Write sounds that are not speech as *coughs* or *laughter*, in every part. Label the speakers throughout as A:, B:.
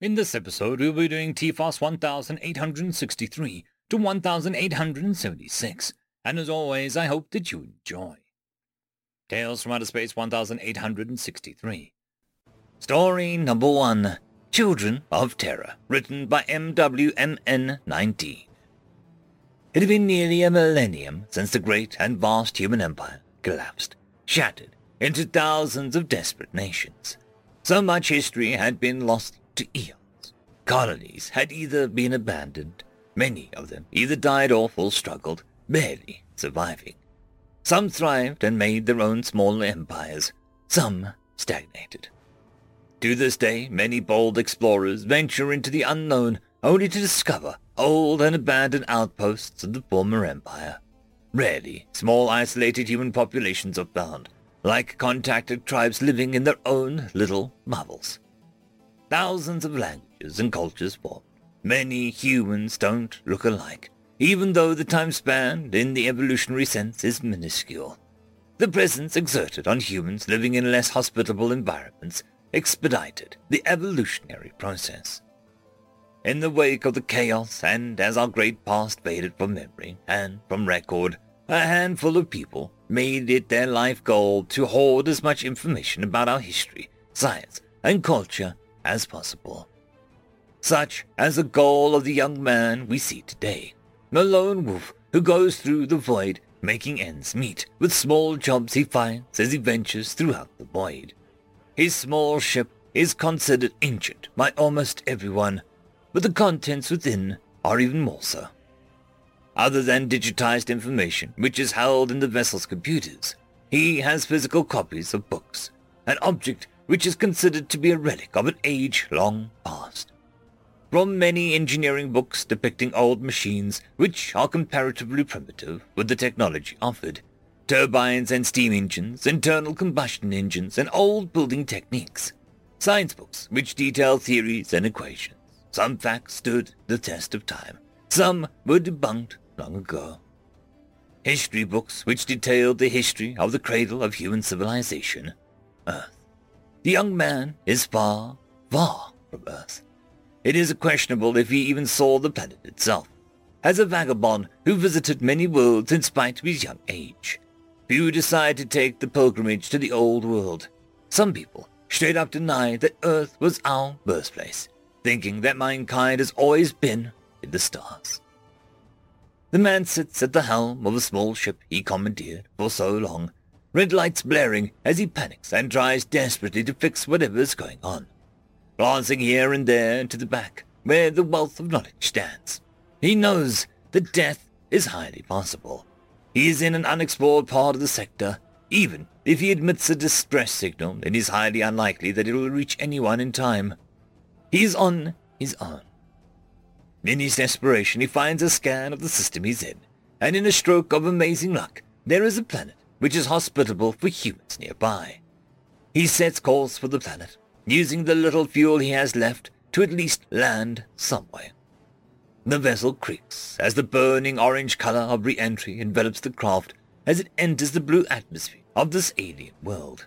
A: In this episode, we'll be doing TFOS 1863 to 1876, and as always, I hope that you enjoy. Tales from Outer Space 1863. Story number one, Children of Terror, written by MWMN-19. It had been nearly a millennium since the great and vast human empire collapsed, shattered into thousands of desperate nations. So much history had been lost eons. Colonies had either been abandoned, many of them either died or struggled, barely surviving. Some thrived and made their own small empires, some stagnated. To this day, many bold explorers venture into the unknown only to discover old and abandoned outposts of the former empire. Rarely, small isolated human populations are found, like contacted tribes living in their own little bubbles. Thousands of languages and cultures formed. Many humans don't look alike, even though the time span in the evolutionary sense is minuscule. The presence exerted on humans living in less hospitable environments expedited the evolutionary process. In the wake of the chaos, and as our great past faded from memory and from record, a handful of people made it their life goal to hoard as much information about our history, science, and culture as possible. Such as the goal of the young man we see today, the lone wolf who goes through the void making ends meet with small jobs he finds as he ventures throughout the void. His small ship is considered ancient by almost everyone, but the contents within are even more so. Other than digitized information which is held in the vessel's computers, he has physical copies of books, an object which is considered to be a relic of an age long past. From many engineering books depicting old machines which are comparatively primitive with the technology offered, turbines and steam engines, internal combustion engines, and old building techniques. Science books which detail theories and equations. Some facts stood the test of time. Some were debunked long ago. History books which detailed the history of the cradle of human civilization, Earth. The young man is far, far from Earth. It is questionable if he even saw the planet itself. As a vagabond who visited many worlds in spite of his young age, Few decide to take the pilgrimage to the old world. Some people straight up deny that Earth was our birthplace, thinking that mankind has always been in the stars. The man sits at the helm of a small ship he commandeered for so long, red lights blaring as he panics and tries desperately to fix whatever's going on. Glancing here and there to the back, where the wealth of knowledge stands, he knows that death is highly possible he is in an unexplored part of the sector. Even if he admits a distress signal, it is highly unlikely that it will reach anyone in time. He is on his own. In his desperation, he finds a scan of the system he's in, and in a stroke of amazing luck, there is a planet which is hospitable for humans nearby. He sets course for the planet, using the little fuel he has left to at least land somewhere. The vessel creaks as the burning orange color of re-entry envelops the craft as it enters the blue atmosphere of this alien world.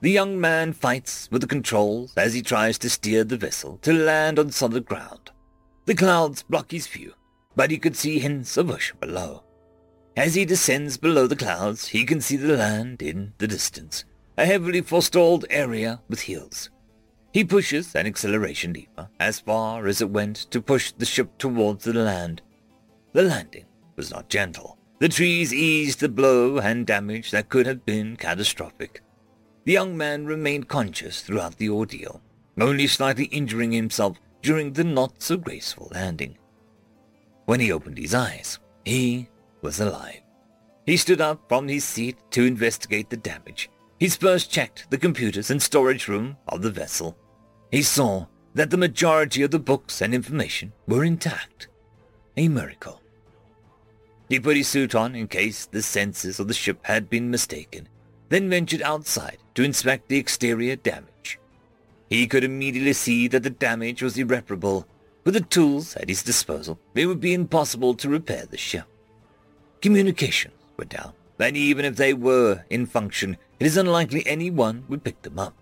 A: The young man fights with the controls as he tries to steer the vessel to land on solid ground. The clouds block his view, but he could see hints of ocean below. As he descends below the clouds, he can see the land in the distance, a heavily forestalled area with hills. He pushes an acceleration lever as far as it went to push the ship towards the land. The landing was not gentle. The trees eased the blow and damage that could have been catastrophic. The young man remained conscious throughout the ordeal, only slightly injuring himself during the not so graceful landing. When he opened his eyes, he was alive. He stood up from his seat to investigate the damage. He first checked the computers and storage room of the vessel he saw that the majority of the books and information were intact. A miracle. He put his suit on in case the sensors of the ship had been mistaken, then ventured outside to inspect the exterior damage. He could immediately see that the damage was irreparable. With the tools at his disposal, it would be impossible to repair the ship. Communications were down, and even if they were in function, it is unlikely anyone would pick them up.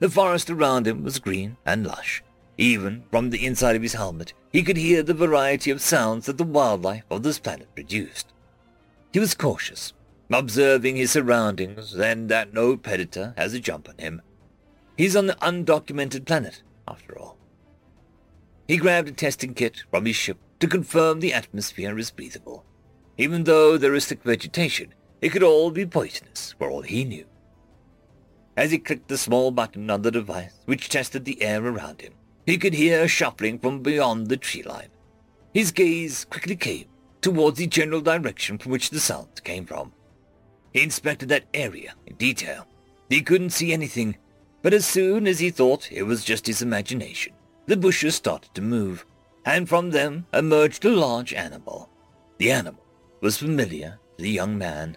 A: The forest around him was green and lush. Even from the inside of his helmet, he could hear the variety of sounds that the wildlife of this planet produced. He was cautious, observing his surroundings and that no predator has a jump on him. He's on the undocumented planet, after all. He grabbed a testing kit from his ship to confirm the atmosphere is breathable. Even though there is thick vegetation, it could all be poisonous for all he knew. As he clicked the small button on the device which tested the air around him, he could hear a shuffling from beyond the tree line. His gaze quickly came towards the general direction from which the sounds came from. He inspected that area in detail. He couldn't see anything, but as soon as he thought it was just his imagination, the bushes started to move, and from them emerged a large animal. The animal was familiar to the young man.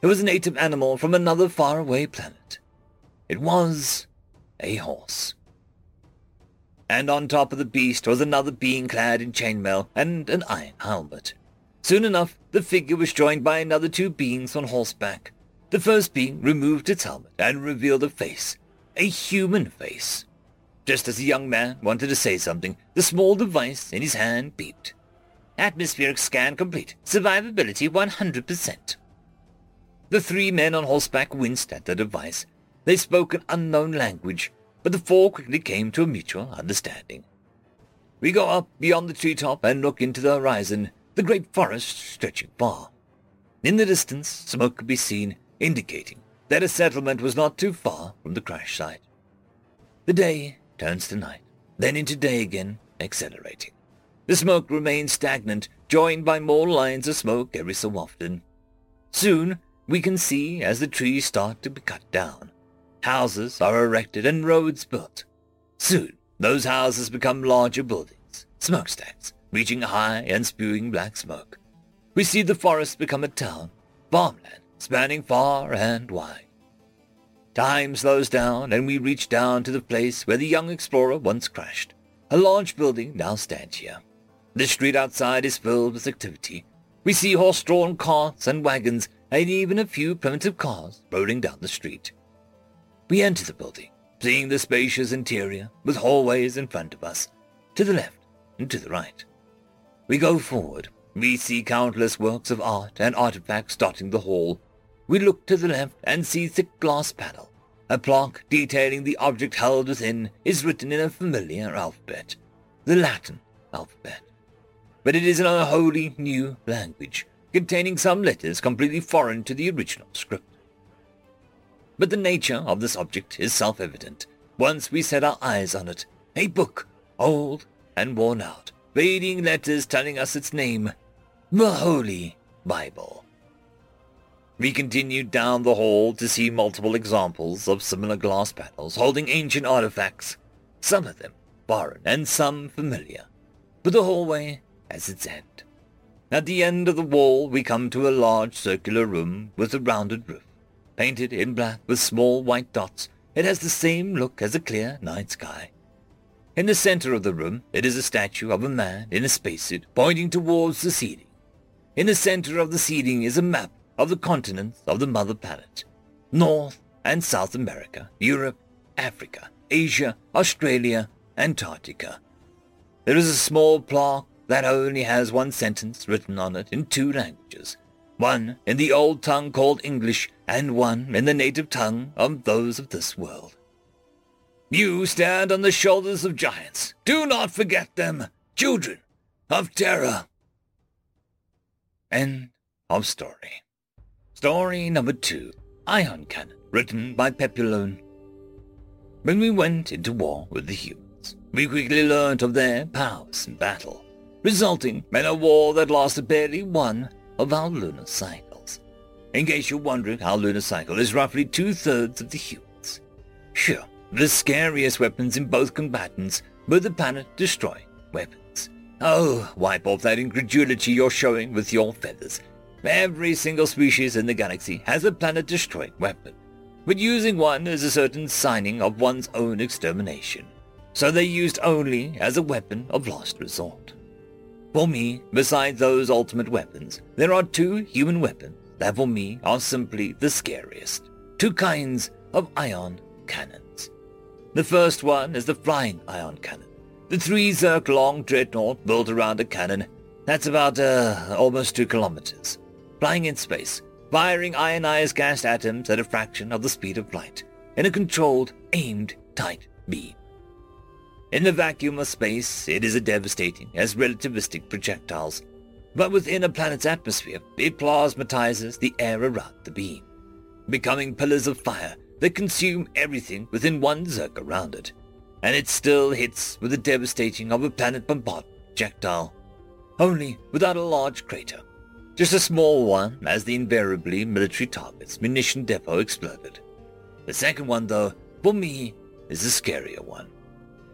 A: It was a native animal from another faraway planet. It was a horse. And on top of the beast was another being clad in chainmail and an iron helmet. Soon enough, the figure was joined by another two beings on horseback. The first being removed its helmet and revealed a face, a human face. Just as the young man wanted to say something, the small device in his hand beeped. Atmospheric scan complete. Survivability 100%. The three men on horseback winced at the device they spoke an unknown language, but the four quickly came to a mutual understanding. We go up beyond the treetop and look into the horizon, the great forest stretching far. In the distance, smoke could be seen, indicating that a settlement was not too far from the crash site. The day turns to night, then into day again, accelerating. The smoke remains stagnant, joined by more lines of smoke every so often. Soon, we can see as the trees start to be cut down. Houses are erected and roads built. Soon, those houses become larger buildings, smokestacks, reaching high and spewing black smoke. We see the forest become a town, farmland spanning far and wide. Time slows down and we reach down to the place where the young explorer once crashed. A large building now stands here. The street outside is filled with activity. We see horse-drawn carts and wagons and even a few primitive cars rolling down the street. We enter the building, seeing the spacious interior with hallways in front of us, to the left and to the right. We go forward. We see countless works of art and artifacts dotting the hall. We look to the left and see thick glass panel. A plaque detailing the object held within is written in a familiar alphabet, the Latin alphabet. But it is in a wholly new language, containing some letters completely foreign to the original script. But the nature of this object is self-evident once we set our eyes on it. A book, old and worn out, fading letters telling us its name, the Holy Bible. We continued down the hall to see multiple examples of similar glass panels holding ancient artifacts, some of them foreign and some familiar. But the hallway has its end. At the end of the wall we come to a large circular room with a rounded roof. Painted in black with small white dots, it has the same look as a clear night sky. In the center of the room, it is a statue of a man in a spacesuit pointing towards the ceiling. In the center of the ceiling is a map of the continents of the mother planet. North and South America, Europe, Africa, Asia, Australia, Antarctica. There is a small plaque that only has one sentence written on it in two languages one in the old tongue called English, and one in the native tongue of those of this world. You stand on the shoulders of giants. Do not forget them, children of terror. End of story. Story number two, Ion Cannon, written by Pepulone. When we went into war with the humans, we quickly learned of their powers in battle, resulting in a war that lasted barely one of our lunar cycles. In case you're wondering, our lunar cycle is roughly two-thirds of the humans. Sure, the scariest weapons in both combatants were the planet-destroying weapons. Oh, wipe off that incredulity you're showing with your feathers. Every single species in the galaxy has a planet-destroying weapon, but using one is a certain signing of one's own extermination, so they're used only as a weapon of last resort. For me, besides those ultimate weapons, there are two human weapons that for me are simply the scariest. Two kinds of ion cannons. The first one is the flying ion cannon, The three Zerk long dreadnought built around a cannon. That's about, uh, almost two kilometers. Flying in space, firing ionized gas atoms at a fraction of the speed of light, in a controlled, aimed, tight beam. In the vacuum of space, it is as devastating as relativistic projectiles, but within a planet's atmosphere, it plasmatizes the air around the beam, becoming pillars of fire that consume everything within one zerk around it, and it still hits with the devastating of a planet bombardment projectile, only without a large crater. Just a small one as the invariably military target's munition depot exploded. The second one, though, for me, is the scarier one.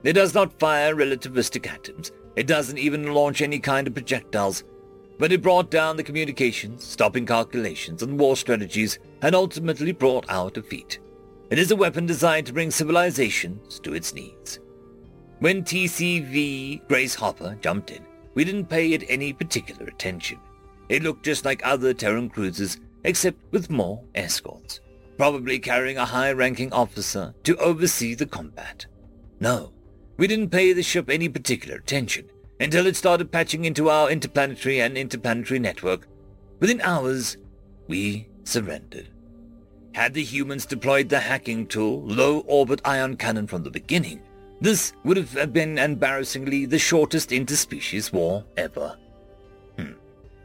A: It does not fire relativistic atoms. It doesn't even launch any kind of projectiles. But it brought down the communications, stopping calculations and war strategies, and ultimately brought our defeat. It is a weapon designed to bring civilizations to its knees. When TCV Grace Hopper jumped in, we didn't pay it any particular attention. It looked just like other Terran cruisers, except with more escorts, probably carrying a high-ranking officer to oversee the combat. No, we didn't pay the ship any particular attention until it started patching into our interplanetary and interplanetary network. Within hours, we surrendered. Had the humans deployed the hacking tool, low-orbit ion cannon from the beginning, this would have been embarrassingly the shortest interspecies war ever. Hmm.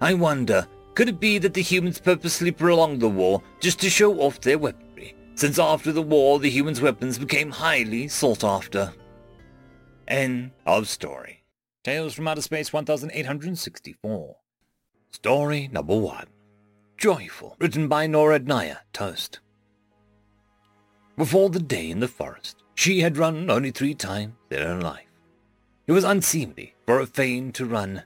A: I wonder, could it be that the humans purposely prolonged the war just to show off their weaponry, since after the war the humans' weapons became highly sought after? End of story. Tales from Outer Space 1864. Story number one. Joyful, written by Nora Naya Toast. Before the day in the forest, she had run only three times in her life. It was unseemly for a Fane to run.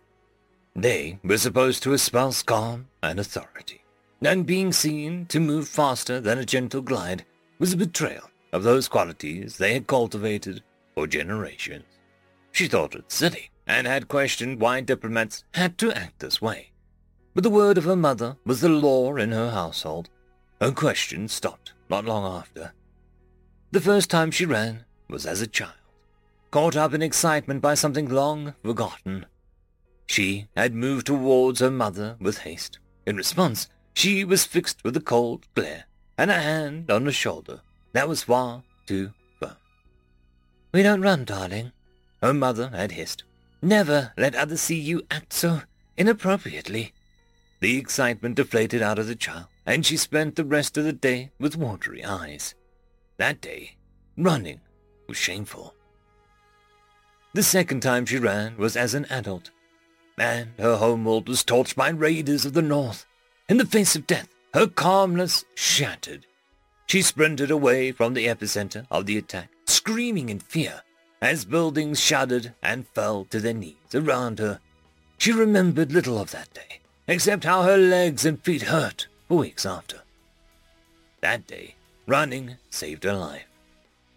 A: They were supposed to espouse calm and authority, and being seen to move faster than a gentle glide was a betrayal of those qualities they had cultivated for generations. She thought it silly, and had questioned why diplomats had to act this way. But the word of her mother was the law in her household. Her question stopped not long after. The first time she ran was as a child, caught up in excitement by something long forgotten. She had moved towards her mother with haste. In response, she was fixed with a cold glare and a hand on her shoulder that was far too firm. We don't run, darling. Her mother had hissed. Never let others see you act so inappropriately. The excitement deflated out of the child, and she spent the rest of the day with watery eyes. That day, running was shameful. The second time she ran was as an adult, and her homeworld was torched by raiders of the north. In the face of death, her calmness shattered. She sprinted away from the epicenter of the attack, screaming in fear as buildings shuddered and fell to their knees around her. She remembered little of that day, except how her legs and feet hurt for weeks after. That day, running saved her life.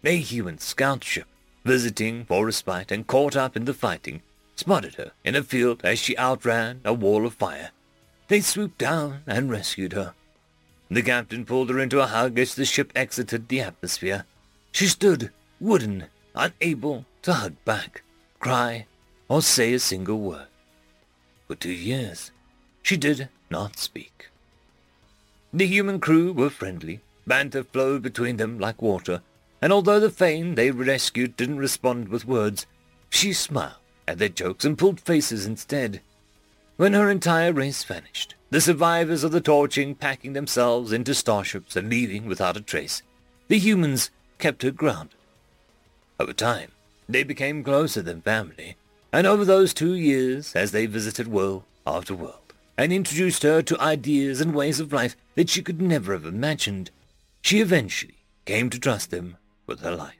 A: A human scout ship, visiting for respite and caught up in the fighting, spotted her in a field as she outran a wall of fire. They swooped down and rescued her. The captain pulled her into a hug as the ship exited the atmosphere. She stood, wooden, unable to hug back, cry, or say a single word. For two years, she did not speak. The human crew were friendly. Banter flowed between them like water, and although the Fane they rescued didn't respond with words, she smiled at their jokes and pulled faces instead. When her entire race vanished, the survivors of the torching packing themselves into starships and leaving without a trace, the humans kept her grounded. Over time, they became closer than family, and over those two years, as they visited world after world, and introduced her to ideas and ways of life that she could never have imagined, she eventually came to trust them with her life.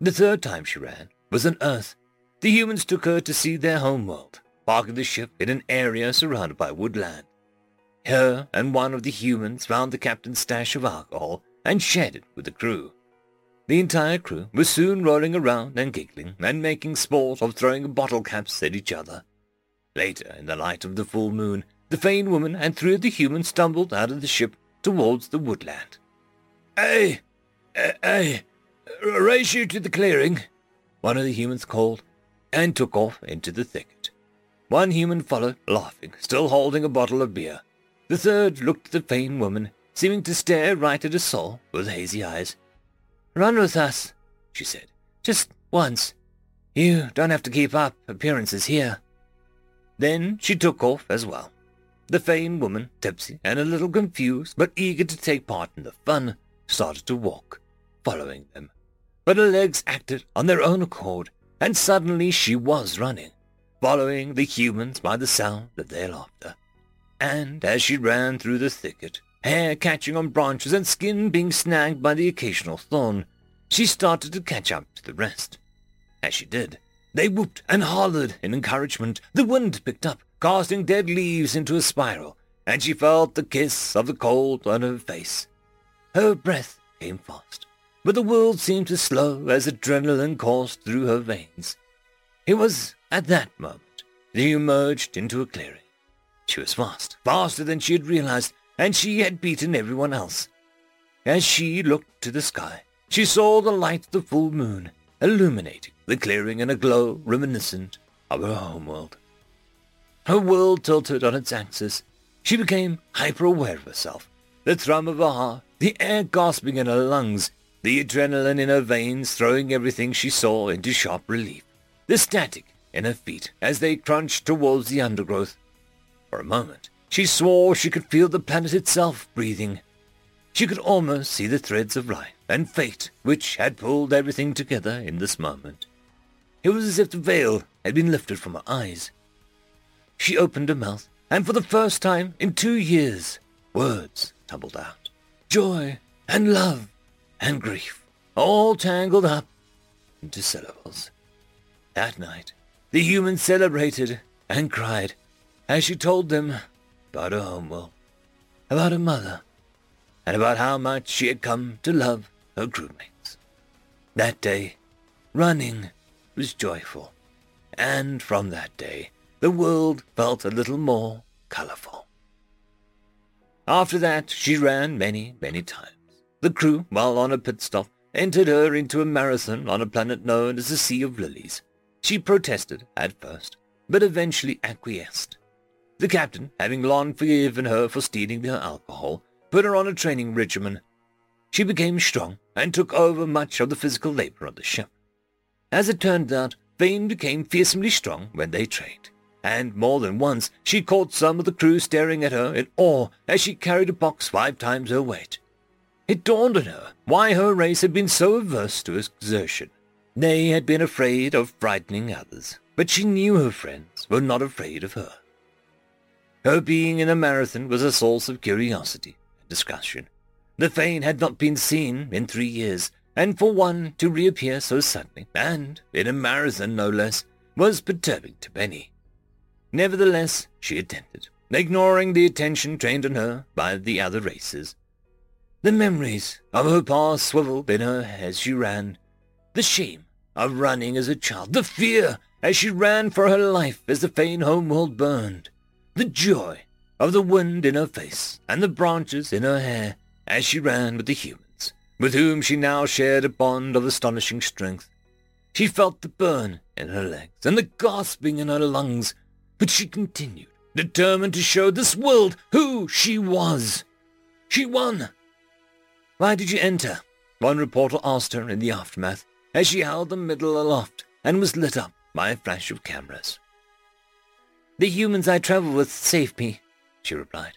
A: The third time she ran was on Earth. The humans took her to see their homeworld, parking the ship in an area surrounded by woodland. Her and one of the humans found the captain's stash of alcohol and shared it with the crew. The entire crew was soon rolling around and giggling and making sport of throwing bottle caps at each other. Later, in the light of the full moon, the Fane woman and three of the humans stumbled out of the ship towards the woodland. Hey! Eh, hey! Race you to the clearing, one of the humans called, and took off into the thicket. One human followed, laughing, still holding a bottle of beer. The third looked at the Fane woman, seeming to stare right at her soul with hazy eyes. Run with us, she said. Just once. You don't have to keep up appearances here. Then she took off as well. The Fane woman, tipsy and a little confused, but eager to take part in the fun, started to walk, following them. But her legs acted on their own accord, and suddenly she was running, following the humans by the sound of their laughter. And as she ran through the thicket, hair catching on branches and skin being snagged by the occasional thorn, she started to catch up to the rest. As she did, they whooped and hollered in encouragement. The wind picked up, casting dead leaves into a spiral, and she felt the kiss of the cold on her face. Her breath came fast, but the world seemed to slow as adrenaline coursed through her veins. It was at that moment that she emerged into a clearing. She was fast, faster than she had realized, and she had beaten everyone else. As she looked to the sky, she saw the light of the full moon illuminating the clearing in a glow reminiscent of her homeworld. Her world tilted on its axis. She became hyper-aware of herself. The thrum of her heart, the air gasping in her lungs, the adrenaline in her veins throwing everything she saw into sharp relief. The static in her feet as they crunched towards the undergrowth. For a moment, she swore she could feel the planet itself breathing. She could almost see the threads of life and fate which had pulled everything together in this moment. It was as if the veil had been lifted from her eyes. She opened her mouth, and for the first time in two years, words tumbled out. Joy and love and grief, all tangled up into syllables. That night, the humans celebrated and cried as she told them about her homeworld, about her mother, and about how much she had come to love her crewmates. That day, running was joyful, and from that day, the world felt a little more colorful. After that, she ran many, many times. The crew, while on a pit stop, entered her into a marathon on a planet known as the Sea of Lilies. She protested at first, but eventually acquiesced. The captain, having long forgiven her for stealing her alcohol, put her on a training regimen. She became strong and took over much of the physical labor on the ship. As it turned out, Fane became fearsomely strong when they trained, and more than once she caught some of the crew staring at her in awe as she carried a box five times her weight. It dawned on her why her race had been so averse to exertion. They had been afraid of frightening others, but she knew her friends were not afraid of her. Her being in a marathon was a source of curiosity and discussion. The Fane had not been seen in three years, and for one to reappear so suddenly, and in a marathon no less, was perturbing to Benny. Nevertheless, she attended, ignoring the attention trained on her by the other races. The memories of her past swiveled in her as she ran. The shame of running as a child, the fear as she ran for her life as the Fane homeworld burned the joy of the wind in her face and the branches in her hair as she ran with the humans, with whom she now shared a bond of astonishing strength. She felt the burn in her legs and the gasping in her lungs, but she continued, determined to show this world who she was. She won. Why did you enter? One reporter asked her in the aftermath, as she held the middle aloft and was lit up by a flash of cameras. The humans I travel with saved me, she replied.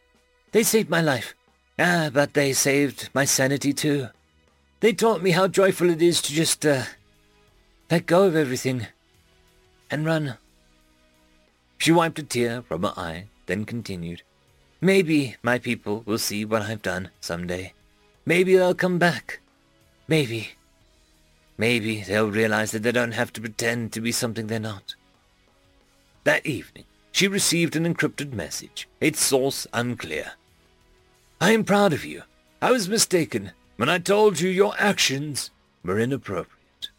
A: They saved my life. Ah, but they saved my sanity too. They taught me how joyful it is to just, uh, let go of everything and run. She wiped a tear from her eye, then continued. Maybe my people will see what I've done someday. Maybe they'll come back. Maybe. Maybe they'll realize that they don't have to pretend to be something they're not. That evening, she received an encrypted message, its source unclear. I am proud of you. I was mistaken when I told you your actions were inappropriate.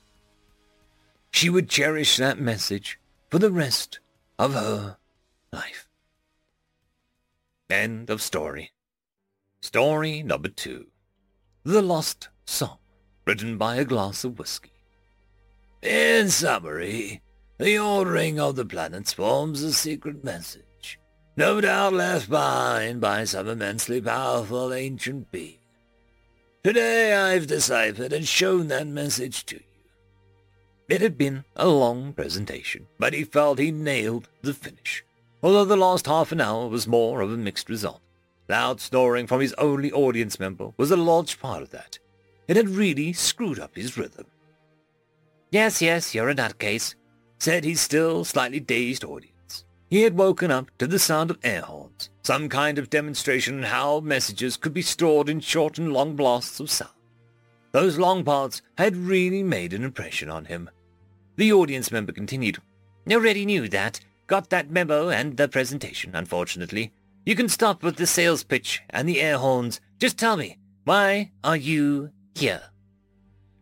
A: She would cherish that message for the rest of her life. End of story. Story number two. The Lost Song, written by a glass of whiskey.
B: In summary, the ordering of the planets forms a secret message, no doubt left behind by some immensely powerful ancient being. Today I've deciphered and shown that message to you.
A: It had been a long presentation, but he felt he nailed the finish, although the last half an hour was more of a mixed result. Loud snoring from his only audience member was a large part of that. It had really screwed up his rhythm. Yes, yes, you're a nutcase, said his still slightly dazed audience. He had woken up to the sound of air horns, some kind of demonstration on how messages could be stored in short and long blasts of sound. Those long parts had really made an impression on him. The audience member continued. Already knew that. Got that memo and the presentation, unfortunately. You can stop with the sales pitch and the air horns. Just tell me, why are you here?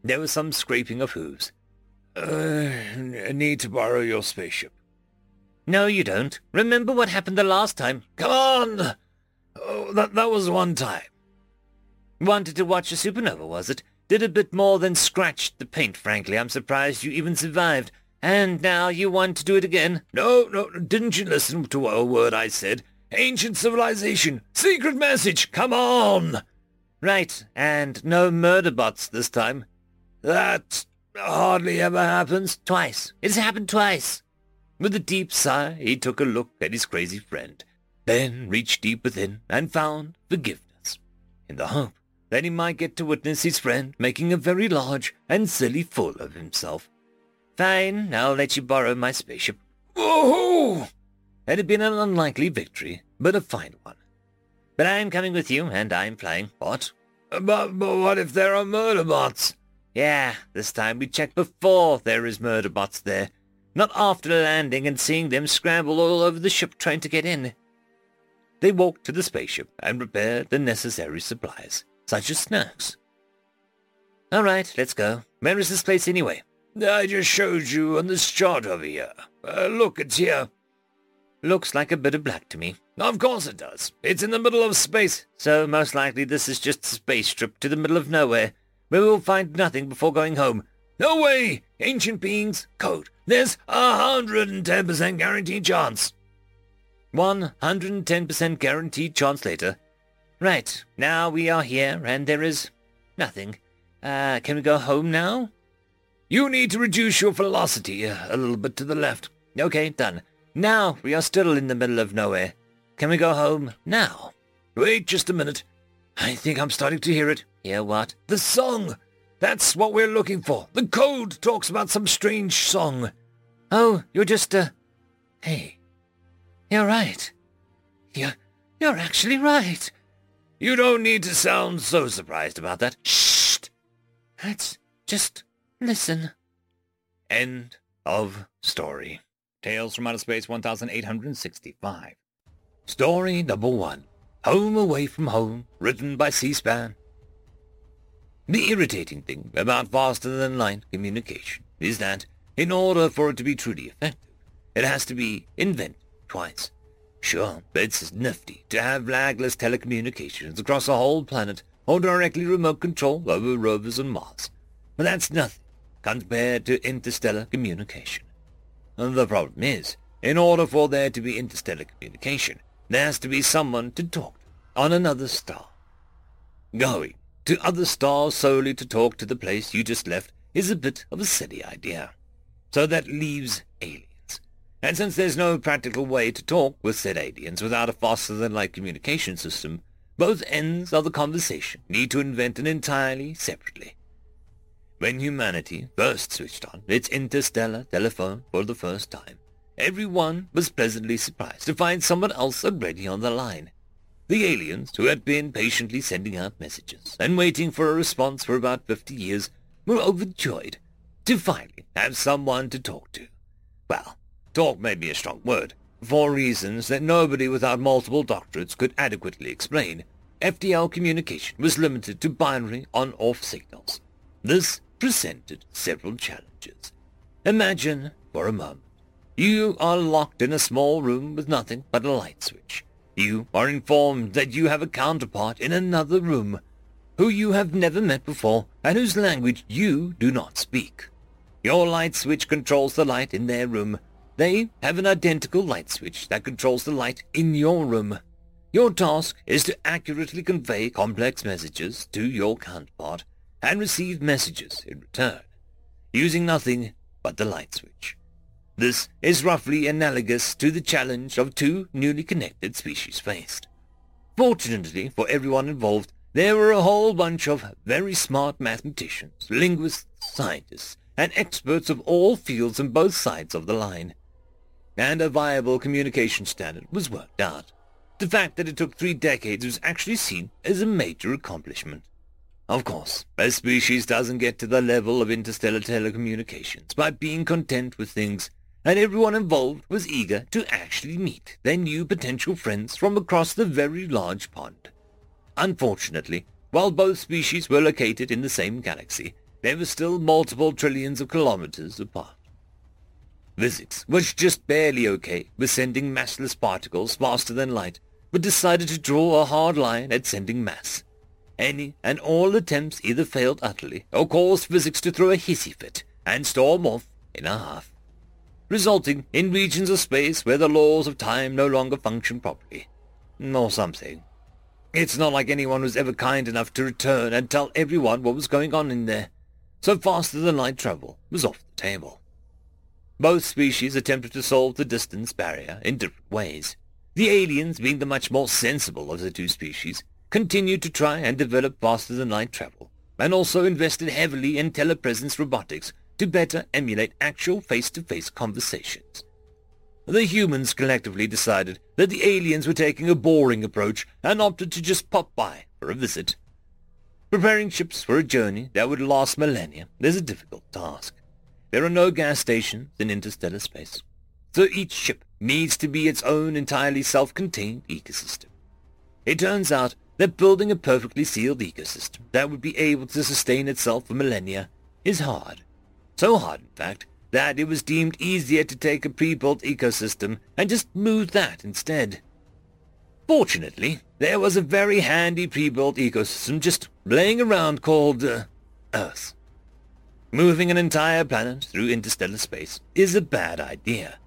A: There was some scraping of hooves.
B: Uh, need to borrow your spaceship.
A: No, you don't. Remember what happened the last time?
B: Come on! Oh, that, that was one time.
A: Wanted to watch a supernova, was it? Did a bit more than scratch the paint, frankly. I'm surprised you even survived. And now you want to do it again?
B: No, no, didn't you listen to a word I said? Ancient civilization! Secret message! Come on!
A: Right, and no murder bots this time.
B: That hardly ever happens.
A: Twice. It's happened twice. With a deep sigh, he took a look at his crazy friend, then reached deep within and found forgiveness, in the hope that he might get to witness his friend making a very large and silly fool of himself. Fine, I'll let you borrow my spaceship.
B: Whoa!
A: It had been an unlikely victory, but a fine one. But I'm coming with you, and I'm flying. What?
B: But, but what if there are murder bots?
A: Yeah, this time we check before there is murder bots there, not after landing and seeing them scramble all over the ship trying to get in. They walked to the spaceship and prepared the necessary supplies, such as snacks. All right, let's go. Where is this place anyway?
B: I just showed you on this chart over here. Uh, look, it's here.
A: Looks like a bit of black to me.
B: Of course it does. It's in the middle of space.
A: So most likely this is just a space trip to the middle of nowhere where we'll find nothing before going home.
B: No way! Ancient beings, code. There's a hundred and ten percent guaranteed chance.
A: One hundred and ten percent guaranteed chance later. Right, now we are here, and there is nothing. Uh, can we go home now?
B: You need to reduce your velocity a little bit to the left.
A: Okay, done. Now we are still in the middle of nowhere. Can we go home now?
B: Wait just a minute. I think I'm starting to hear it.
A: Hear what?
B: The song! That's what we're looking for. The code talks about some strange song.
A: Oh, you're just, uh... Hey. You're right. You're... You're actually right.
B: You don't need to sound so surprised about that.
A: Shh! Let's just listen.
B: End of story.
A: Tales from Outer Space 1865. Story number one. Home Away from Home, written by C-SPAN. The irritating thing about faster-than-light communication is that, in order for it to be truly effective, it has to be invented twice. Sure, it's nifty to have lagless telecommunications across a whole planet or directly remote control over rovers on Mars, but that's nothing compared to interstellar communication. The problem is, in order for there to be interstellar communication, there has to be someone to talk on another star. Going to other stars solely to talk to the place you just left is a bit of a silly idea. So that leaves aliens. And since there's no practical way to talk with said aliens without a faster-than-light communication system, both ends of the conversation need to invent an entirely separately. When humanity first switched on its interstellar telephone for the first time, everyone was pleasantly surprised to find someone else already on the line. The aliens, who had been patiently sending out messages and waiting for a response for about fifty years, were overjoyed to finally have someone to talk to. Well, talk may be a strong word. For reasons that nobody without multiple doctorates could adequately explain, FTL communication was limited to binary on-off signals. This presented several challenges. Imagine, for a moment, you are locked in a small room with nothing but a light switch. You are informed that you have a counterpart in another room, who you have never met before and whose language you do not speak. Your light switch controls the light in their room. They have an identical light switch that controls the light in your room. Your task is to accurately convey complex messages to your counterpart and receive messages in return, using nothing but the light switch. This is roughly analogous to the challenge of two newly connected species faced. Fortunately for everyone involved, there were a whole bunch of very smart mathematicians, linguists, scientists, and experts of all fields on both sides of the line. And a viable communication standard was worked out. The fact that it took three decades was actually seen as a major accomplishment. Of course, a species doesn't get to the level of interstellar telecommunications by being content with things and everyone involved was eager to actually meet their new potential friends from across the very large pond. Unfortunately, while both species were located in the same galaxy, they were still multiple trillions of kilometers apart. Physics was just barely okay with sending massless particles faster than light, but decided to draw a hard line at sending mass. Any and all attempts either failed utterly or caused physics to throw a hissy fit and storm off in a huff resulting in regions of space where the laws of time no longer function properly. Or something. It's not like anyone was ever kind enough to return and tell everyone what was going on in there, so faster than light travel was off the table. Both species attempted to solve the distance barrier in different ways. The aliens, being the much more sensible of the two species, continued to try and develop faster than light travel, and also invested heavily in telepresence robotics to better emulate actual face-to-face conversations. The humans collectively decided that the aliens were taking a boring approach and opted to just pop by for a visit. Preparing ships for a journey that would last millennia is a difficult task. There are no gas stations in interstellar space, so each ship needs to be its own entirely self-contained ecosystem. It turns out that building a perfectly sealed ecosystem that would be able to sustain itself for millennia is hard. So hard, in fact, that it was deemed easier to take a pre-built ecosystem and just move that instead. Fortunately, there was a very handy pre-built ecosystem just laying around called uh, Earth. Moving an entire planet through interstellar space is a bad idea.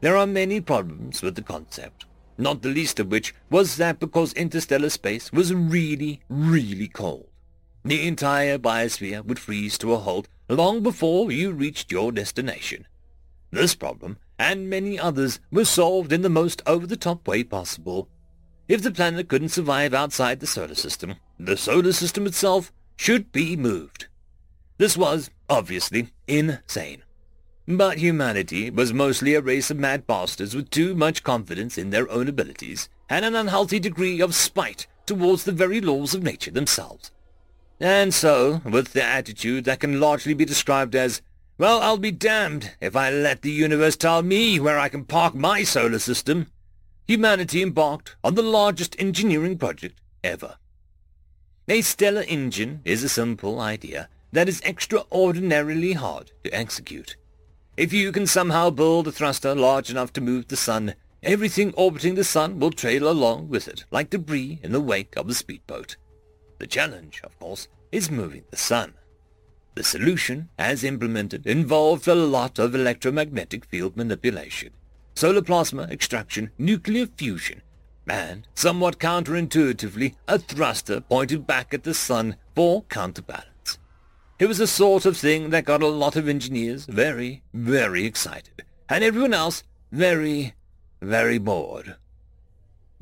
A: There are many problems with the concept, not the least of which was that because interstellar space was really, really cold, the entire biosphere would freeze to a halt long before you reached your destination. This problem, and many others, were solved in the most over-the-top way possible. If the planet couldn't survive outside the solar system, the solar system itself should be moved. This was, obviously, insane. But humanity was mostly a race of mad bastards with too much confidence in their own abilities and an unhealthy degree of spite towards the very laws of nature themselves. And so, with the attitude that can largely be described as, well, I'll be damned if I let the universe tell me where I can park my solar system, humanity embarked on the largest engineering project ever. A stellar engine is a simple idea that is extraordinarily hard to execute. If you can somehow build a thruster large enough to move the sun, everything orbiting the sun will trail along with it, like debris in the wake of a speedboat. The challenge, of course, is moving the sun. The solution, as implemented, involved a lot of electromagnetic field manipulation, solar plasma extraction, nuclear fusion, and, somewhat counterintuitively, a thruster pointed back at the sun for counterbalance. It was the sort of thing that got a lot of engineers very, very excited, and everyone else very, very bored.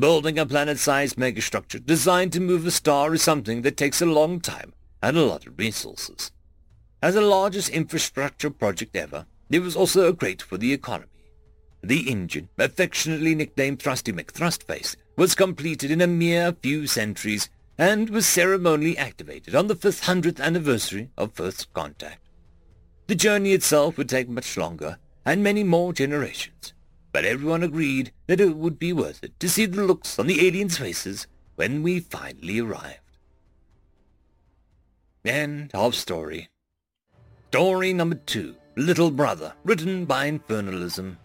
A: Building a planet-sized megastructure designed to move a star is something that takes a long time and a lot of resources. As the largest infrastructure project ever, it was also great for the economy. The engine, affectionately nicknamed Thrusty McThrustface, was completed in a mere few centuries and was ceremonially activated on the 500th anniversary of first contact. The journey itself would take much longer and many more generations but everyone agreed that it would be worth it to see the looks on the aliens' faces when we finally arrived. End of story. Story number two, Little Brother, written by Infernalism.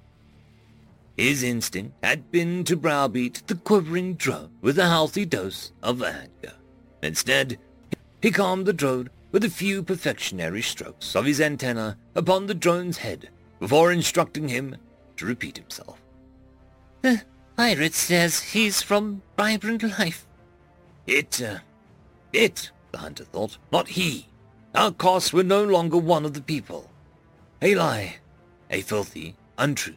A: His instinct had been to browbeat the quivering drone with a healthy dose of anger. Instead, he calmed the drone
B: with a few perfectionary strokes of his antenna upon the drone's head before instructing him to repeat himself.
C: The pirate says he's from Vibrant Life.
B: It, uh, it, the hunter thought, not he. Our costs were no longer one of the people. A lie, a filthy untruth,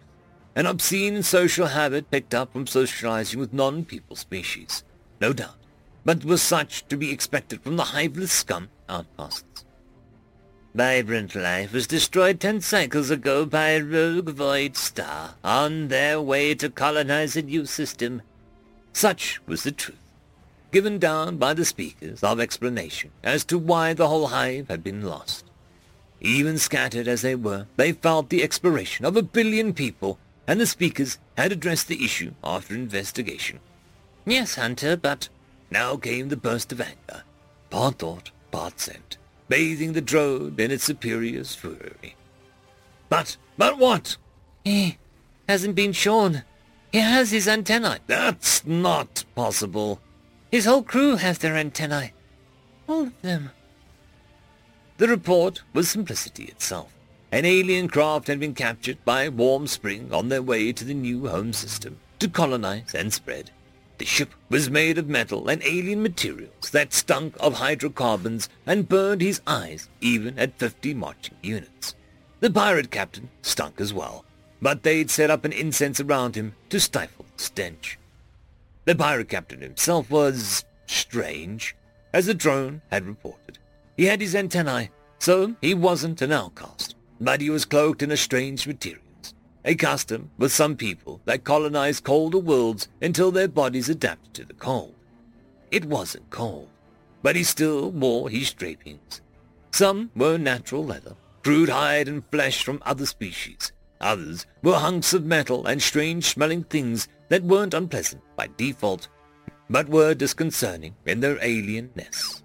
B: an obscene social habit picked up from socializing with non-people species, no doubt, but was such to be expected from the hiveless scum outcasts. Vibrant life was destroyed ten cycles ago by a rogue void star on their way to colonize a new system. Such was the truth, given down by the speakers of explanation as to why the whole hive had been lost. Even scattered as they were, they felt the expiration of a billion people, and the speakers had addressed the issue after investigation.
C: Yes, Hunter, but...
B: Now came the burst of anger, part thought, part scent, bathing the drone in its superior's fury. But, but what?
C: He hasn't been shown. He has his antennae.
B: That's not possible.
C: His whole crew has their antennae. All of them.
B: The report was simplicity itself. An alien craft had been captured by Warm Spring on their way to the new home system to colonize and spread. The ship was made of metal and alien materials that stunk of hydrocarbons and burned his eyes even at 50 marching units. The pirate captain stunk as well, but they'd set up an incense around him to stifle the stench. The pirate captain himself was strange, as the drone had reported. He had his antennae, so he wasn't an outcast, but he was cloaked in a strange materials, a custom with some people that colonize colder worlds until their bodies adapt to the cold. It wasn't cold, but he still wore his drapings. Some were natural leather, crude hide and flesh from other species. Others were hunks of metal and strange-smelling things that weren't unpleasant by default, but were disconcerting in their alienness.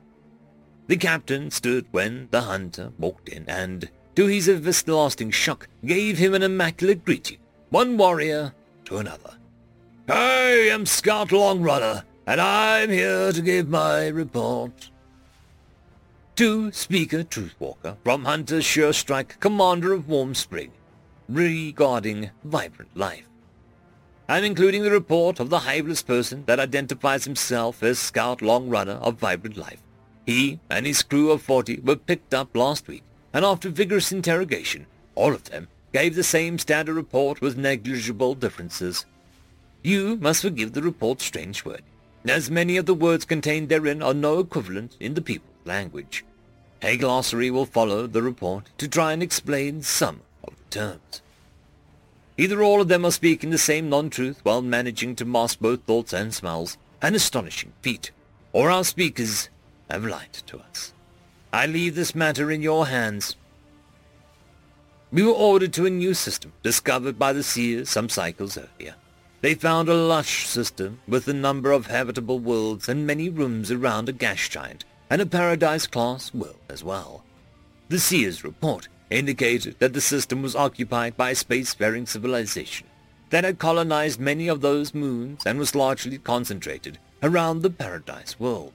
B: The captain stood when the hunter walked in and, to his everlasting shock, gave him an immaculate greeting, one warrior to another. I am Scout Longrunner, and I'm here to give my report. To Speaker Truthwalker from Hunter Surestrike, Commander of Warm Spring, regarding Vibrant Life. I'm including the report of the hiveless person that identifies himself as Scout Longrunner of Vibrant Life. He and his crew of 40 were picked up last week, and after vigorous interrogation, all of them gave the same standard report with negligible differences. You must forgive the report's strange word, as many of the words contained therein are no equivalent in the people's language. A glossary will follow the report to try and explain some of the terms. Either all of them are speaking the same non-truth while managing to mask both thoughts and smells, an astonishing feat, or our speakers have lied to us. I leave this matter in your hands. We were ordered to a new system discovered by the seers some cycles earlier. They found a lush system with a number of habitable worlds and many rooms around a gas giant and a paradise-class world as well. The seers' report indicated that the system was occupied by a spacefaring civilization that had colonized many of those moons and was largely concentrated around the paradise world.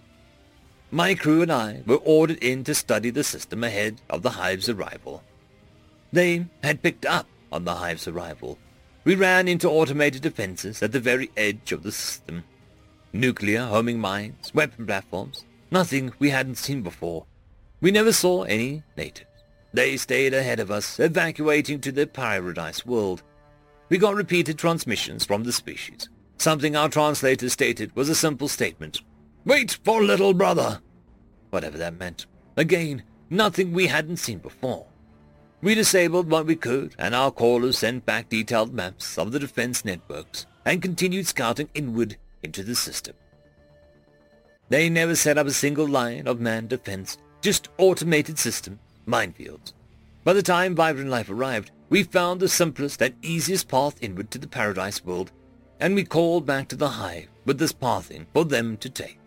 B: My crew and I were ordered in to study the system ahead of the hive's arrival. They had picked up on the hive's arrival. We ran into automated defenses at the very edge of the system. Nuclear homing mines, weapon platforms, nothing we hadn't seen before. We never saw any natives. They stayed ahead of us, evacuating to their paradise world. We got repeated transmissions from the species. Something our translator stated was a simple statement. Wait for little brother! Whatever that meant. Again, nothing we hadn't seen before. We disabled what we could, and our callers sent back detailed maps of the defense networks and continued scouting inward into the system. They never set up a single line of manned defense, just automated systems, minefields. By the time Vibrant Life arrived, we found the simplest and easiest path inward to the Paradise world, and we called back to the Hive with this pathing for them to take.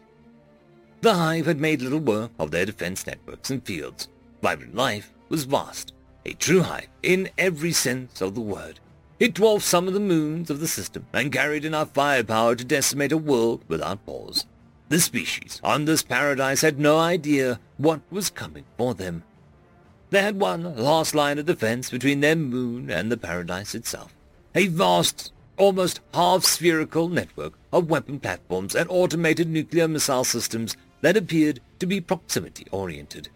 B: The Hive had made little work of their defense networks and fields. Vibrant Life was vast, a true hive in every sense of the word. It dwarfed some of the moons of the system and carried enough firepower to decimate a world without pause. The species on this paradise had no idea what was coming for them. They had one last line of defense between their moon and the paradise itself. A vast, almost half-spherical network of weapon platforms and automated nuclear missile systems that appeared to be proximity-oriented.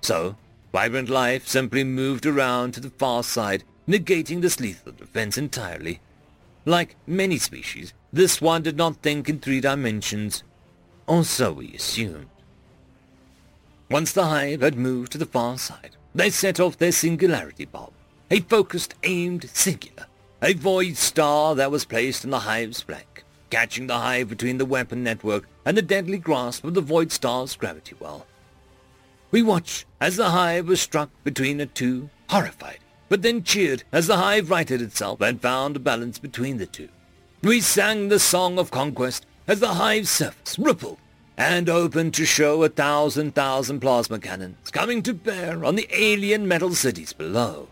B: So, Vibrant Life simply moved around to the far side, negating this lethal defense entirely. Like many species, this one did not think in three dimensions, or so we assumed. Once the hive had moved to the far side, they set off their singularity bomb, a focused, aimed singular, a void star that was placed in the hive's flank, catching the hive between the weapon network and the deadly grasp of the void star's gravity well. We watched as the hive was struck between the two, horrified, but then cheered as the hive righted itself and found a balance between the two. We sang the song of conquest as the hive's surface rippled and opened to show a thousand thousand plasma cannons coming to bear on the alien metal cities below.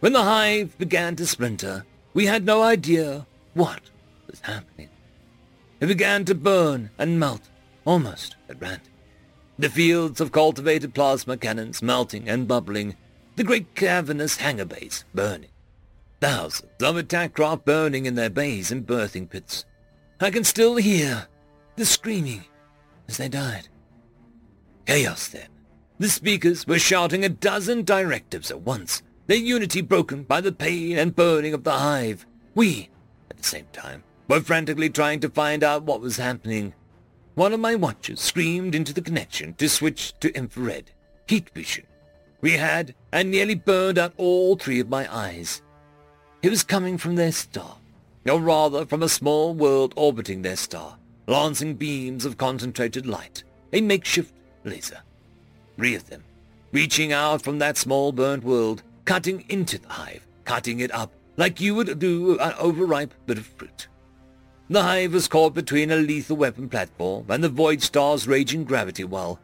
B: When the hive began to splinter, we had no idea what was happening. It began to burn and melt almost at random. The fields of cultivated plasma cannons melting and bubbling, the great cavernous hangar bays burning. Thousands of attack craft burning in their bays and berthing pits, I can still hear the screaming as they died. Chaos then. The speakers were shouting a dozen directives at once, their unity broken by the pain and burning of the hive. We, at the same time, were frantically trying to find out what was happening. One of my watchers screamed into the connection to switch to infrared, heat vision. We had and nearly burned out all three of my eyes. It was coming from their star or rather from a small world orbiting their star, lancing beams of concentrated light, a makeshift laser. Three of them, reaching out from that small burnt world, cutting into the hive, cutting it up like you would do an overripe bit of fruit. The hive was caught between a lethal weapon platform and the Void Star's raging gravity well.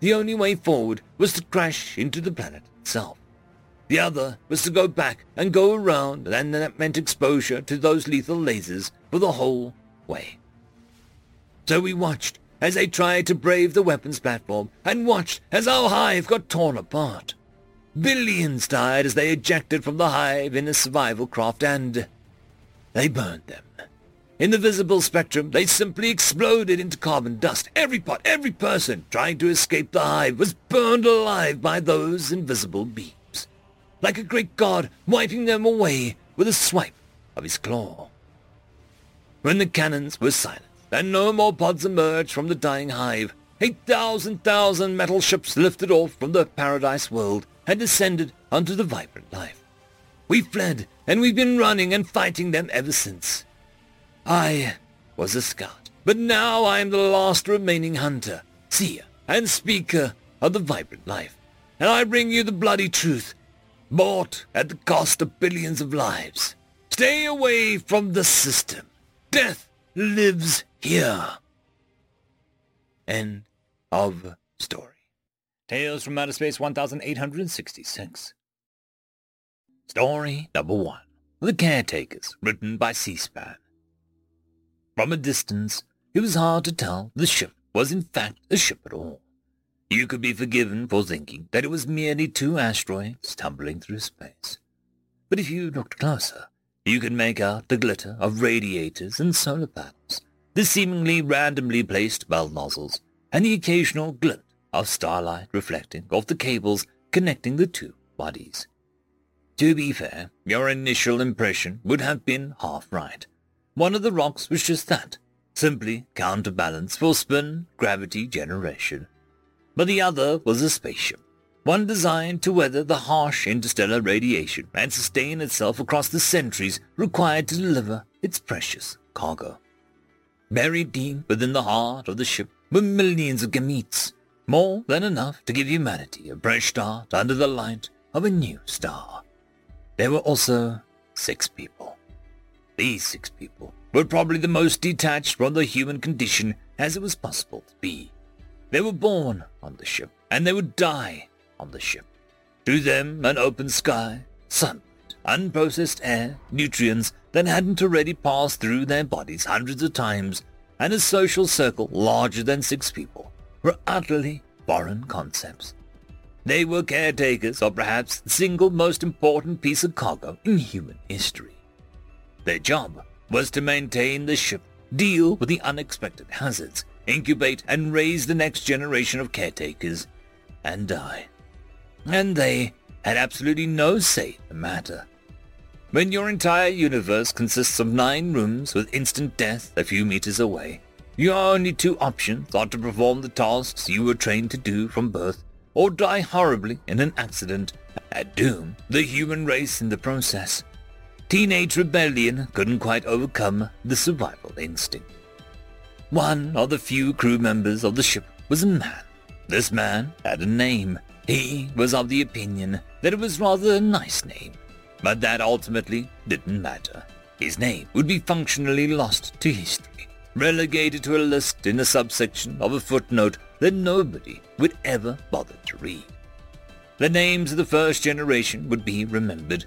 B: The only way forward was to crash into the planet itself. The other was to go back and go around, and that meant exposure to those lethal lasers for the whole way. So we watched as they tried to brave the weapons platform, and watched as our hive got torn apart. Billions died as they ejected from the hive in a survival craft, and they burned them. In the visible spectrum, they simply exploded into carbon dust. Every part, every person trying to escape the hive was burned alive by those invisible beams like a great god wiping them away with a swipe of his claw. When the cannons were silenced and no more pods emerged from the dying hive, eight thousand thousand metal ships lifted off from the paradise world and descended onto the vibrant life. We fled, and we've been running and fighting them ever since. I was a scout, but now I am the last remaining hunter, seer, and speaker of the vibrant life. And I bring you the bloody truth bought at the cost of billions of lives. Stay away from the system. Death lives here. End of story.
A: Tales from Outer Space 1866. Story number one. The Caretakers, written by C-SPAN. From a distance, it was hard to tell the ship was in fact a ship at all. You could be forgiven for thinking that it was merely two asteroids tumbling through space. But if you looked closer, you could make out the glitter of radiators and solar panels, the seemingly randomly placed bell nozzles, and the occasional glint of starlight reflecting off the cables connecting the two bodies. To be fair, your initial impression would have been half right. One of the rocks was just that, simply counterbalance for spin gravity generation but the other was a spaceship, one designed to weather the harsh interstellar radiation and sustain itself across the centuries required to deliver its precious cargo. Buried deep within the heart of the ship were millions of gametes, more than enough to give humanity a fresh start under the light of a new star. There were also six people. These six people were probably the most detached from the human condition as it was possible to be. They were born on the ship, and they would die on the ship. To them, an open sky, sunlight, unprocessed air, nutrients that hadn't already passed through their bodies hundreds of times and a social circle larger than six people were utterly foreign concepts. They were caretakers of perhaps the single most important piece of cargo in human history. Their job was to maintain the ship, deal with the unexpected hazards, incubate and raise the next generation of caretakers, and die. And they had absolutely no say in the matter. When your entire universe consists of nine rooms with instant death a few meters away, your only two options are to perform the tasks you were trained to do from birth or die horribly in an accident and doom the human race in the process. Teenage rebellion couldn't quite overcome the survival instinct. One of the few crew members of the ship was a man. This man had a name. He was of the opinion that it was rather a nice name, but that ultimately didn't matter. His name would be functionally lost to history, relegated to a list in a subsection of a footnote that nobody would ever bother to read. The names of the first generation would be remembered.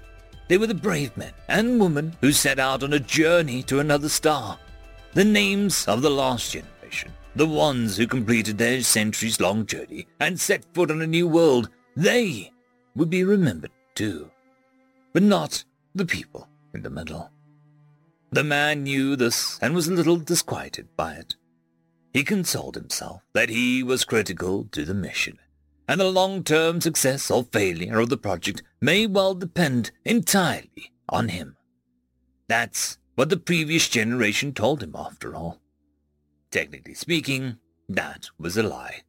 A: They were the brave men and women who set out on a journey to another star. The names of the last generation, the ones who completed their centuries-long journey and set foot on a new world, they would be remembered too. But not the people in the middle. The man knew this and was a little disquieted by it. He consoled himself that he was critical to the mission, and the long-term success or failure of the project may well depend entirely on him. That's what the previous generation told him, after all. Technically speaking, that was a lie.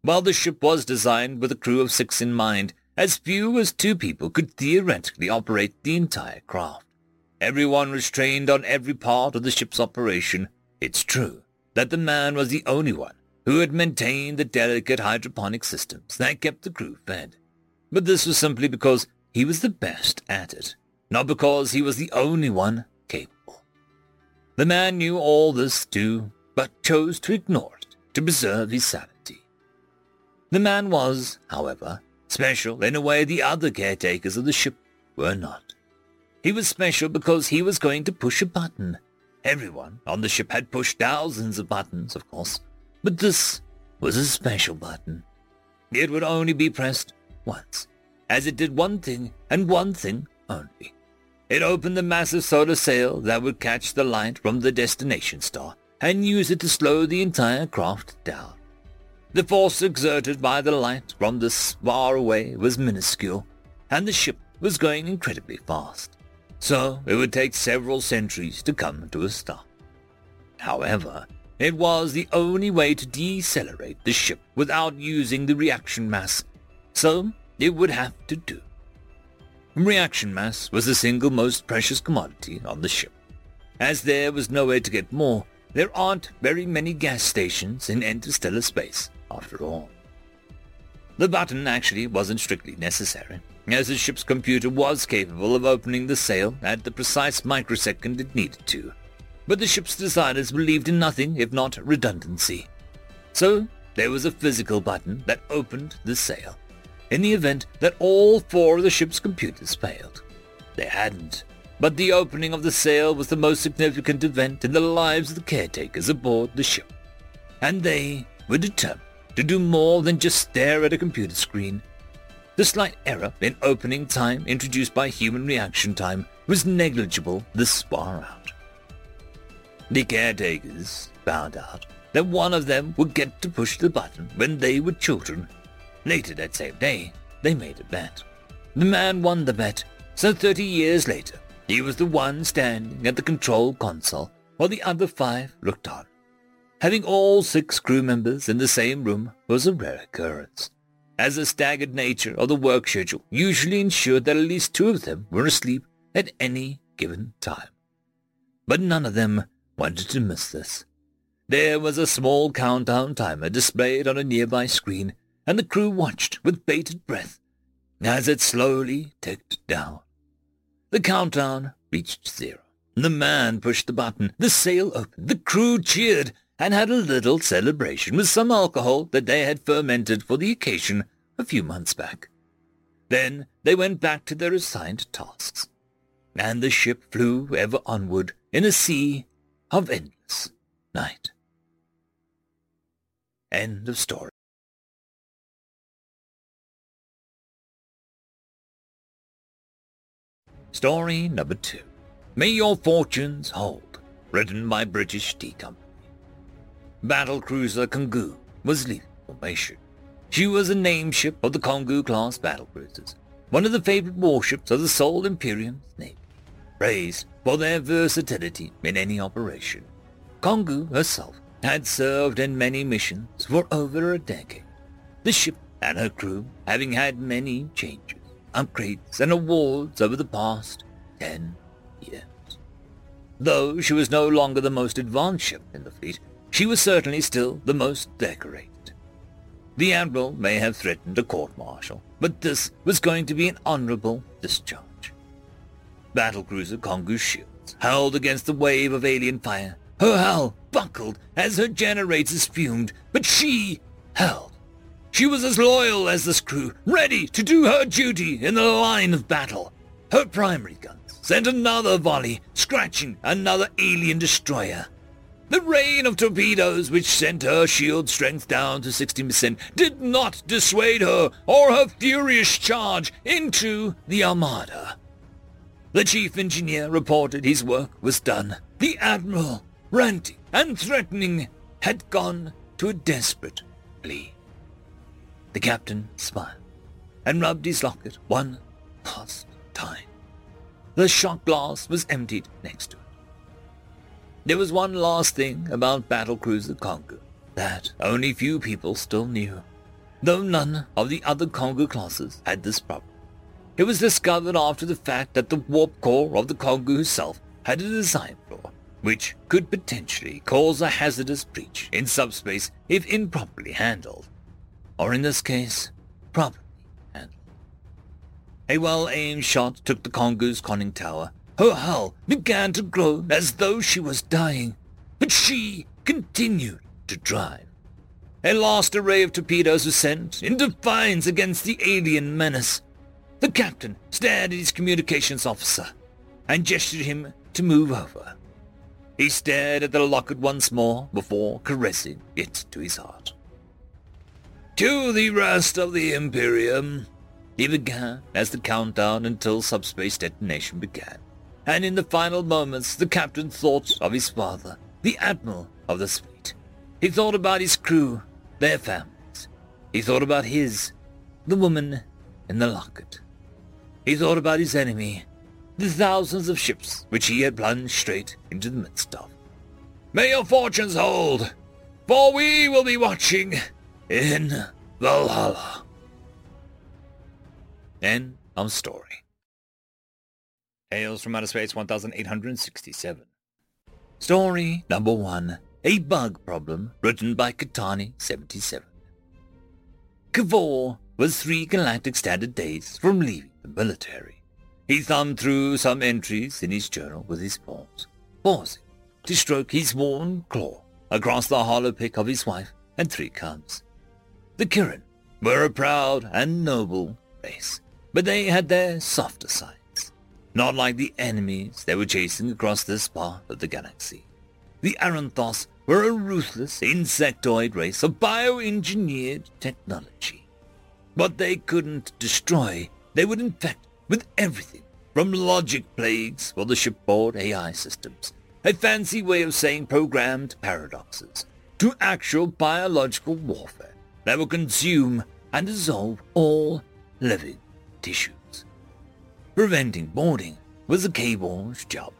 A: While the ship was designed with a crew of six in mind, as few as two people could theoretically operate the entire craft. Everyone was trained on every part of the ship's operation. It's true that the man was the only one who had maintained the delicate hydroponic systems that kept the crew fed. But this was simply because he was the best at it, not because he was the only one capable. The man knew all this too, but chose to ignore it to preserve his sanity. The man was, however, special in a way the other caretakers of the ship were not. He was special because he was going to push a button Everyone on the ship had pushed thousands of buttons, of course, but this was a special button. It would only be pressed once, as it did one thing and one thing only. It opened the massive solar sail that would catch the light from the destination star and use it to slow the entire craft down. The force exerted by the light from this far away was minuscule, and the ship was going incredibly fast so it would take several centuries to come to a stop. However, it was the only way to decelerate the ship without using the reaction mass, so it would have to do. Reaction mass was the single most precious commodity on the ship. As there was nowhere to get more, there aren't very many gas stations in interstellar space, after all. The button actually wasn't strictly necessary as the ship's computer was capable of opening the sail at the precise microsecond it needed to. But the ship's designers believed in nothing if not redundancy. So there was a physical button that opened the sail, in the event that all four of the ship's computers failed. They hadn't, but the opening of the sail was the most significant event in the lives of the caretakers aboard the ship, and they were determined to do more than just stare at a computer screen the slight error in opening time introduced by human reaction time was negligible this far out. The caretakers found out that one of them would get to push the button when they were children. Later that same day, they made a bet. The man won the bet, so 30 years later, he was the one standing at the control console while the other five looked on. Having all six crew members in the same room was a rare occurrence as the staggered nature of the work schedule usually ensured that at least two of them were asleep at any given time. But none of them wanted to miss this. There was a small countdown timer displayed on a nearby screen, and the crew watched with bated breath as it slowly ticked down. The countdown reached zero. The man pushed the button, the sail opened, the crew cheered, and had a little celebration with some alcohol that they had fermented for the occasion a few months back. Then they went back to their assigned tasks, and the ship flew ever onward in a sea of endless night.
B: End of story. Story number two. May Your Fortunes Hold. Written by British Tea Company. Battle cruiser Kongu was leaving formation. She was a nameship of the Kongu-class battlecruisers, one of the favorite warships of the Sol Imperium's navy, praised for their versatility in any operation. Kongu herself had served in many missions for over a decade. The ship and her crew having had many changes, upgrades, and awards over the past ten years. Though she was no longer the most advanced ship in the fleet, she was certainly still the most decorated. The Admiral may have threatened a court-martial, but this was going to be an honorable discharge. Battlecruiser Kongu's shields held against the wave of alien fire. Her hull buckled as her generators fumed, but she held. She was as loyal as this crew, ready to do her duty in the line of battle. Her primary guns sent another volley, scratching another alien destroyer. The rain of torpedoes, which sent her shield strength down to 60%, did not dissuade her or her furious charge into the Armada. The chief engineer reported his work was done. The admiral, ranting and threatening, had gone to a desperate plea. The captain smiled and rubbed his locket one last time. The shot glass was emptied next to it. There was one last thing about battlecruiser Kongu that only few people still knew, though none of the other Kongu classes had this problem. It was discovered after the fact that the warp core of the Kongu herself had a design flaw, which could potentially cause a hazardous breach in subspace if improperly handled, or in this case, properly handled. A well-aimed shot took the Kongu's conning tower her hull began to glow as though she was dying, but she continued to drive. A last array of torpedoes was sent in defiance against the alien menace. The captain stared at his communications officer and gestured him to move over. He stared at the locket once more before caressing it to his heart. To the rest of the Imperium, he began as the countdown until subspace detonation began and in the final moments the captain thought of his father, the admiral of the fleet. He thought about his crew, their families. He thought about his, the woman in the locket. He thought about his enemy, the thousands of ships which he had plunged straight into the midst of. May your fortunes hold, for we will be watching in Valhalla. End of story.
A: Tales from Outer Space 1867.
B: Story number one. A Bug Problem, written by Katani77. Kavor was three galactic standard days from leaving the military. He thumbed through some entries in his journal with his paws, pausing to stroke his worn claw across the hollow pick of his wife and three cubs. The Kirin were a proud and noble race, but they had their softer sides, not like the enemies they were chasing across this part of the galaxy. The Aranthos were a ruthless insectoid race of bioengineered technology. but they couldn't destroy, they would infect with everything from logic plagues for the shipboard AI systems, a fancy way of saying programmed paradoxes, to actual biological warfare that will consume and dissolve all living tissues. Preventing boarding was the cable's job.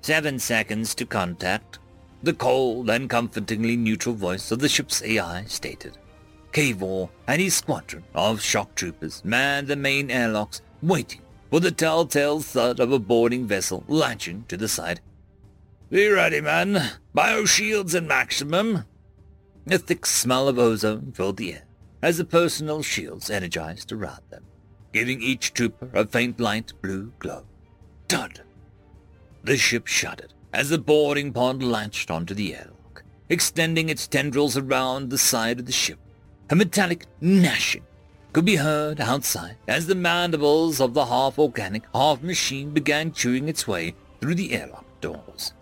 B: Seven seconds to contact, the cold and comfortingly neutral voice of the ship's AI stated. Kavor and his squadron of shock troopers manned the main airlocks, waiting for the telltale thud of a boarding vessel latching to the side. Be ready, men. Bio shields in maximum. A thick smell of ozone filled the air as the personal shields energized around them giving each trooper a faint light blue glow. Dud! The ship shuddered as the boarding pod latched onto the airlock, extending its tendrils around the side of the ship. A metallic gnashing could be heard outside as the mandibles of the half-organic, half-machine began chewing its way through the airlock doors.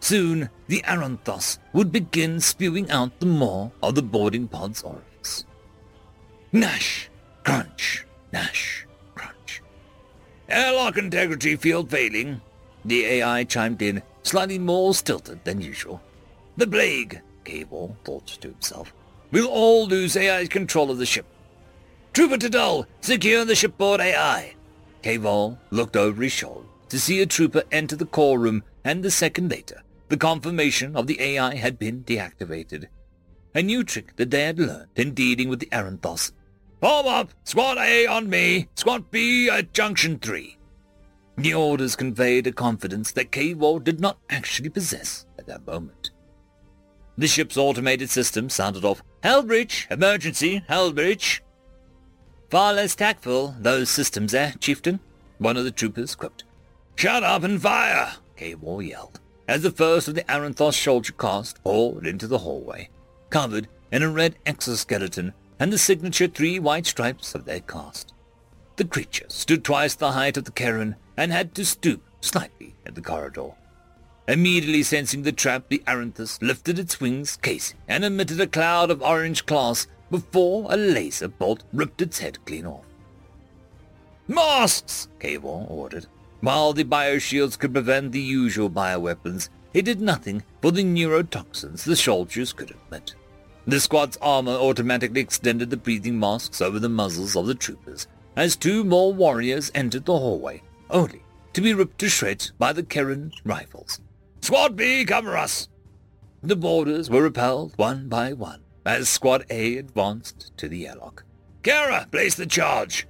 A: Soon, the Aranthos would begin spewing out the maw of the boarding pod's orifice. Gnash, crunch, gnash, crunch. Airlock integrity field failing, the AI chimed in, slightly more stilted than usual. The plague, Cable thought to himself. We'll all lose AI's control of the ship. Trooper Tadal, secure the shipboard AI. Cable looked over his shoulder to see a trooper enter the core room and a second later, the confirmation of the AI had been deactivated. A new trick that they had learned in dealing with the Aranthos. Form up! Squad A on me! Squad B at Junction 3. The orders conveyed a confidence that K-Wall did not actually possess at that moment. The ship's automated system sounded off, Hull breach! Emergency! Hull breach! Far less tactful, those systems eh, Chieftain? One of the troopers quipped. Shut up and fire! K-Wall yelled, as the first of the Aranthos soldier cast poured into the hallway, covered in a red exoskeleton and the signature three white stripes of their caste. The creature stood twice the height of the Karen and had to stoop slightly at the corridor. Immediately sensing the trap, the Aranthos lifted its wings casing and emitted a cloud of orange glass before a laser bolt ripped its head clean off. Masks! Cable ordered. While the bioshields could prevent the usual bioweapons, it did nothing for the neurotoxins the soldiers could emit. The squad's armor automatically extended the breathing masks over the muzzles of the troopers as two more warriors entered the hallway, only to be ripped to shreds by the Karen rifles. Squad B, cover us! The boarders were repelled one by one as Squad A advanced to the airlock. Kara, place the charge!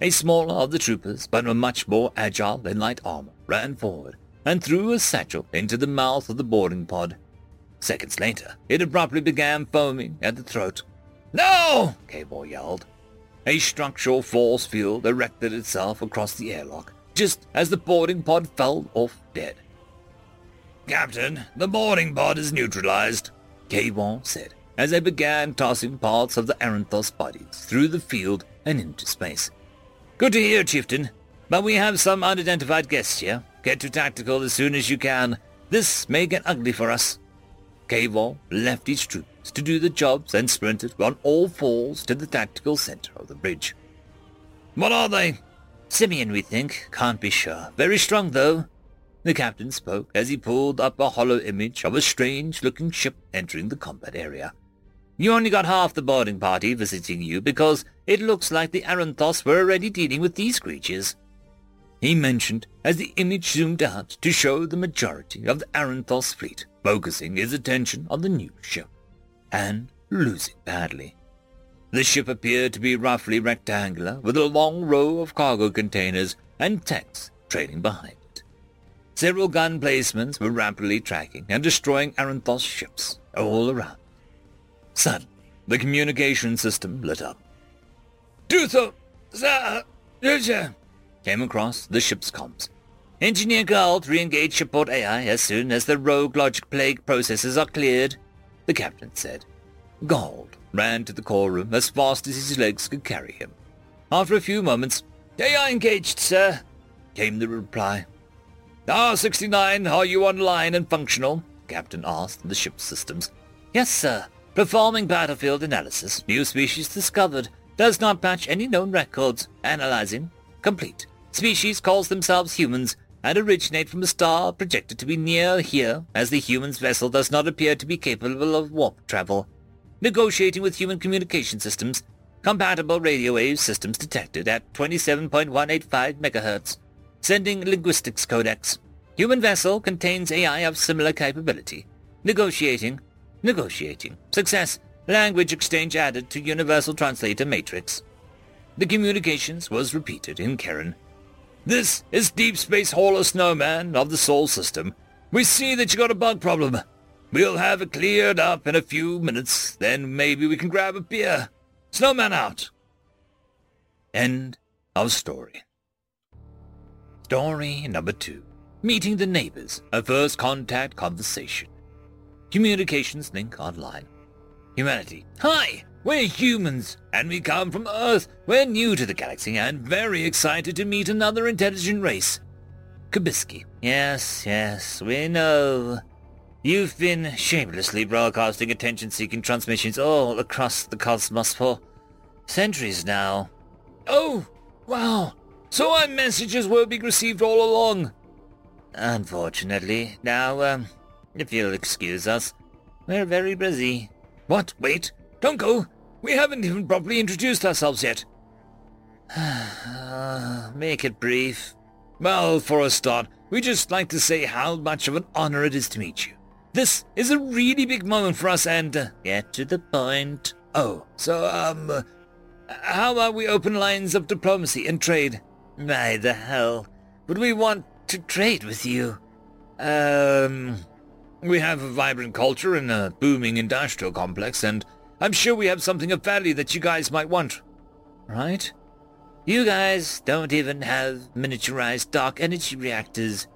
A: A smaller of the troopers, but much more agile than light armor, ran forward and threw a satchel into the mouth of the boarding pod. Seconds later, it abruptly began foaming at the throat. No! Cable yelled. A structural force field erected itself across the airlock, just as the boarding pod fell off dead. Captain, the boarding pod is neutralized, Cable said, as they began tossing parts of the Aranthos bodies through the field and into space. Good to hear, Chieftain. But we have some unidentified guests here. Get to tactical as soon as you can. This may get ugly for us. Cable left his troops to do the jobs and sprinted on all fours to the tactical center of the bridge. What are they? Simian, we think. Can't be sure. Very strong, though. The captain spoke as he pulled up a hollow image of a strange-looking ship entering the combat area. You only got half the boarding party visiting you because it looks like the Aranthos were already dealing with these creatures. He mentioned as the image zoomed out to show the majority of the Aranthos fleet focusing his attention on the new ship, and losing badly. The ship appeared to be roughly rectangular, with a long row of cargo containers and tanks trailing behind. Several gun placements were rapidly tracking and destroying Aranthos ships all around. Suddenly, the communication system lit up. Dutho, sir, came across the ship's comms. Engineer Galt re-engage shipboard AI as soon as the rogue logic plague processes are cleared, the captain said. Galt ran to the core room as fast as his legs could carry him. After a few moments, AI engaged, sir, came the reply. Ah, R-69, are you online and functional? Captain asked the ship's systems. Yes, sir. Performing battlefield analysis. New species discovered. Does not match any known records. Analyzing. Complete. Species calls themselves humans and originate from a star projected to be near here, as the human's vessel does not appear to be capable of warp travel. Negotiating with human communication systems. Compatible radio wave systems detected at 27.185 MHz. Sending linguistics codex. Human vessel contains AI of similar capability. Negotiating. Negotiating. Success. Language exchange added to Universal Translator Matrix. The communications was repeated in Karen. This is Deep Space Hauler Snowman of the Sol System. We see that you got a bug problem. We'll have it cleared up in a few minutes, then maybe we can grab a beer. Snowman out. End of story. Story number two. Meeting the neighbors. A first contact conversation. Communications link online. Humanity. Hi! We're humans, and we come from Earth. We're new to the galaxy and very excited to meet another intelligent race. Kabisky. Yes, yes, we know.
C: You've been shamelessly broadcasting attention-seeking transmissions all across the cosmos for centuries now.
A: Oh, wow. So our messages were being received all along.
C: Unfortunately. Now, um, if you'll excuse us, we're very busy.
A: What? Wait. Don't go. We haven't even properly introduced ourselves yet.
C: uh, *sighs* make it brief.
A: Well, for a start, we'd just like to say how much of an honor it is to meet you. This is a really big moment for us and... Uh,
C: get to the point.
A: Oh, so, um... Uh, how about we open lines of diplomacy and trade?
C: Why the hell would we want to trade with you?
A: Um... We have a vibrant culture and a booming industrial complex, and I'm sure we have something of value that you guys might want.
C: Right? You guys don't even have miniaturized dark energy reactors,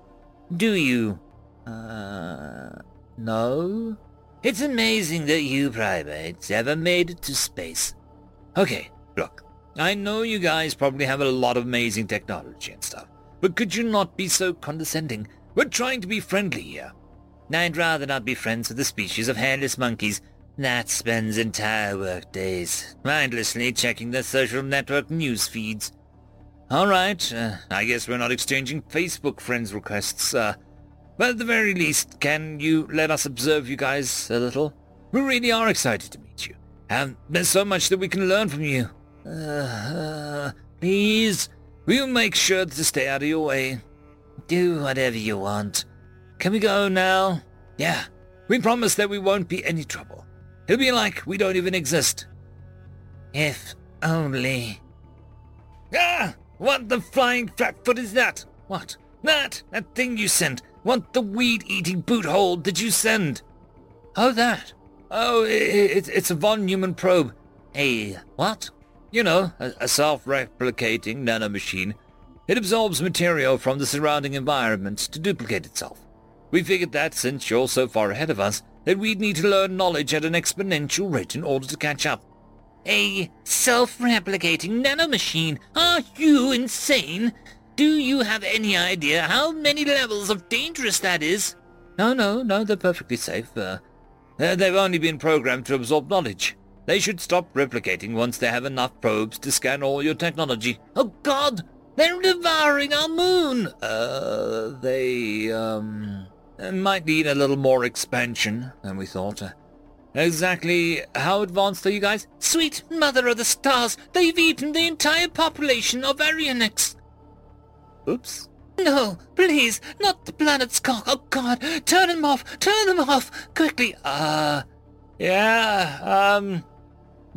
C: do you? Uh... No? It's amazing that you primates ever made it to space.
A: Okay, look, I know you guys probably have a lot of amazing technology and stuff, but could you not be so condescending? We're trying to be friendly here.
C: I'd rather not be friends with a species of hairless monkeys that spends entire workdays mindlessly checking their social network news feeds.
A: All right, uh, I guess we're not exchanging Facebook friends requests, uh, but at the very least, can you let us observe you guys a little? We really are excited to meet you. And there's so much that we can learn from you.
C: Uh, uh, please,
A: we'll make sure to stay out of your way.
C: Do whatever you want. Can we go now?
A: Yeah, we promise that we won't be any trouble. It'll be like we don't even exist.
C: If only.
A: Ah! What the flying flatfoot is that? What? That? That thing you sent? What the weed-eating boot-hole did you send?
C: Oh, that.
A: Oh, it, it, it's a von Neumann probe.
C: A what?
A: You know, a, a self-replicating nanomachine. It absorbs material from the surrounding environment to duplicate itself. We figured that since you're so far ahead of us, that we'd need to learn knowledge at an exponential rate in order to catch up.
C: A self-replicating nanomachine? Are you insane? Do you have any idea how many levels of dangerous that is?
A: No, no, no, they're perfectly safe. Uh, they've only been programmed to absorb knowledge. They should stop replicating once they have enough probes to scan all your technology.
C: Oh, God! They're devouring our moon!
A: Uh, they, um, might need a little more expansion than we thought. Uh, exactly how advanced are you guys?
C: Sweet mother of the stars! They've eaten the entire population of Arianex!
A: Oops.
C: No, please, not the planet's cock. Oh, God, turn them off, turn them off, quickly.
A: Uh, yeah, um,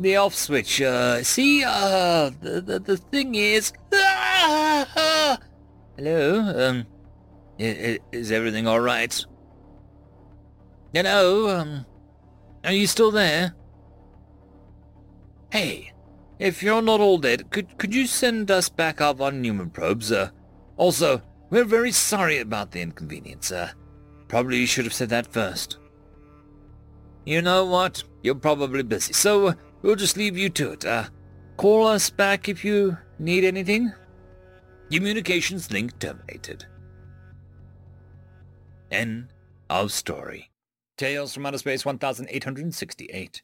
A: the off switch, uh, see, uh, the, the, the thing is... *laughs* Hello, um, is everything all right? Hello, um, are you still there? Hey, if you're not all dead, could could you send us back our von Neumann probes, uh, also, we're very sorry about the inconvenience, sir. Probably you should have said that first. You know what? You're probably busy, so uh, we'll just leave you to it. Uh, call us back if you need anything. Communications link terminated. End of story. Tales from Outer Space 1868.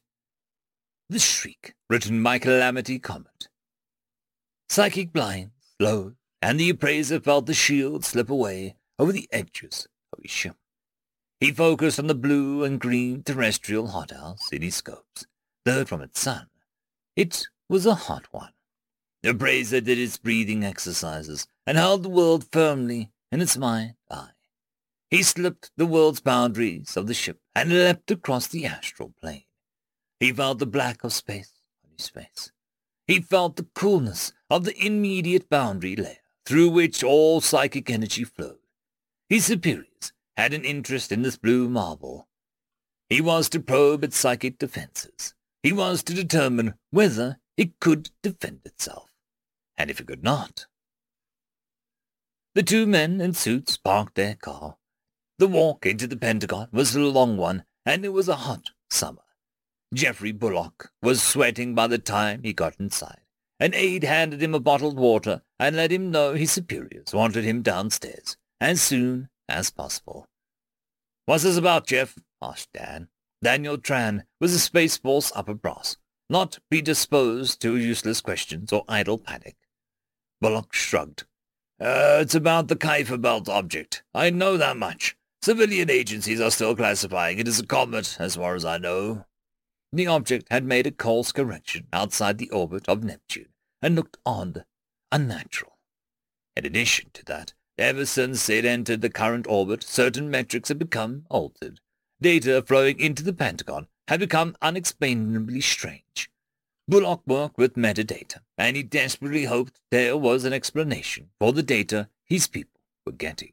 A: The Shriek, written by Calamity Comet. Psychic blinds, low and the appraiser felt the shield slip away over the edges of his ship. He focused on the blue and green terrestrial hothouse in his scopes, third from its sun. It was a hot one. The appraiser did its breathing exercises and held the world firmly in its mind eye. He slipped the world's boundaries of the ship and leapt across the astral plane. He felt the black of space on his face. He felt the coolness of the immediate boundary layer through which all psychic energy flowed. His superiors had an interest in this blue marble. He was to probe its psychic defenses. He was to determine whether it could defend itself, and if it could not. The two men in suits parked their car. The walk into the Pentagon was a long one, and it was a hot summer. Jeffrey Bullock was sweating by the time he got inside. An aide handed him a bottled water and let him know his superiors wanted him downstairs as soon as possible. What's this about, Jeff? asked Dan. Daniel Tran was a Space Force upper brass, not predisposed to useless questions or idle panic. Bullock shrugged. Uh, it's about the Kuiper Belt object. I know that much. Civilian agencies are still classifying it as a comet, as far as I know. The object had made a course correction outside the orbit of Neptune and looked odd, unnatural. In addition to that, ever since it entered the current orbit, certain metrics had become altered. Data flowing into the Pentagon had become unexplainably strange. Bullock worked with metadata, and he desperately hoped there was an explanation for the data his people were getting.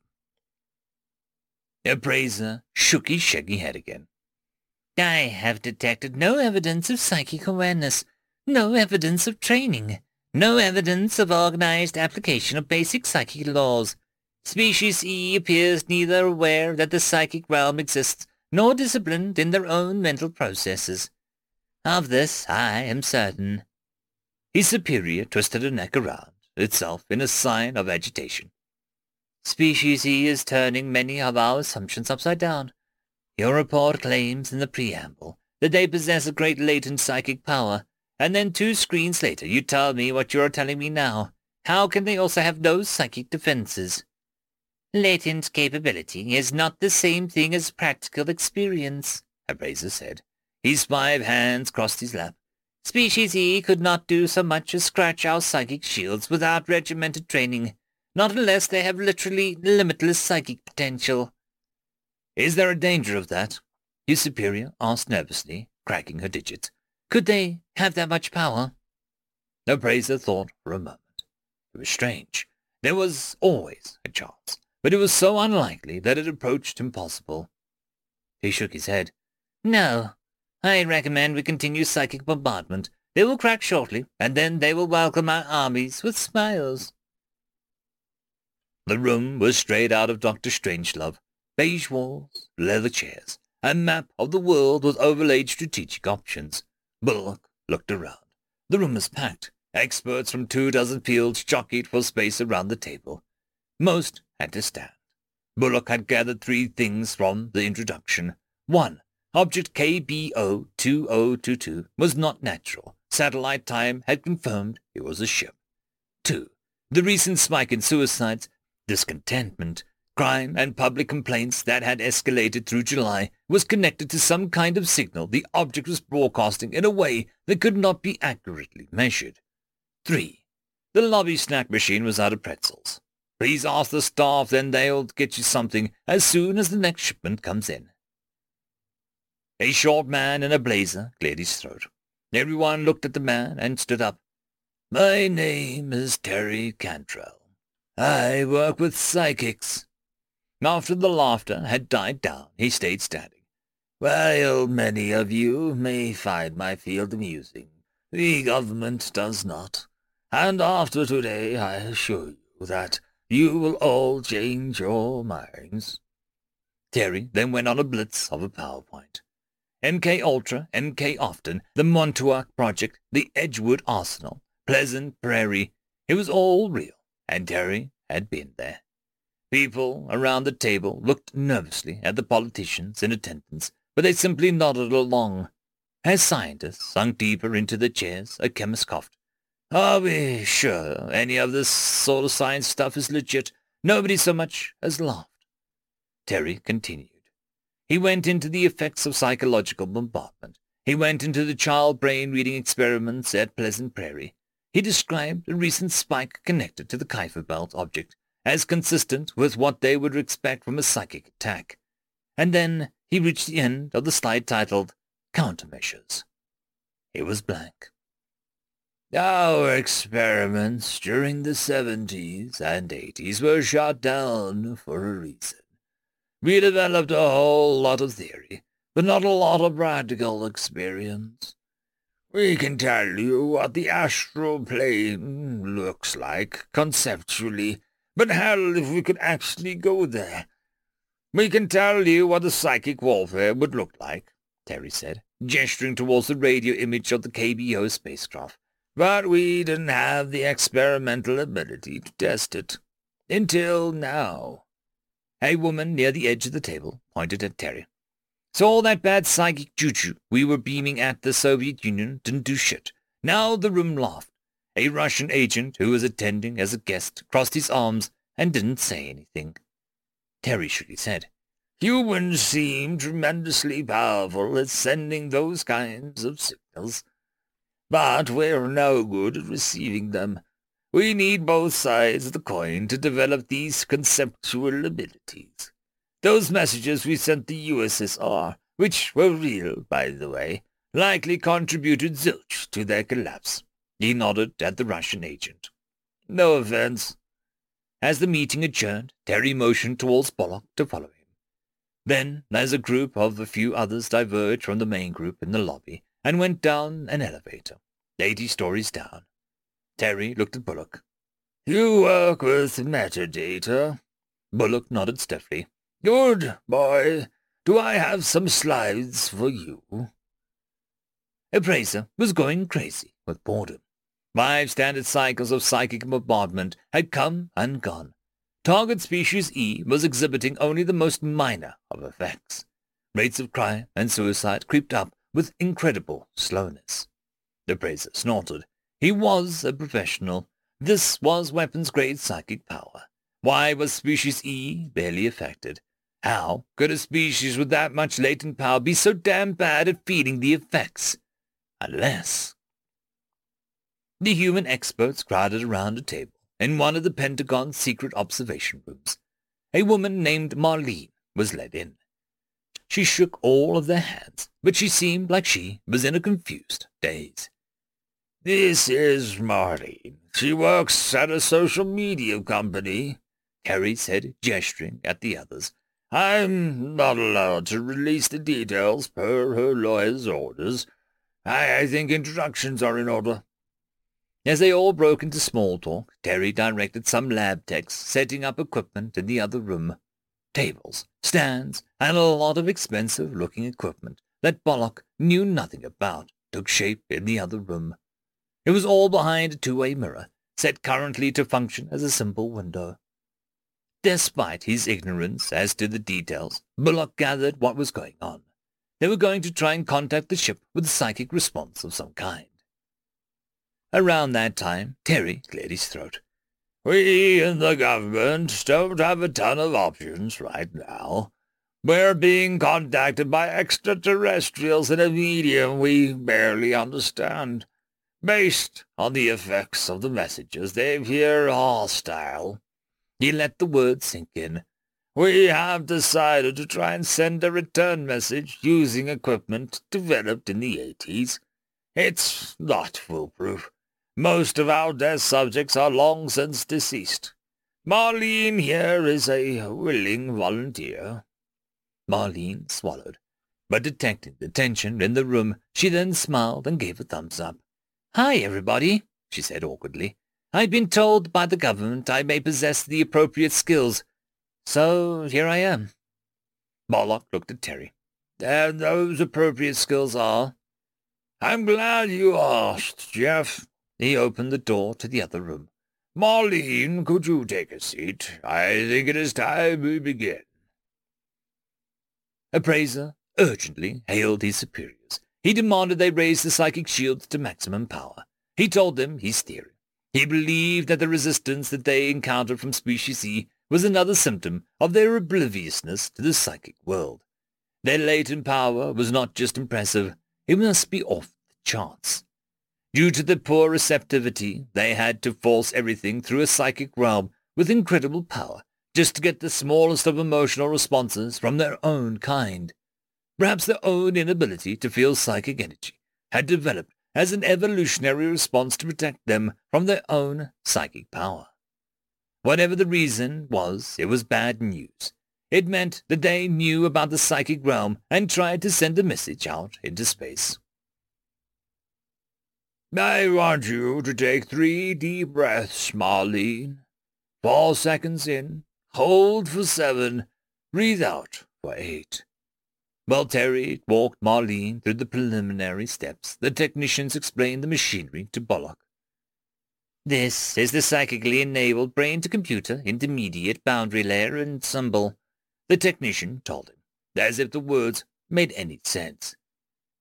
A: Appraiser shook his shaggy head again.
C: I have detected no evidence of psychic awareness, no evidence of training. No evidence of organized application of basic psychic laws. Species E appears neither aware that the psychic realm exists, nor disciplined in their own mental processes. Of this I am certain.
A: His superior twisted her neck around, itself in a sign of agitation.
C: Species E is turning many of our assumptions upside down. Your report claims in the preamble that they possess a great latent psychic power, and then two screens later you tell me what you are telling me now. How can they also have no psychic defenses? Latent capability is not the same thing as practical experience, Appraiser said. His five hands crossed his lap. Species E could not do so much as scratch our psychic shields without regimented training, not unless they have literally limitless psychic potential.
A: Is there a danger of that? His superior asked nervously, cracking her digits.
C: Could they have that much power?
A: Appraiser thought for a moment. It was strange. There was always a chance, but it was so unlikely that it approached impossible. He shook his head.
C: No. I recommend we continue psychic bombardment. They will crack shortly, and then they will welcome our armies with smiles.
A: The room was straight out of Dr. Strangelove. Beige walls, leather chairs, a map of the world with overlaid strategic options. Bullock looked around. The room was packed. Experts from two dozen fields jockeyed for space around the table. Most had to stand. Bullock had gathered three things from the introduction. One, object KBO-2022 was not natural. Satellite time had confirmed it was a ship. Two, the recent spike in suicides, discontentment, crime and public complaints that had escalated through July was connected to some kind of signal the object was broadcasting in a way that could not be accurately measured. 3. The lobby snack machine was out of pretzels. Please ask the staff, then they'll get you something as soon as the next shipment comes in. A short man in a blazer cleared his throat. Everyone looked at the man and stood up. My name is Terry Cantrell. I work with psychics. After the laughter had died down, he stayed standing. While many of you may find my field amusing, the government does not. And after today, I assure you that you will all change your minds. Terry then went on a blitz of a PowerPoint. MK Ultra, MK Often, the Montauk Project, the Edgewood Arsenal, Pleasant Prairie. It was all real, and Terry had been there. People around the table looked nervously at the politicians in attendance, but they simply nodded along. As scientists sunk deeper into their chairs, a chemist coughed. Are we sure any of this of science stuff is legit? Nobody so much as laughed. Terry continued. He went into the effects of psychological bombardment. He went into the child brain reading experiments at Pleasant Prairie. He described a recent spike connected to the Kuiper Belt object as consistent with what they would expect from a psychic attack. And then he reached the end of the slide titled Countermeasures. It was blank. Our experiments during the 70s and 80s were shot down for a reason. We developed a whole lot of theory, but not a lot of practical experience. We can tell you what the astral plane looks like conceptually but hell if we could actually go there. We can tell you what a psychic warfare would look like, Terry said, gesturing towards the radio image of the KBO spacecraft. But we didn't have the experimental ability to test it. Until now. A woman near the edge of the table pointed at Terry. So all that bad psychic juju we were beaming at the Soviet Union didn't do shit. Now the room laughed. A Russian agent who was attending as a guest crossed his arms and didn't say anything. Terry shook his head.
B: Humans seem tremendously powerful at sending those kinds of signals, but we're no good at receiving them. We need both sides of the coin to develop these conceptual abilities. Those messages we sent the USSR, which were real, by the way, likely contributed zilch to their collapse. He nodded at the Russian agent. No offense.
A: As the meeting adjourned, Terry motioned towards Bullock to follow him. Then, as a group of a few others diverged from the main group in the lobby and went down an elevator, eighty stories down, Terry looked at Bullock.
B: You work with metadata?
A: Bullock nodded stiffly.
B: Good, boy. Do I have some slides for you?
A: Appraiser was going crazy with boredom. Five standard cycles of psychic bombardment had come and gone, Target species E was exhibiting only the most minor of effects. Rates of crime and suicide creeped up with incredible slowness. The Appraiser snorted. He was a professional. This was weapons-grade psychic power. Why was species E barely affected? How could a species with that much latent power be so damn bad at feeding the effects? Unless... The human experts crowded around a table in one of the Pentagon's secret observation rooms. A woman named Marlene was led in. She shook all of their hands, but she seemed like she was in a confused daze.
B: This is Marlene. She works at a social media company,
A: Terry said, gesturing at the others.
B: I'm not allowed to release the details per her lawyer's orders. I, I think introductions are in order.
A: As they all broke into small talk, Terry directed some lab techs setting up equipment in the other room. Tables, stands, and a lot of expensive-looking equipment that Bullock knew nothing about took shape in the other room. It was all behind a two-way mirror, set currently to function as a simple window. Despite his ignorance as to the details, Bullock gathered what was going on. They were going to try and contact the ship with a psychic response of some kind. Around that time, Terry cleared his throat.
B: We in the government don't have a ton of options right now. We're being contacted by extraterrestrials in a medium we barely understand. Based on the effects of the messages, they appear hostile.
A: He let the words sink in.
B: We have decided to try and send a return message using equipment developed in the 80s. It's not foolproof, most of our test subjects are long since deceased. Marlene here is a willing volunteer.
A: Marlene swallowed, but detecting the tension in the room, she then smiled and gave a thumbs up. Hi, everybody, she said awkwardly. I've been told by the government I may possess the appropriate skills, so here I am.
B: Bullock looked at Terry. And those appropriate skills are? I'm glad you asked, Jeff.
A: He opened the door to the other room.
B: Marlene, could you take a seat? I think it is time we begin.
A: Appraiser urgently hailed his superiors. He demanded they raise the psychic shields to maximum power. He told them his theory. He believed that the resistance that they encountered from Species E was another symptom of their obliviousness to the psychic world. Their latent power was not just impressive, it must be off the charts. Due to the poor receptivity, they had to force everything through a psychic realm with incredible power, just to get the smallest of emotional responses from their own kind. Perhaps their own inability to feel psychic energy had developed as an evolutionary response to protect them from their own psychic power. Whatever the reason was, it was bad news. It meant that they knew about the psychic realm and tried to send a message out into space.
B: I want you to take three deep breaths, Marlene. Four seconds in, hold for seven, breathe out for eight.
A: While Terry walked Marlene through the preliminary steps, the technicians explained the machinery to Bullock. This is the psychically enabled brain-to-computer intermediate boundary layer and ensemble. the technician told him, as if the words made any sense.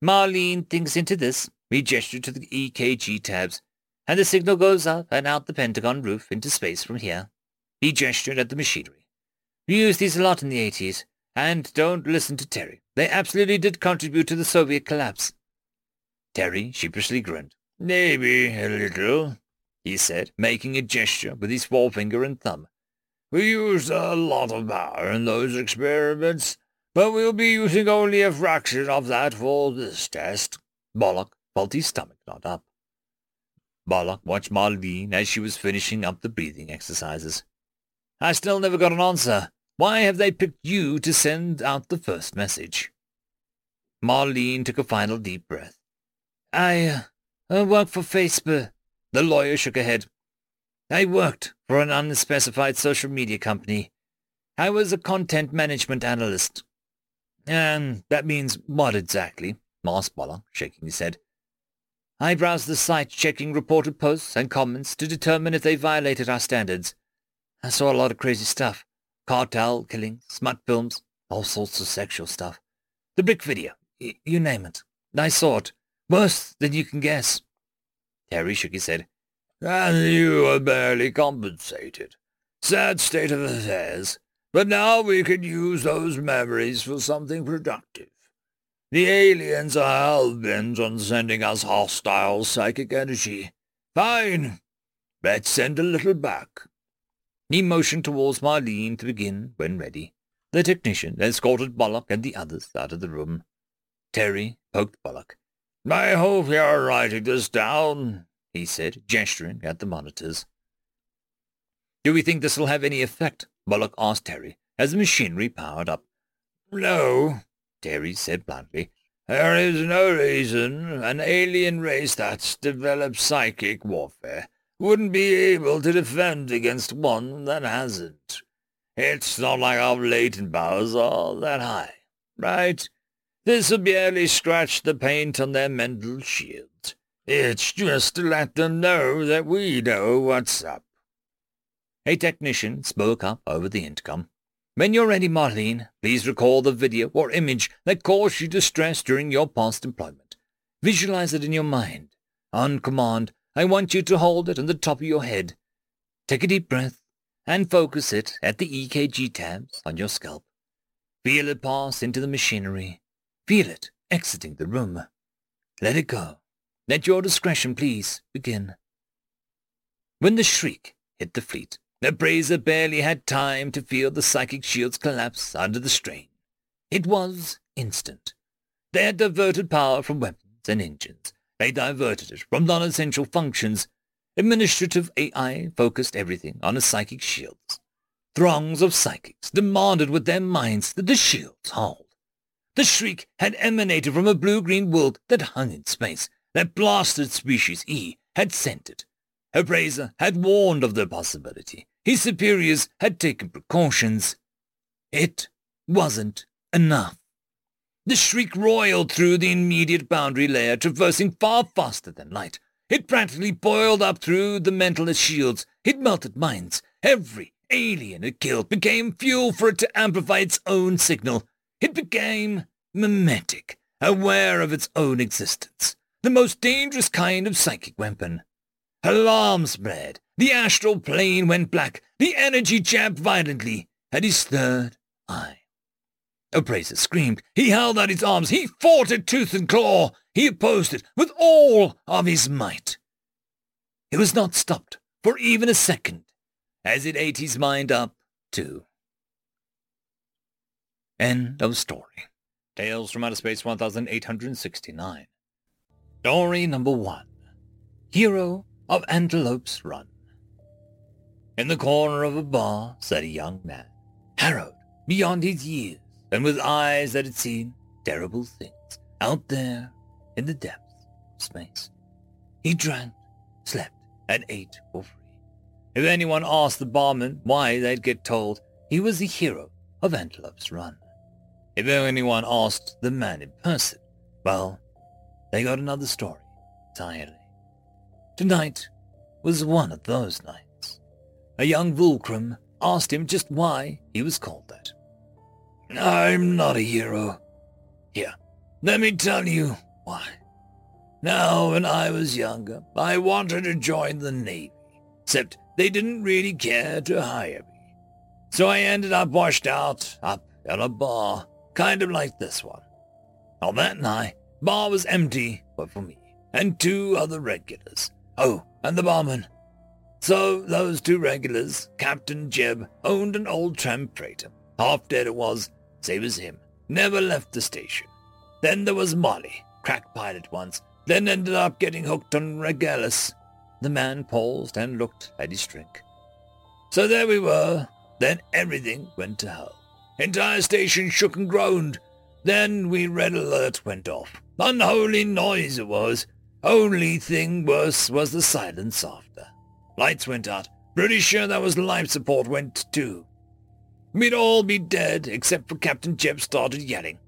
A: Marlene thinks into this. He gestured to the EKG tabs, and the signal goes up and out the Pentagon roof into space from here. He gestured at the machinery. We used these a lot in the 80s, and don't listen to Terry. They absolutely did contribute to the Soviet collapse. Terry sheepishly grinned.
B: Maybe a little, he said, making a gesture with his forefinger and thumb. We used a lot of power in those experiments, but we'll be using only a fraction of that for this test.
A: Bullock felt his stomach knot up. Bullock watched Marlene as she was finishing up the breathing exercises. I still never got an answer. Why have they picked you to send out the first message? Marlene took a final deep breath. I uh, work for Facebook. The lawyer shook her head. I worked for an unspecified social media company. I was a content management analyst. And that means what exactly? asked Bullock, shaking his head. I browsed the site checking reported posts and comments to determine if they violated our standards. I saw a lot of crazy stuff. Cartel killings, smut films, all sorts of sexual stuff. The brick video, y- you name it. I saw it. Worse than you can guess. Terry shook his head.
B: And you were barely compensated. Sad state of affairs. But now we can use those memories for something productive. The aliens are hell-bent on sending us hostile psychic energy. Fine. Let's send a little back.
A: He motioned towards Marlene to begin when ready. The technician escorted Bullock and the others out of the room. Terry poked Bullock.
B: I hope you're writing this down, he said, gesturing at the monitors.
A: Do we think this will have any effect? Bullock asked Terry, as the machinery powered up.
B: No, Terry said bluntly. There is no reason an alien race that's developed psychic warfare wouldn't be able to defend against one that hasn't. It's not like our latent powers are that high, right? This will barely scratch the paint on their mental shield. It's just to let them know that we know what's up.
A: A technician spoke up over the intercom. When you're ready, Marlene, please recall the video or image that caused you distress during your past employment. Visualize it in your mind. On command, I want you to hold it on the top of your head. Take a deep breath and focus it at the EKG tabs on your scalp. Feel it pass into the machinery. Feel it exiting the room. Let it go. Let your discretion, please, begin. When the shriek hit the fleet, the Appraiser barely had time to feel the psychic shields collapse under the strain. It was instant. They had diverted power from weapons and engines. They diverted it from non-essential functions. Administrative AI focused everything on the psychic shields. Throngs of psychics demanded with their minds that the shields hold. The shriek had emanated from a blue-green world that hung in space, that blasted species E had sent it. Appraiser had warned of the possibility. His superiors had taken precautions. It wasn't enough. The shriek roiled through the immediate boundary layer, traversing far faster than light. It practically boiled up through the mentalist shields. It melted minds. Every alien it killed became fuel for it to amplify its own signal. It became mimetic, aware of its own existence. The most dangerous kind of psychic weapon. Alarm spread. The astral plane went black. The energy jabbed violently at his third eye. Appraiser screamed. He held out his arms. He fought it tooth and claw. He opposed it with all of his might. It was not stopped for even a second as it ate his mind up, too. End of story. Tales from Outer Space 1869. Story number one. Hero of Antelope's Run. In the corner of a bar sat a young man, harrowed beyond his years, and with eyes that had seen terrible things out there in the depths of space. He drank, slept, and ate for free. If anyone asked the barman why, they'd get told he was the hero of Antelope's Run. If anyone asked the man in person, well, they got another story entirely. Tonight was one of those nights. A young Vulcrum asked him just why he was called that.
B: I'm not a hero. Here, let me tell you why. Now, when I was younger, I wanted to join the Navy, except they didn't really care to hire me. So I ended up washed out, up at a bar, kind of like this one. On that night, the bar was empty but for me, and two other regulars. Oh, and the barman. So those two regulars, Captain Jeb, owned an old tramp freighter. Half dead it was, same as him. Never left the station. Then there was Molly, crack pilot once, then ended up getting hooked on Regalis. The man paused and looked at his drink. So there we were. Then everything went to hell. Entire station shook and groaned. Then we red alert went off. Unholy noise it was. Only thing worse was the silence after. Lights went out. Pretty sure that was life support went too. We'd all be dead except for Captain Jeb started yelling.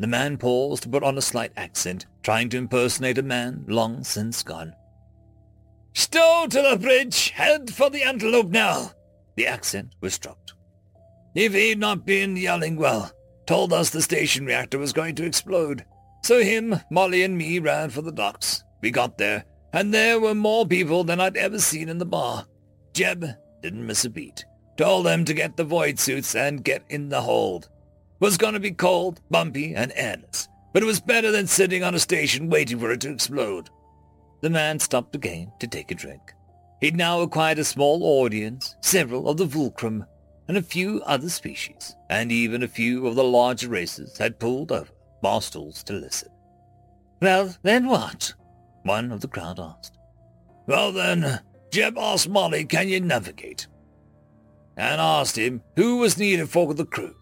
B: The man paused to put on a slight accent, trying to impersonate a man long since gone. Stow to the bridge! Head for the antelope now! The accent was dropped. If he'd not been yelling well, told us the station reactor was going to explode. So him, Molly, and me ran for the docks. We got there, and there were more people than I'd ever seen in the bar. Jeb didn't miss a beat. Told them to get the void suits and get in the hold. It Was gonna be cold, bumpy, and airless, but it was better than sitting on a station waiting for it to explode. The man stopped again to take a drink. He'd now acquired a small audience, several of the Vulcrum, and a few other species, and even a few of the larger races had pulled over bar stools to listen. Well, then what? One of the crowd asked. Well then, Jeb asked Molly, can you navigate? And asked him who was needed for the crew.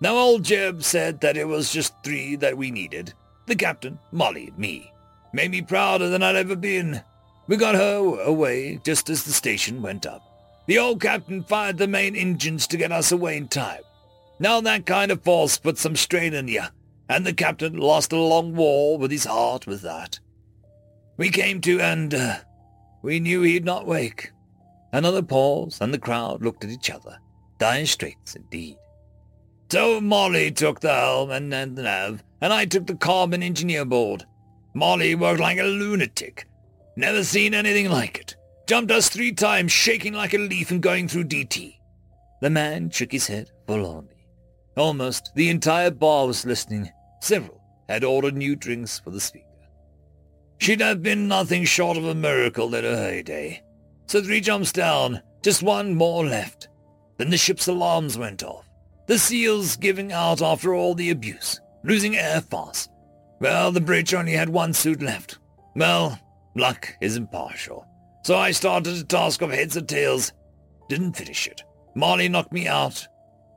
B: Now old Jeb said that it was just three that we needed. The captain, Molly, and me. Made me prouder than I'd ever been. We got her away just as the station went up. The old captain fired the main engines to get us away in time. Now that kind of force puts some strain on you, and the captain lost a long war with his heart with that. We came to, and uh, we knew he'd not wake. Another pause, and the crowd looked at each other. Dire straits, indeed. So Molly took the helm and, the nav, and I took the carbon engineer board. Molly worked like a lunatic. Never seen anything like it. Jumped us three times, shaking like a leaf and going through DT. The man shook his head forlornly. Almost the entire bar was listening. Several had ordered new drinks for the speaker. She'd have been nothing short of a miracle in her heyday. So three jumps down, just one more left. Then the ship's alarms went off. The seals giving out after all the abuse, losing air fast. Well, the bridge only had one suit left. Well, luck is impartial. So I started a task of heads or tails. Didn't finish it. Molly knocked me out.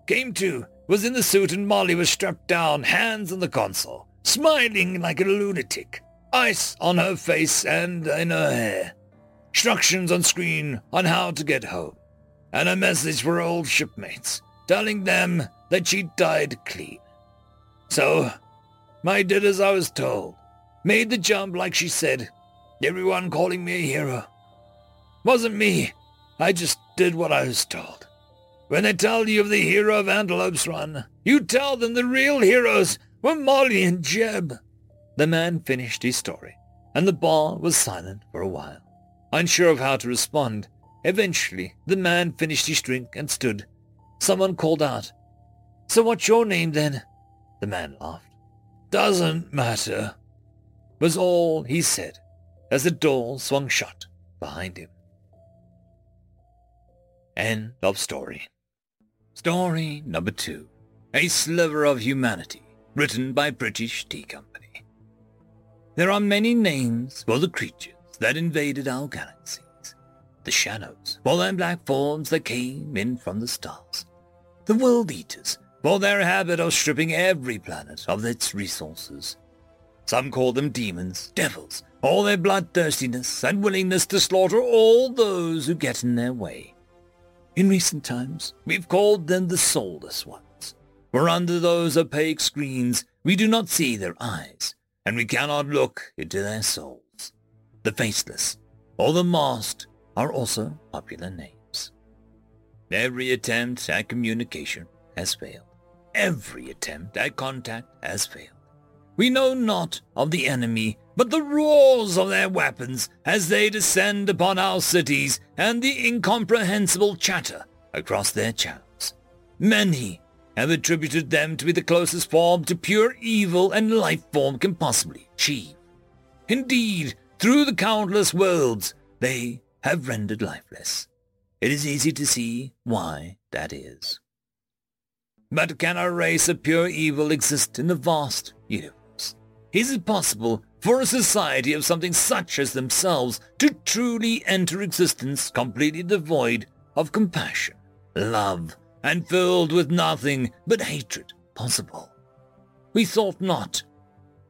B: Came to, was in the suit and Molly was strapped down, hands on the console, smiling like a lunatic. Ice on her face and in her hair. Instructions on screen on how to get home. And a message for old shipmates, telling them that she died clean. So, I did as I was told. Made the jump like she said. Everyone calling me a hero. Wasn't me. I just did what I was told. When they tell you of the hero of Antelope's Run, you tell them the real heroes were Molly and Jeb. The man finished his story, and the bar was silent for a while. Unsure of how to respond, eventually the man finished his drink and stood. Someone called out, So what's your name then? The man laughed. Doesn't matter, was all he said as the door swung shut behind him. End of story. Story number two. A Sliver of Humanity, written by British Tea Company. There are many names for the creatures that invaded our galaxies. The Shadows, for their black forms that came in from the stars. The World Eaters, for their habit of stripping every planet of its resources. Some call them demons, devils, all their bloodthirstiness and willingness to slaughter all those who get in their way. In recent times, we've called them the soulless ones, for under those opaque screens we do not see their eyes, and we cannot look into their souls. The faceless, or the masked, are also popular names. Every attempt at communication has failed. every attempt at contact has failed. We know not of the enemy, but the roars of their weapons as they descend upon our cities and the incomprehensible chatter across their channels. Many have attributed them to be the closest form to pure evil and life form can possibly achieve. Indeed, through the countless worlds, they have rendered lifeless. It is easy to see why that is. But can a race of pure evil exist in the vast universe? Is it possible for a society of something such as themselves to truly enter existence completely devoid of compassion, love, and filled with nothing but hatred possible? We thought not,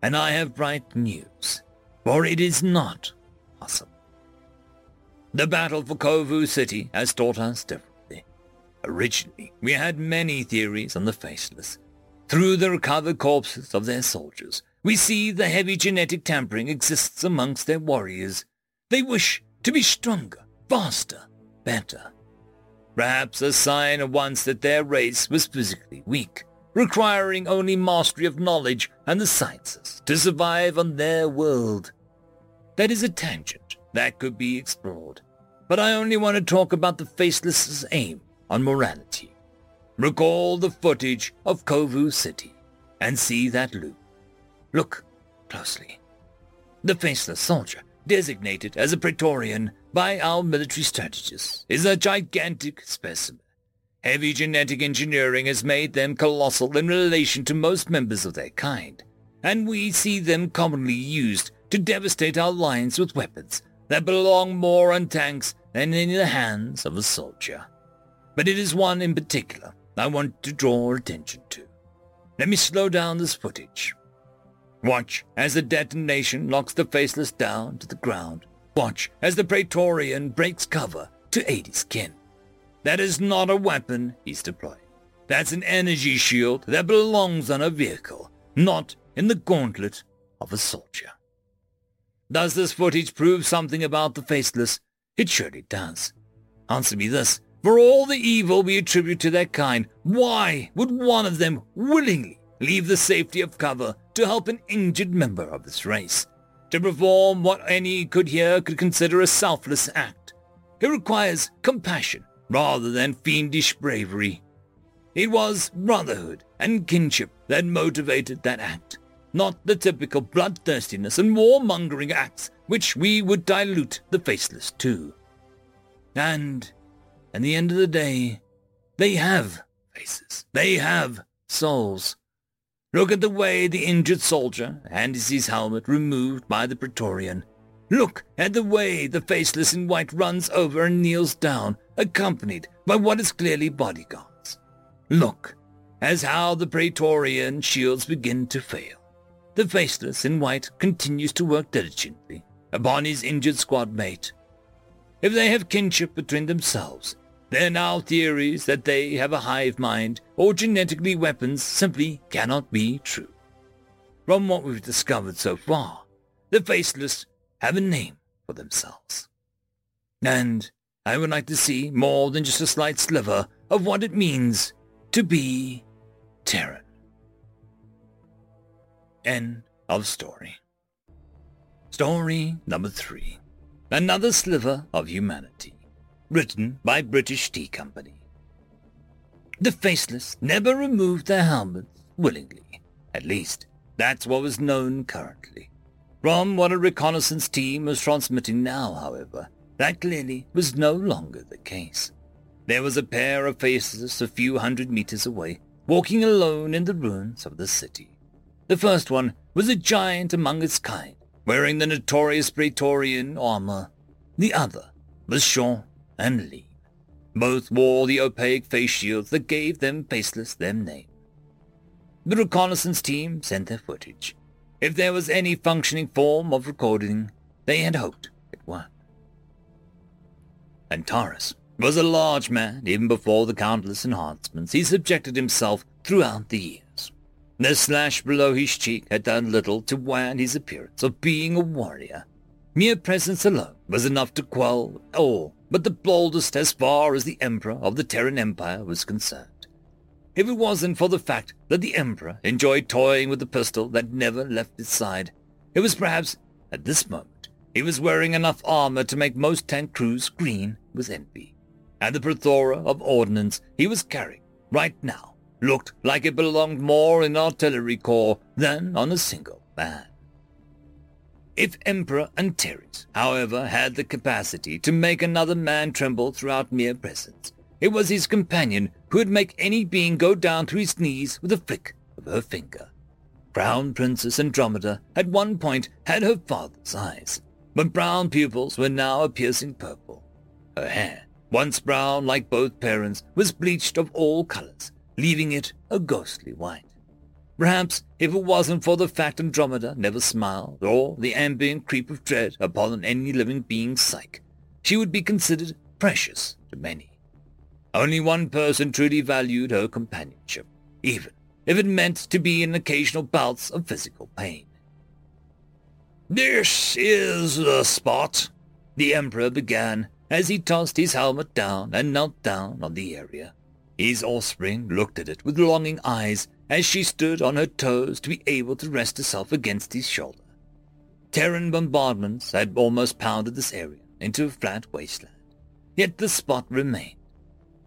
B: and I have bright news, for it is not possible. The battle for Kovu City has taught us differently. Originally, we had many theories on the Faceless. Through the recovered corpses of their soldiers, we see the heavy genetic tampering exists amongst their warriors. They wish to be stronger, faster, better. Perhaps a sign at once that their race was physically weak, requiring only mastery of knowledge and the sciences to survive on their world. That is a tangent that could be explored, but I only want to talk about the Faceless's aim on morality. Recall the footage of Kovu City and see that loop. Look closely. The Faceless soldier, designated as a Praetorian by our military strategists, is a gigantic specimen. Heavy genetic engineering has made them colossal in relation to most members of their kind, and we see them commonly used to devastate our lines with weapons that belong more on tanks than in the hands of a soldier. But it is one in particular I want to draw attention to. Let me slow down this footage. Watch as the detonation knocks the faceless down to the ground. Watch as the Praetorian breaks cover to aid his kin. That is not a weapon he's deploying. That's an energy shield that belongs on a vehicle, not in the gauntlet of a soldier. Does this footage prove something about the Faceless? It surely does. Answer me this. For all the evil we attribute to their kind, why would one of them willingly leave the safety of cover to help an injured member of this race? To perform what any could here could consider a selfless act. It requires compassion rather than fiendish bravery. It was brotherhood and kinship that motivated that act not the typical bloodthirstiness and warmongering acts which we would dilute the faceless to. And, at the end of the day, they have faces. They have souls. Look at the way the injured soldier hands his helmet removed by the Praetorian. Look at the way the faceless in white runs over and kneels down, accompanied by what is clearly bodyguards. Look as how the Praetorian shields begin to fail. The faceless in white continues to work diligently upon his injured squad mate. If they have kinship between themselves, their now theories that they have a hive mind or genetically weapons simply cannot be true. From what we've discovered so far, the faceless have a name for themselves. And I would like to see more than just a slight sliver of what it means to be Terran. End of story. Story number three. Another Sliver of Humanity. Written by British Tea Company. The Faceless never removed their helmets willingly. At least, that's what was known currently. From what a reconnaissance team was transmitting now, however, that clearly was no longer the case. There was a pair of faces a few hundred meters away, walking alone in the ruins of the city. The first one was a giant among its kind, wearing the notorious Praetorian armor. The other was short and lean. Both wore the opaque face shields that gave them Faceless their name. The reconnaissance team sent their footage. If there was any functioning form of recording, they had hoped it worked. Antares was a large man even before the countless enhancements he subjected himself throughout the years. The slash below his cheek had done little to wan his appearance of being a warrior. Mere presence alone was enough to quell all but the boldest as far as the Emperor of the Terran Empire was concerned.
A: if it wasn't for the fact that the Emperor enjoyed toying with the pistol that never left his side. It was perhaps at this moment he was wearing enough armor to make most tank crews green with envy. And the plethora of ordnance he was carrying right now looked like it belonged more in artillery corps than on a single man. If Emperor Antares, however, had the capacity to make another man tremble throughout mere presence, it was his companion who would make any being go down to his knees with a flick of her finger. Crown Princess Andromeda at one point had her father's eyes, but brown pupils were now a piercing purple. Her hair, once brown like both parents, was bleached of all colors, leaving it a ghostly white. Perhaps if it wasn't for the fact Andromeda never smiled, or the ambient creep of dread upon any living being's psyche, she would be considered precious to many. Only one person truly valued her companionship, even if it meant to be in occasional bouts of physical pain.
B: This is the spot, the Emperor began as he tossed his helmet down and knelt down on the area. His offspring looked at it with longing eyes as she stood on her toes to be able to rest herself against his shoulder. Terran bombardments had almost pounded this area into a flat wasteland, yet the spot remained,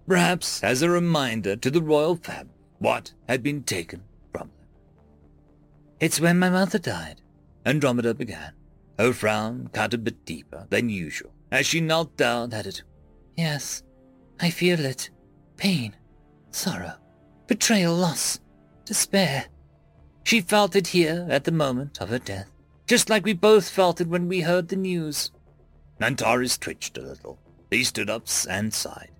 B: perhaps as a reminder to the royal family what had been taken from them.
C: It's when my mother died,
B: Andromeda began, her frown cut a bit deeper than usual as she knelt down at it.
C: Yes, I feel it. Pain, sorrow, betrayal, loss, despair. She felt it here at the moment of her death, just like we both felt it when we heard the news.
B: Antares twitched a little. He stood up and sighed.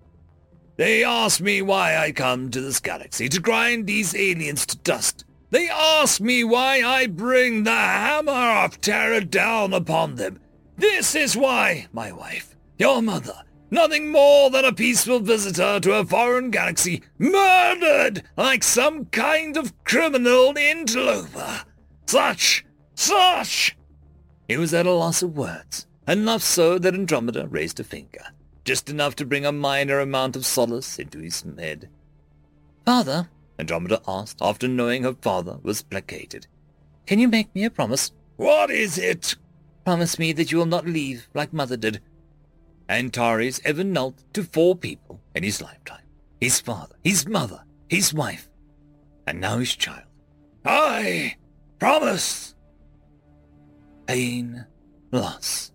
B: They ask me why I come to this galaxy to grind these aliens to dust. They ask me why I bring the hammer of terror down upon them. This is why, my wife, your mother, Nothing more than a peaceful visitor to a foreign galaxy, murdered like some kind of criminal interloper. Such, such!
A: He was at a loss of words, enough so that Andromeda raised a finger, just enough to bring a minor amount of solace into his head.
C: Father,
A: Andromeda asked, after knowing her father was placated, can you make me a promise?
B: What is it?
C: Promise me that you will not leave like Mother did
A: Antares ever knelt to four people in his lifetime. His father, his mother, his wife, and now his child.
B: I promise.
A: Pain, loss,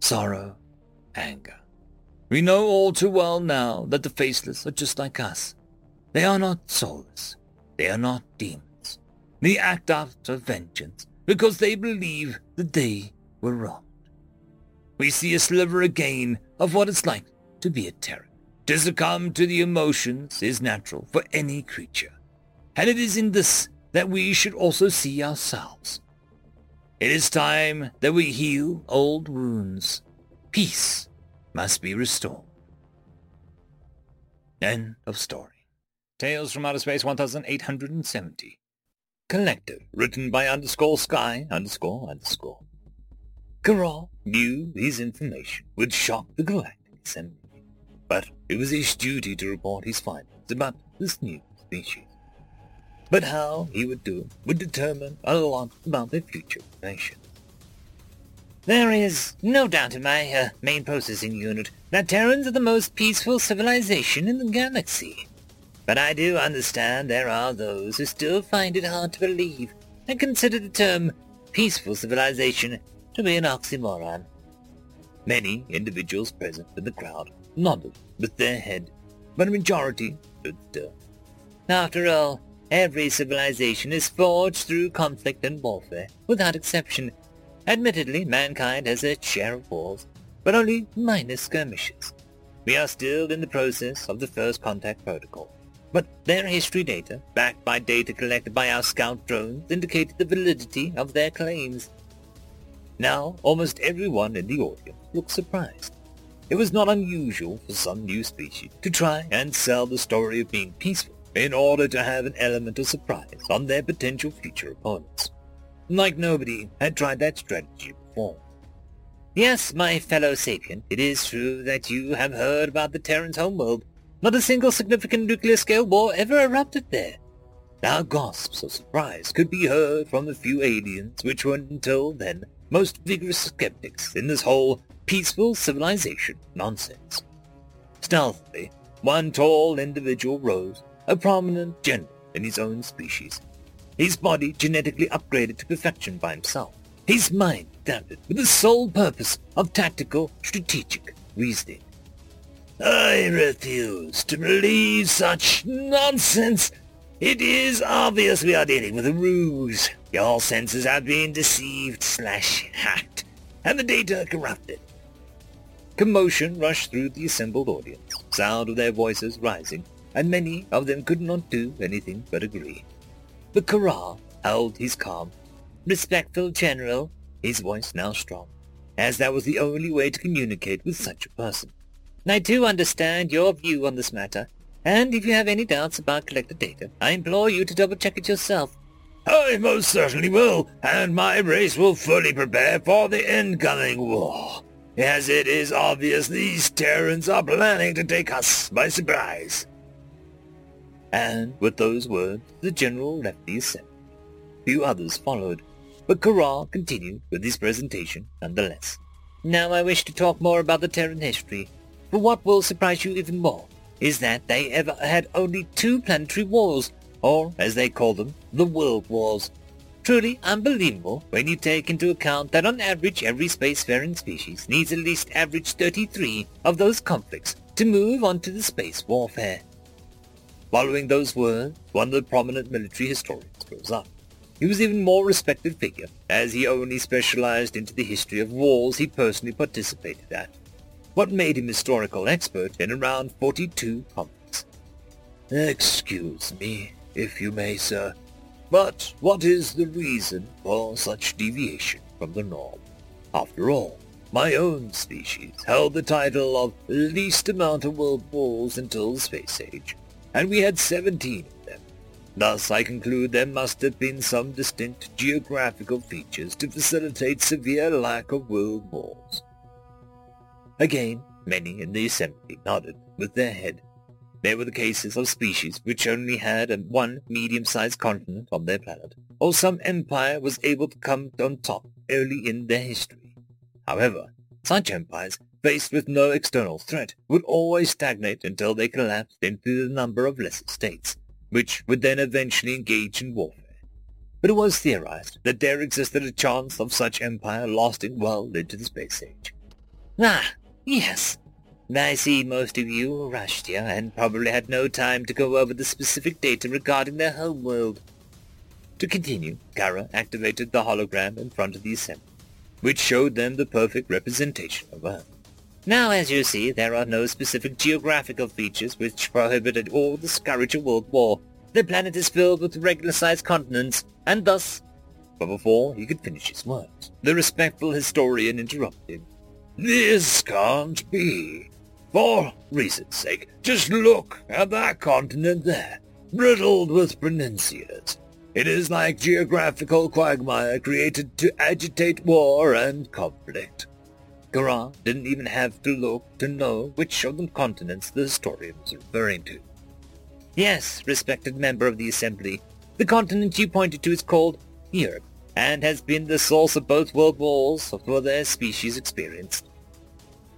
A: sorrow, anger. We know all too well now that the faceless are just like us. They are not soulless. They are not demons. They act out of vengeance because they believe that they were wrong. We see a sliver again of what it's like to be a terror. To succumb to the emotions is natural for any creature, and it is in this that we should also see ourselves. It is time that we heal old wounds. Peace must be restored. End of story. Tales from Outer Space 1870. Collective, written by underscore sky underscore underscore. K'Rah knew his information would shock the Galactic Assembly, but it was his duty to report his findings about this new species. But how he would do it would determine a lot about their future relations.
C: There is no doubt in my uh, main processing unit that Terrans are the most peaceful civilization in the galaxy. But I do understand there are those who still find it hard to believe and consider the term peaceful civilization to be an oxymoron.
A: Many individuals present in the crowd nodded with their head, but a majority stood still.
C: After all, every civilization is forged through conflict and warfare, without exception. Admittedly, mankind has its share of wars, but only minor skirmishes. We are still in the process of the First Contact Protocol, but their history data, backed by data collected by our scout drones, indicated the validity of their claims.
A: Now, almost everyone in the audience looked surprised. It was not unusual for some new species to try and sell the story of being peaceful in order to have an element of surprise on their potential future opponents. Like nobody had tried that strategy before.
C: Yes, my fellow sapient, it is true that you have heard about the Terran's homeworld, Not a single significant nuclear-scale war ever erupted there. Now gasps of surprise could be heard from the few aliens which were until then most vigorous skeptics in this whole peaceful civilization nonsense. Stealthily, one tall individual rose, a prominent general in his own species. His body genetically upgraded to perfection by himself. His mind adapted with the sole purpose of tactical, strategic reasoning.
B: I refuse to believe such nonsense. It is obvious we are dealing with a ruse. Your senses have been deceived slash hacked, and the data corrupted.
C: Commotion rushed through the assembled audience, sound of their voices rising, and many of them could not do anything but agree. But Kara held his calm. Respectful General, his voice now strong, as that was the only way to communicate with such a person. I do understand your view on this matter, and if you have any doubts about collected data, I implore you to double-check it yourself.
B: I most certainly will, and my race will fully prepare for the incoming war, as it is obvious these Terrans are planning to take us by surprise.
C: And with those words, the general left the assembly. Few others followed, but Kara continued with his presentation nonetheless. Now I wish to talk more about the Terran history, but what will surprise you even more is that they ever had only two planetary wars, or as they call them, the World Wars. Truly unbelievable when you take into account that on average every spacefaring species needs at least average 33 of those conflicts to move on to the space warfare. Following those words, one of the prominent military historians rose up. He was even more respected figure, as he only specialized into the history of wars he personally participated at what made him historical expert in around 42 conflicts.
B: Excuse me, if you may, sir, but what is the reason for such deviation from the norm? After all, my own species held the title of least amount of world wars until the space age, and we had 17 of them. Thus I conclude there must have been some distinct geographical features to facilitate severe lack of world wars. Again, many in the assembly nodded with their head. There were the cases of species which only had one medium-sized continent on their planet, or some empire was able to come on top early in their history. However, such empires, faced with no external threat, would always stagnate until they collapsed into the number of lesser states, which would then eventually engage in warfare. But it was theorized that there existed a chance of such empire lasting well into the space age. Ah, Yes. I see most of you rushed here and probably had no time to go over the specific data regarding their home world. To continue, Kara activated the hologram in front of the assembly, which showed them the perfect representation of Earth. Now, as you see, there are no specific geographical features which prohibited or discourage a world war. The planet is filled with regular-sized continents, and thus... But before he could finish his words, the respectful historian interrupted. This can't be. For reason's sake, just look at that continent there, riddled with peninsulae. It is like geographical quagmire created to agitate war and conflict.
C: Kara didn't even have to look to know which of the continents the historian was referring to. Yes, respected member of the Assembly, the continent you pointed to is called Europe, and has been the source of both world wars for their species experienced.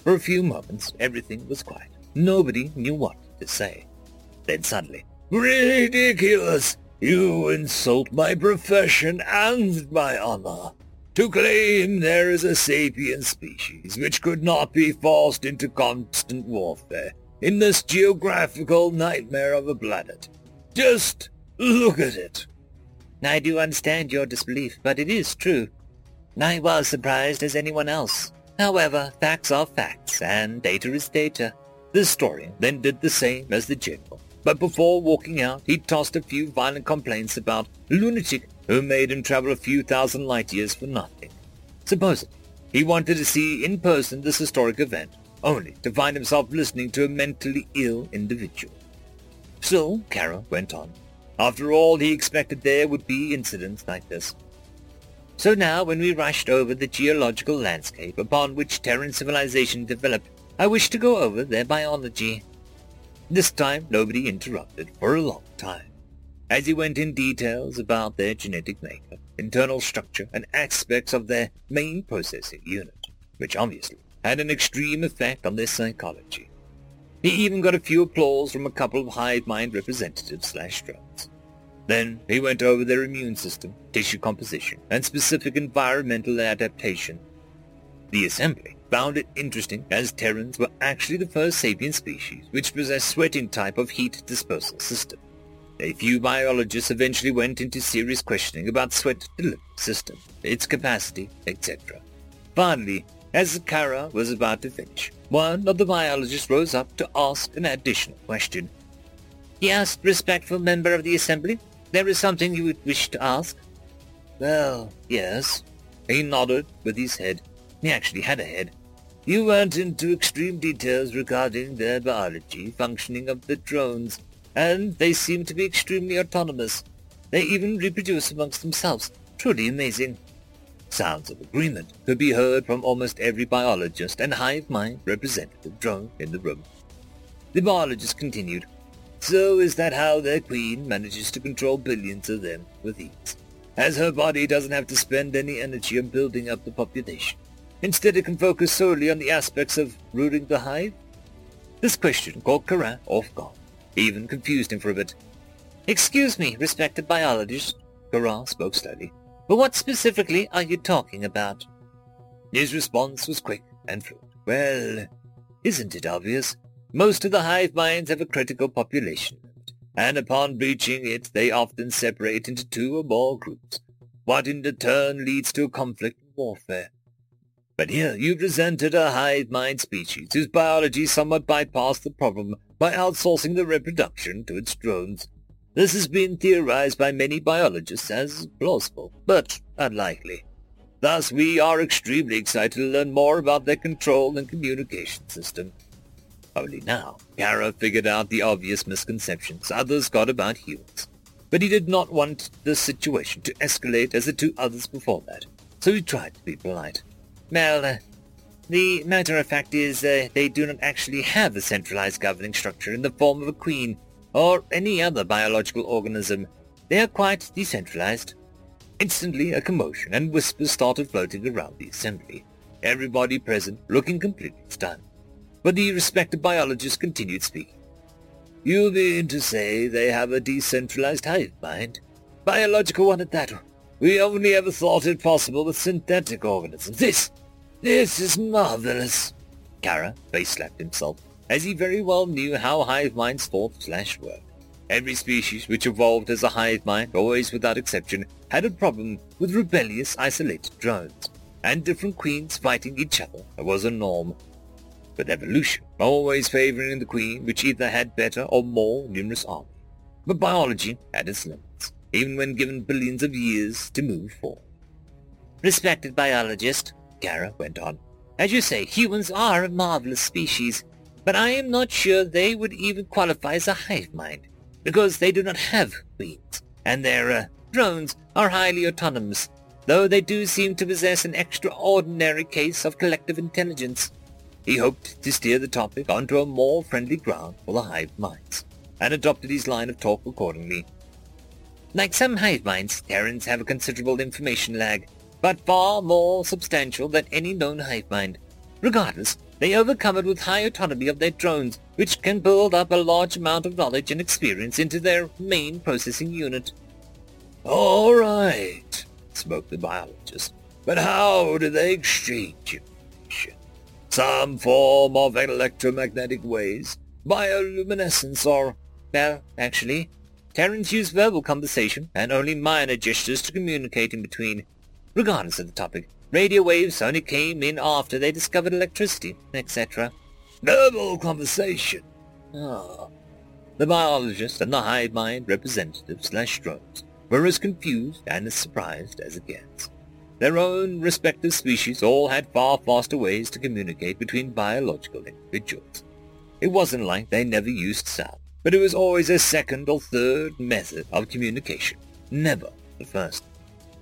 C: For a few moments, everything was quiet. Nobody knew what to say. Then suddenly,
B: Ridiculous! You insult my profession and my honor. To claim there is a sapient species which could not be forced into constant warfare in this geographical nightmare of a planet. Just look at it.
C: I do understand your disbelief, but it is true. I was surprised as anyone else. However, facts are facts, and data is data. The historian then did the same as the general, but before walking out, he tossed a few violent complaints about lunatic who made him travel a few thousand light years for nothing. Supposedly, he wanted to see in person this historic event, only to find himself listening to a mentally ill individual. Still, Kara went on. After all, he expected there would be incidents like this. So now, when we rushed over the geological landscape upon which Terran civilization developed, I wish to go over their biology.
A: This time nobody interrupted for a long time, as he went in details about their genetic makeup, internal structure, and aspects of their main processing unit, which obviously had an extreme effect on their psychology. He even got a few applause from a couple of hive mind representatives slash drones. Then he went over their immune system, tissue composition, and specific environmental adaptation. The assembly found it interesting as Terrans were actually the first sapient species which possessed sweating type of heat dispersal system. A few biologists eventually went into serious questioning about sweat delivery system, its capacity, etc. Finally, as Kara was about to finish, one of the biologists rose up to ask an additional question.
C: He asked respectful member of the assembly, there is something you would wish to ask?
A: Well, yes. He nodded with his head. He actually had a head. You went into extreme details regarding their biology, functioning of the drones, and they seem to be extremely autonomous. They even reproduce amongst themselves. Truly amazing. Sounds of agreement could be heard from almost every biologist and hive mind representative drone in the room. The biologist continued. So is that how their queen manages to control billions of them with ease, as her body doesn't have to spend any energy on building up the population. Instead, it can focus solely on the aspects of ruling the hive? This question caught Karan off guard, even confused him for a bit.
C: Excuse me, respected biologist, Karan spoke slowly, but what specifically are you talking about?
A: His response was quick and fluent. Well, isn't it obvious? Most of the hive minds have a critical population and upon breaching it they often separate into two or more groups, what in turn leads to conflict and warfare. But here you presented a hive mind species whose biology somewhat bypassed the problem by outsourcing the reproduction to its drones. This has been theorized by many biologists as plausible, but unlikely. Thus, we are extremely excited to learn more about their control and communication system. Only now, Kara figured out the obvious misconceptions others got about humans. But he did not want the situation to escalate as the two others before that, so he tried to be polite.
C: Well, uh, the matter of fact is uh, they do not actually have a centralized governing structure in the form of a queen or any other biological organism. They are quite decentralized.
A: Instantly, a commotion and whispers started floating around the assembly, everybody present looking completely stunned but the respected biologist continued speaking. You mean to say they have a decentralized hive mind? Biological one at that. We only ever thought it possible with synthetic organisms. This, this is marvelous. Kara face-slapped himself, as he very well knew how hive minds thought slash worked. Every species which evolved as a hive mind, always without exception, had a problem with rebellious, isolated drones, and different queens fighting each other was a norm but evolution, always favoring the queen, which either had better or more numerous army. But biology had its limits, even when given billions of years to move forward.
C: Respected biologist, Kara went on, as you say, humans are a marvelous species, but I am not sure they would even qualify as a hive mind, because they do not have queens, and their uh, drones are highly autonomous, though they do seem to possess an extraordinary case of collective intelligence. He hoped to steer the topic onto a more friendly ground for the hive minds, and adopted his line of talk accordingly. Like some hive minds, Terrans have a considerable information lag, but far more substantial than any known hive mind. Regardless, they overcome it with high autonomy of their drones, which can build up a large amount of knowledge and experience into their main processing unit.
B: All right, spoke the biologist. But how do they exchange information? Some form of electromagnetic waves, bioluminescence, or...
C: Well, actually, Terrans use verbal conversation and only minor gestures to communicate in between. Regardless of the topic, radio waves only came in after they discovered electricity, etc.
B: Verbal conversation?
A: Ah. The biologist and the hive mind representative slash drones were as confused and as surprised as it gets. Their own respective species all had far faster ways to communicate between biological individuals. It wasn't like they never used sound, but it was always a second or third method of communication, never the first.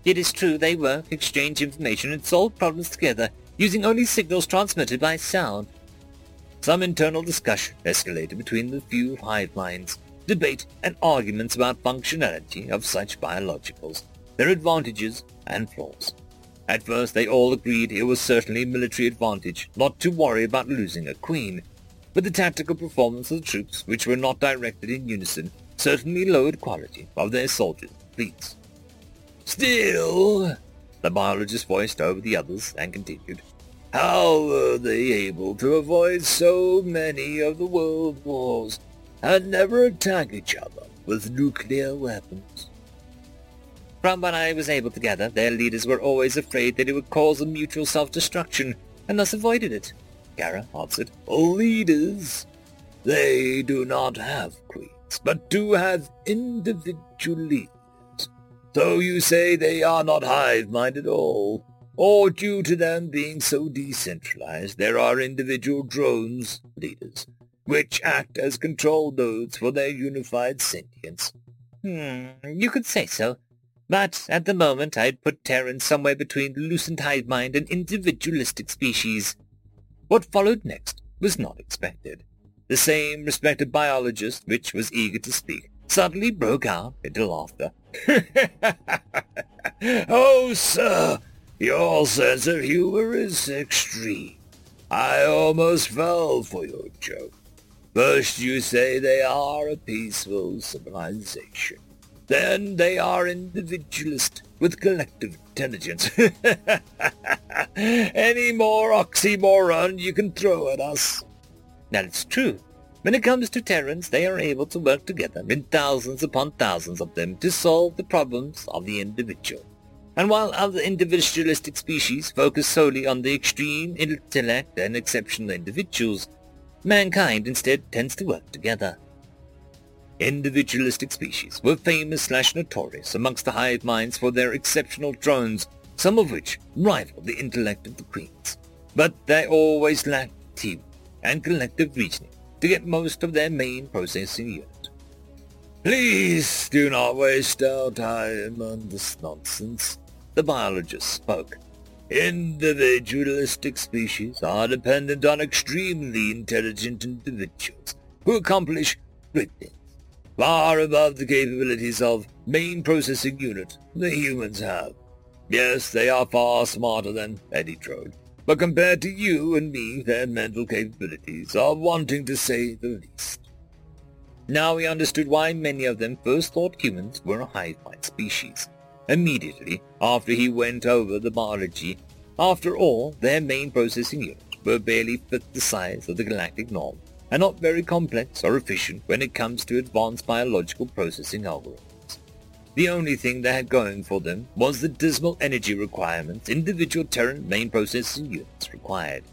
C: It is true they work, exchange information, and solve problems together, using only signals transmitted by sound.
A: some internal discussion escalated between the few hive minds, debate and arguments about functionality of such biologicals, their advantages and flaws. At first they all agreed it was certainly a military advantage not to worry about losing a queen, but the tactical performance of the troops, which were not directed in unison, certainly lowered quality of their soldiers' fleets.
B: Still, the biologist voiced over the others and continued, how were they able to avoid so many of the world wars and never attack each other with nuclear weapons?
C: From what I was able to gather, their leaders were always afraid that it would cause a mutual self-destruction, and thus avoided it. Kara answered.
B: Leaders? They do not have queens, but do have individual. So you say they are not hive-minded at all? Or due to them being so decentralized, there are individual drones, leaders, which act as control nodes for their unified sentience?
C: Hmm, you could say so. But at the moment I'd put Terran somewhere between the lucent hive mind and individualistic species.
A: What followed next was not expected. The same respected biologist, which was eager to speak, suddenly broke out into laughter. *laughs*
B: oh, sir, your sense of humor is extreme. I almost fell for your joke. First you say they are a peaceful civilization. Then they are individualist with collective intelligence. *laughs* Any more oxymoron you can throw at us?
C: That's true. When it comes to Terrans, they are able to work together in thousands upon thousands of them to solve the problems of the individual. And while other individualistic species focus solely on the extreme intellect and exceptional individuals, mankind instead tends to work together.
A: Individualistic species were famous slash notorious amongst the hive minds for their exceptional drones, some of which rivaled the intellect of the queens. But they always lacked team and collective reasoning to get most of their main processing unit.
B: Please do not waste our time on this nonsense, the biologist spoke. Individualistic species are dependent on extremely intelligent individuals who accomplish great things far above the capabilities of main processing unit the humans have. Yes, they are far smarter than any drone, but compared to you and me, their mental capabilities are wanting to say the least.
A: Now we understood why many of them first thought humans were a hive-mind species. Immediately after he went over the biology, after all, their main processing units were barely fifth the size of the galactic norm and not very complex or efficient when it comes to advanced biological processing algorithms. The only thing they had going for them was the dismal energy requirements individual Terran main processing units required.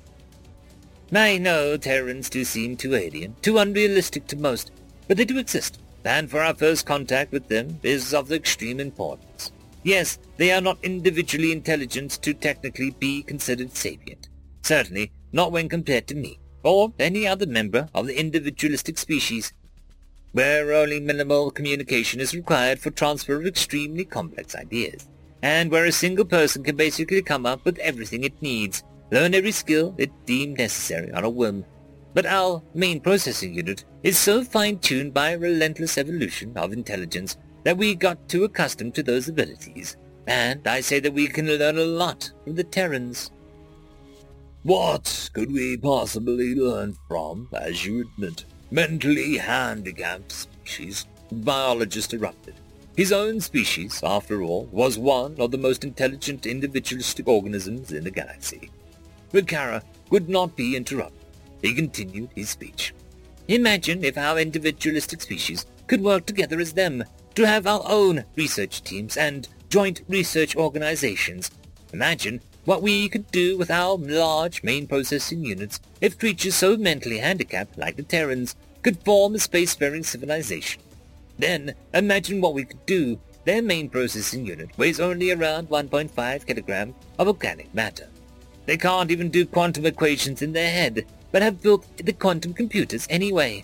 C: I know Terrans do seem too alien, too unrealistic to most, but they do exist, and for our first contact with them is of extreme importance. Yes, they are not individually intelligent to technically be considered sapient. Certainly not when compared to me or any other member of the individualistic species, where only minimal communication is required for transfer of extremely complex ideas, and where a single person can basically come up with everything it needs, learn every skill it deemed necessary on a whim. But our main processing unit is so fine-tuned by relentless evolution of intelligence that we got too accustomed to those abilities, and I say that we can learn a lot from the Terrans.
B: What could we possibly learn from, as you admit, mentally handicapped species?
A: The biologist erupted. His own species, after all, was one of the most intelligent individualistic organisms in the galaxy. But Kara would not be interrupted. He continued his speech.
C: Imagine if our individualistic species could work together as them, to have our own research teams and joint research organizations. Imagine what we could do with our large main processing units if creatures so mentally handicapped like the Terrans could form a spacefaring civilization. Then imagine what we could do. Their main processing unit weighs only around 1.5 kilogram of organic matter. They can't even do quantum equations in their head, but have built the quantum computers anyway.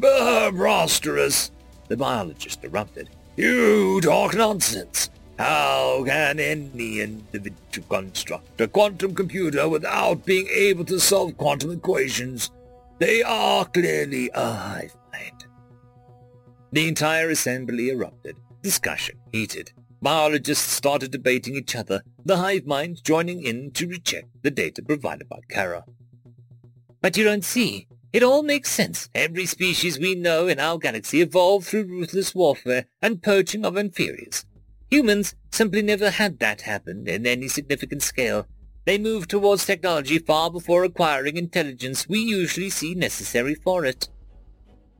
B: Preposterous! The biologist erupted. You talk nonsense. How can any individual construct a quantum computer without being able to solve quantum equations? They are clearly a hive mind.
A: The entire assembly erupted. Discussion heated. Biologists started debating each other, the hive mind joining in to reject the data provided by Kara.
C: But you don't see. It all makes sense. Every species we know in our galaxy evolved through ruthless warfare and poaching of inferiors. Humans simply never had that happen in any significant scale. They moved towards technology far before acquiring intelligence we usually see necessary for it.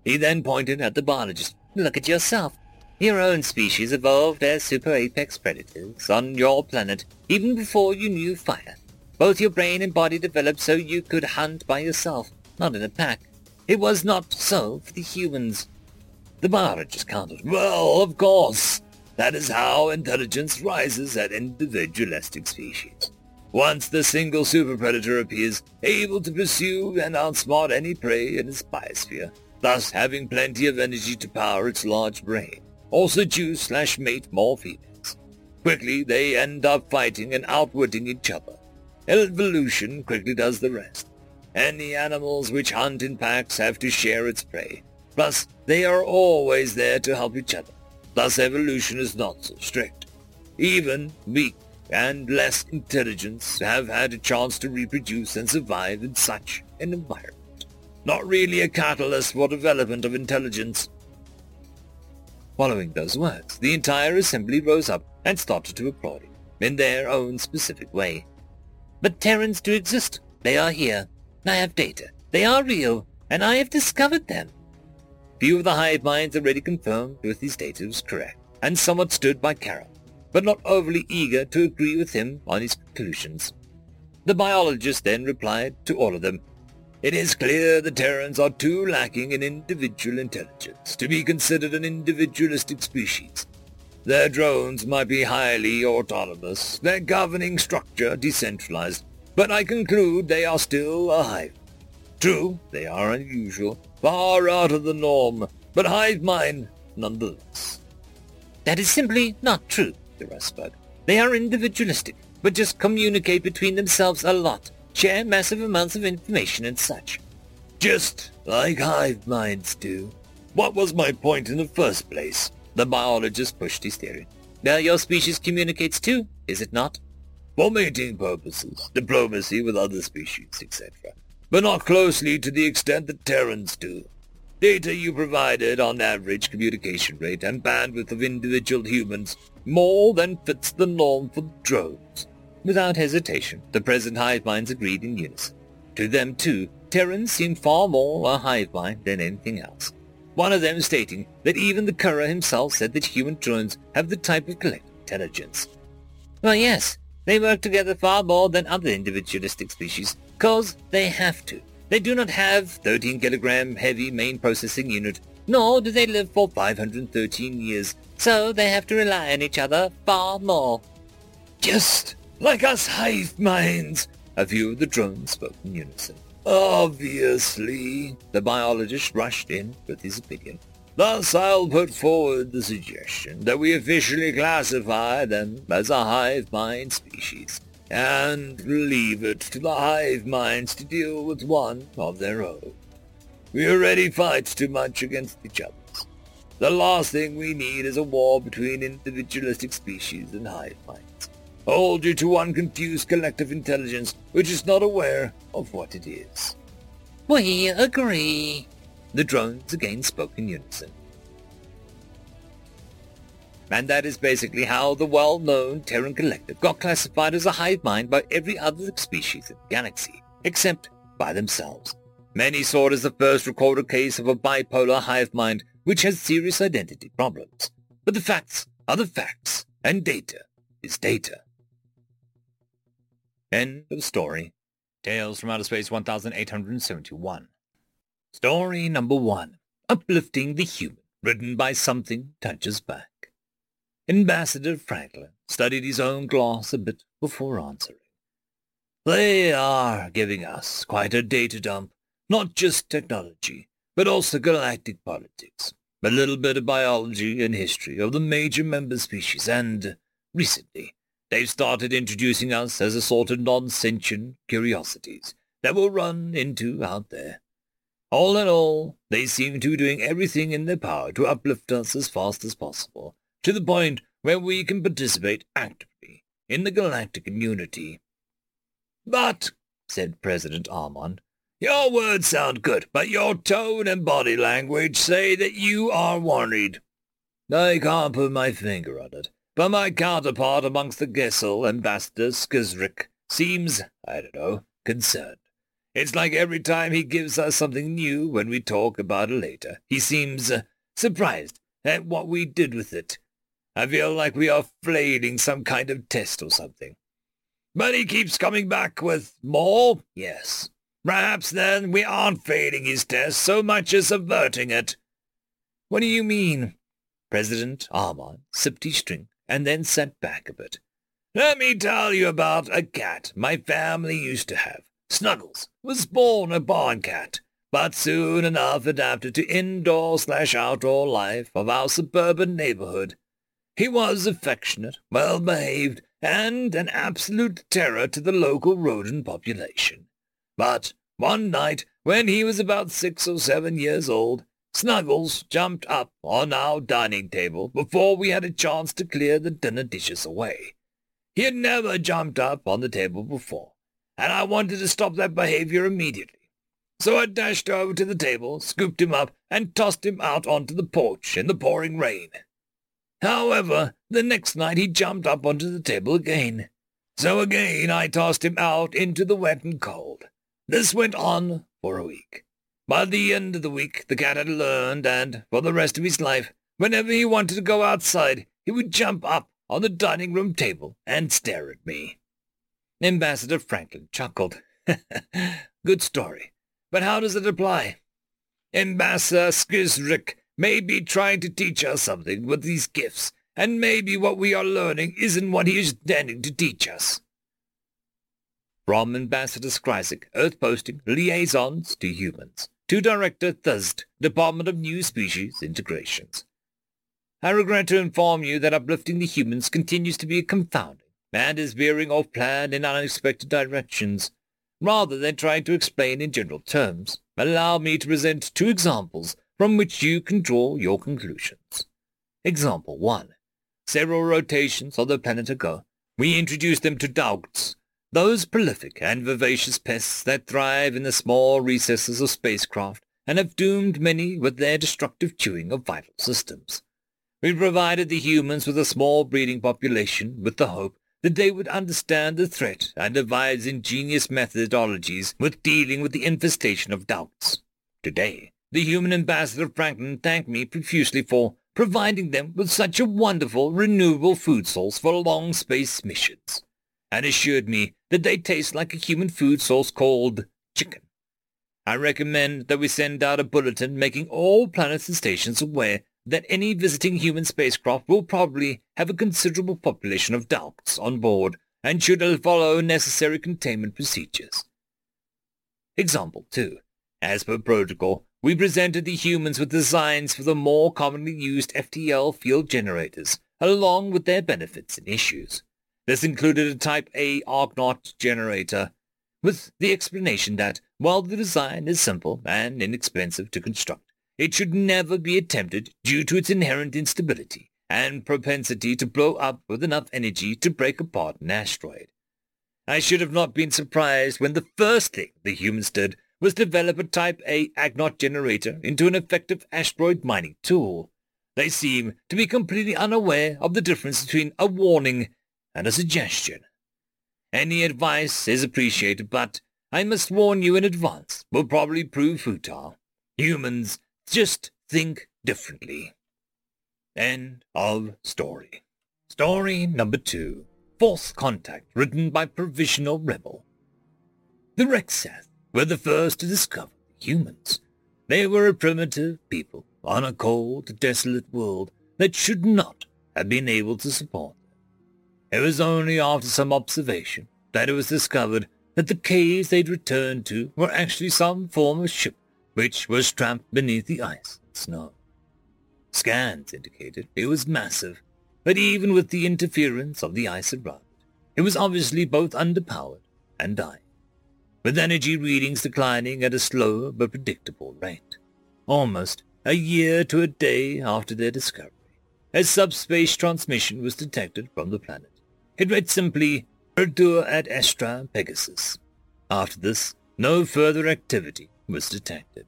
A: He then pointed at the biologist.
C: Look at yourself. Your own species evolved as super apex predators on your planet even before you knew fire. Both your brain and body developed so you could hunt by yourself, not in a pack. It was not so for the humans.
B: The biologist countered. Well, of course. That is how intelligence rises at individualistic species. Once the single super predator appears able to pursue and outsmart any prey in its biosphere, thus having plenty of energy to power its large brain, or seduce slash mate more females. Quickly they end up fighting and outwitting each other. Evolution quickly does the rest. Any animals which hunt in packs have to share its prey. Plus, they are always there to help each other. Thus evolution is not so strict. Even weak and less intelligence have had a chance to reproduce and survive in such an environment. Not really a catalyst for development of intelligence.
A: Following those words, the entire assembly rose up and started to applaud him, in their own specific way.
C: But Terrans do exist. They are here. I have data. They are real, and I have discovered them.
A: Few of the hive minds already confirmed data was correct, and somewhat stood by Carroll, but not overly eager to agree with him on his conclusions. The biologist then replied to all of them,
B: It is clear the Terrans are too lacking in individual intelligence to be considered an individualistic species. Their drones might be highly autonomous, their governing structure decentralized, but I conclude they are still a hive. True, they are unusual, far out of the norm, but hive mind nonetheless.
C: That is simply not true, the spoke. They are individualistic, but just communicate between themselves a lot, share massive amounts of information and such.
B: Just like hive minds do. What was my point in the first place?
A: The biologist pushed his theory.
C: Well, your species communicates too, is it not?
B: For mating purposes, diplomacy with other species, etc but not closely to the extent that Terrans do. Data you provided on average communication rate and bandwidth of individual humans more than fits the norm for drones.
A: Without hesitation, the present hive minds agreed in unison. To them, too, Terrans seemed far more a hive mind than anything else. One of them stating that even the Kura himself said that human drones have the type of collective intelligence.
C: Well, yes, they work together far more than other individualistic species, cause they have to. They do not have 13 kilogram heavy main processing unit, nor do they live for 513 years, so they have to rely on each other far more.
B: Just like us hive minds, a few of the drones spoke in unison. Obviously, the biologist rushed in with his opinion. Thus I'll put forward the suggestion that we officially classify them as a hive mind species and leave it to the hive minds to deal with one of their own. We already fight too much against each other. The last thing we need is a war between individualistic species and hive minds. Hold you to one confused collective intelligence which is not aware of what it is.
C: We agree.
A: The drones again spoke in unison. And that is basically how the well-known Terran Collective got classified as a hive mind by every other species in the galaxy, except by themselves. Many saw it as the first recorded case of a bipolar hive mind which has serious identity problems. But the facts are the facts, and data is data. End of story. Tales from Outer Space 1871. Story number one. Uplifting the Human, written by Something Touches Back. Ambassador Franklin studied his own gloss a bit before answering. They are giving us quite a data dump, not just technology, but also galactic politics, a little bit of biology and history of the major member species, and, recently, they've started introducing us as a sort of non-sentient curiosities that we'll run into out there.
B: All in all, they seem to be doing everything in their power to uplift us as fast as possible, to the point where we can participate actively in the galactic community. But, said President Armand, your words sound good, but your tone and body language say that you are worried. I can't put my finger on it, but my counterpart amongst the Gessel, Ambassador Skizrik, seems, I don't know, concerned. It's like every time he gives us something new when we talk about it later, he seems uh, surprised at what we did with it. I feel like we are flailing some kind of test or something. But he keeps coming back with more, yes. Perhaps then we aren't failing his test so much as averting it.
C: What do you mean? President Armand sipped his drink and then sat back a bit.
B: Let me tell you about a cat my family used to have. Snuggles was born a barn cat, but soon enough adapted to indoor slash outdoor life of our suburban neighborhood. He was affectionate, well-behaved, and an absolute terror to the local rodent population. But one night, when he was about six or seven years old, Snuggles jumped up on our dining table before we had a chance to clear the dinner dishes away. He had never jumped up on the table before, and I wanted to stop that behavior immediately. So I dashed over to the table, scooped him up, and tossed him out onto the porch in the pouring rain. However, the next night he jumped up onto the table again. So again I tossed him out into the wet and cold. This went on for a week. By the end of the week, the cat had learned, and for the rest of his life, whenever he wanted to go outside, he would jump up on the dining room table and stare at me.
C: Ambassador Franklin chuckled. *laughs* Good story. But how does it apply?
B: Ambassador Skizrik may be trying to teach us something with these gifts, and maybe what we are learning isn't what he is intending to teach us.
C: From Ambassador Skizrik, Earth Posting, Liaisons to Humans, to Director Thust, Department of New Species Integrations. I regret to inform you that uplifting the humans continues to be confounding and is veering off plan in unexpected directions. Rather than trying to explain in general terms, allow me to present two examples from which you can draw your conclusions. Example 1. Several rotations of the planet ago, we introduced them to Daugts, those prolific and vivacious pests that thrive in the small recesses of spacecraft and have doomed many with their destructive chewing of vital systems. We provided the humans with a small breeding population with the hope that they would understand the threat and devise ingenious methodologies with dealing with the infestation of Daugts. Today, the human ambassador Franklin thanked me profusely for providing them with such a wonderful, renewable food source for long space missions, and assured me that they taste like a human food source called chicken. I recommend that we send out a bulletin making all planets and stations aware that any visiting human spacecraft will probably have a considerable population of Daugts on board and should follow necessary containment procedures. Example 2. As per protocol, we presented the humans with designs for the more commonly used FTL field generators, along with their benefits and issues. This included a Type A Argonaut generator, with the explanation that, while the design is simple and inexpensive to construct, it should never be attempted due to its inherent instability and propensity to blow up with enough energy to break apart an asteroid. I should have not been surprised when the first thing the humans did was develop a Type A AGNOT generator into an effective asteroid mining tool. They seem to be completely unaware of the difference between a warning and a suggestion. Any advice is appreciated, but I must warn you in advance, will probably prove futile. Humans just think differently. End of story. Story number two. Fourth Contact, written by Provisional Rebel. The Rexath were the first to discover humans. They were a primitive people on a cold, desolate world that should not have been able to support them. It was only after some observation that it was discovered that the caves they'd returned to were actually some form of ship which was trapped beneath the ice and snow. Scans indicated it was massive, but even with the interference of the ice around, it was obviously both underpowered and dying.
B: With energy readings declining at a slow but predictable rate. Almost a year to a day after their discovery, a subspace transmission was detected from the planet. It read simply, Ardua ad Astra Pegasus. After this, no further activity was detected.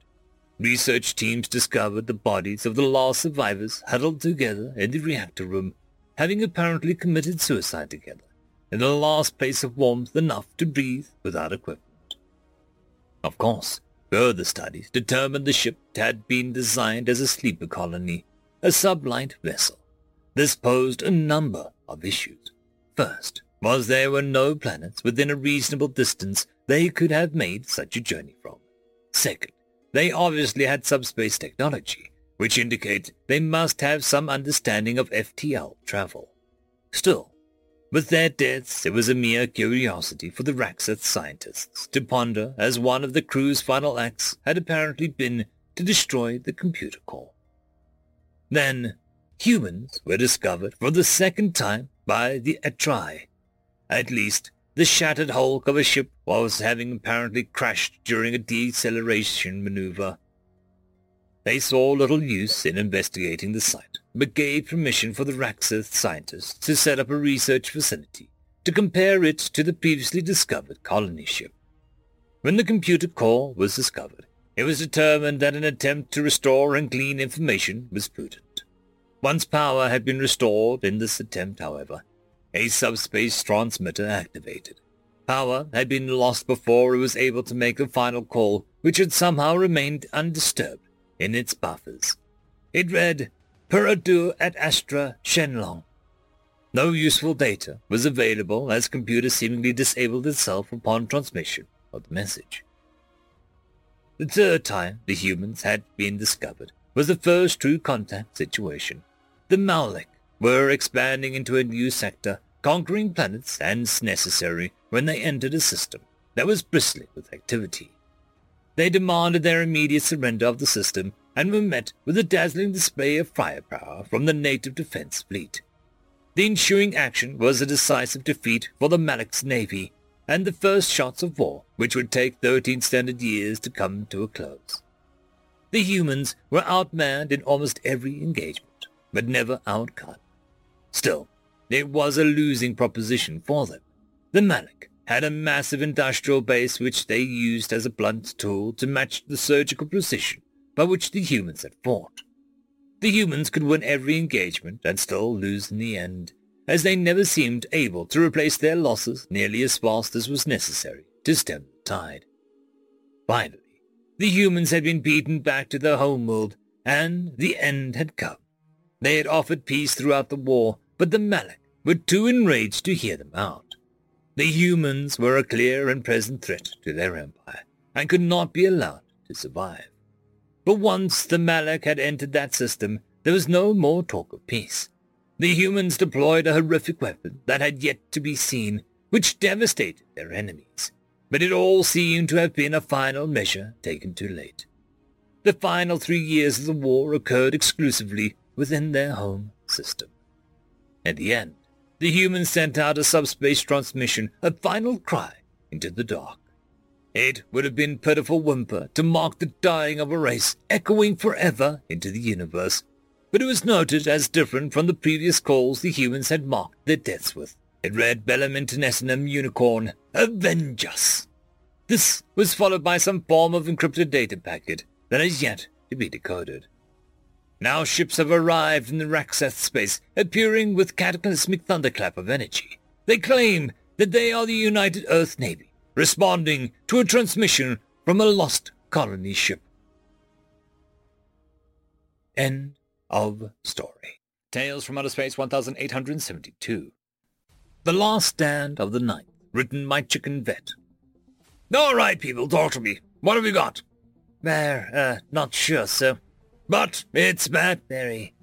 B: Research teams discovered the bodies of the last survivors huddled together in the reactor room, having apparently committed suicide together, in the last place of warmth enough to breathe without equipment. Of course, further studies determined the ship had been designed as a sleeper colony, a sublight vessel. This posed a number of issues. First, was there were no planets within a reasonable distance they could have made such a journey from. Second, they obviously had subspace technology, which indicates they must have some understanding of FTL travel. Still, with their deaths, it was a mere curiosity for the Raxeth scientists to ponder as one of the crew's final acts had apparently been to destroy the computer core. Then, humans were discovered for the second time by the Atrai. At least, the shattered hulk of a ship was having apparently crashed during a deceleration maneuver. They saw little use in investigating the site, but gave permission for the Raxeth scientists to set up a research facility to compare it to the previously discovered colony ship. When the computer core was discovered, it was determined that an attempt to restore and glean information was prudent. Once power had been restored in this attempt, however, a subspace transmitter activated. Power had been lost before it was able to make the final call, which had somehow remained undisturbed in its buffers. It read, Per ardua ad Astra Shenlong. No useful data was available as computer seemingly disabled itself upon transmission of the message. The third time the humans had been discovered was the first true contact situation. The Malik were expanding into a new sector, conquering planets as necessary when they entered a system that was bristling with activity. They demanded their immediate surrender of the system and were met with a dazzling display of firepower from the native defense fleet. The ensuing action was a decisive defeat for the Malik's navy and the first shots of war, which would take 13 standard years to come to a close. The humans were outmanned in almost every engagement, but never outgunned. Still, it was a losing proposition for them. The Malik had a massive industrial base which they used as a blunt tool to match the surgical precision by which the humans had fought. The humans could win every engagement and still lose in the end, as they never seemed able to replace their losses nearly as fast as was necessary to stem the tide. Finally, the humans had been beaten back to their homeworld, and the end had come. They had offered peace throughout the war, but the Malik were too enraged to hear them out. The humans were a clear and present threat to their empire, and could not be allowed to survive. But once the Malik had entered that system, there was no more talk of peace. The humans deployed a horrific weapon that had yet to be seen, which devastated their enemies. But it all seemed to have been a final measure taken too late. The final three years of the war occurred exclusively within their home system. At the end, the humans sent out a subspace transmission, a final cry into the dark. It would have been pitiful whimper to mark the dying of a race echoing forever into the universe, but it was noted as different from the previous calls the humans had marked their deaths with. It read Bellum Internecinum Unicorn, Avenge us! This was followed by some form of encrypted data packet that is yet to be decoded. Now ships have arrived in the Raxeth space, appearing with cataclysmic thunderclap of energy. They claim that they are the United Earth Navy, responding to a transmission from a lost colony ship. End of story.
A: Tales from Outer Space 1872.
B: The Last Stand of the Night, written by Chicken Vet. All right, people, talk to me. What have you got? We're, uh, not sure, sir. But it's bad, Very.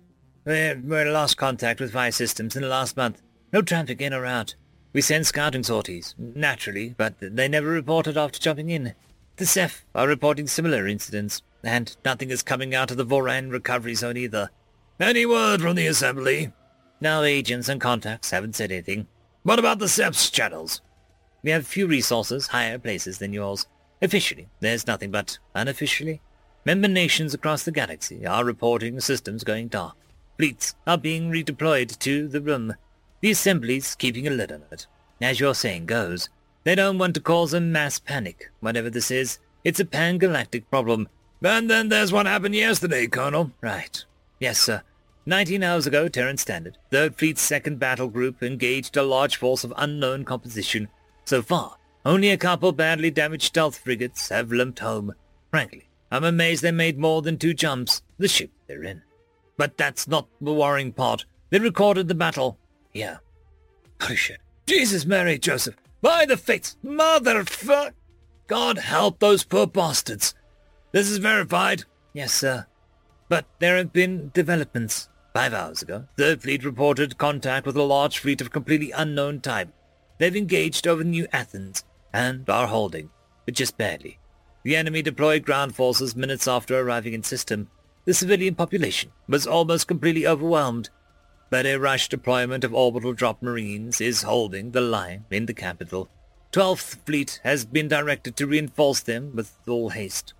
B: We're, we're lost contact with fire systems in the last month. No traffic in or out. We send scouting sorties, naturally, but they never reported after jumping in. The Ceph are reporting similar incidents, and nothing is coming out of the Voran recovery zone either. Any word from the Assembly? No agents and contacts haven't said anything. What about the Ceph's channels?
C: We have few resources, higher places than yours. Officially, there's nothing, but unofficially, member nations across the galaxy are reporting systems going dark. Fleets are being redeployed to the room. The Assembly's keeping a lid on it. As your saying goes, they don't want to cause a mass panic. Whatever this is, it's a pan-galactic problem.
B: And then there's what happened yesterday, Colonel.
C: Right. Yes, sir. Nineteen hours ago, Terran Standard, Third Fleet's second battle group engaged a large force of unknown composition. So far, only a couple badly damaged stealth frigates have limped home. Frankly, I'm amazed they made more than two jumps, the ship they're in. But that's not the worrying part. They recorded the battle. Yeah.
B: Holy shit. Jesus, Mary, Joseph. By the fates, motherfuck! God help those poor bastards. This is verified.
C: Yes, sir. But there have been developments. Five hours ago, Third Fleet reported contact with a large fleet of completely unknown type. They've engaged over New Athens and are holding, but just barely. The enemy deployed ground forces minutes after arriving in system. The civilian population was almost completely overwhelmed, but a rush deployment of orbital drop marines is holding the line in the capital. Twelfth Fleet has been directed to reinforce them with all haste.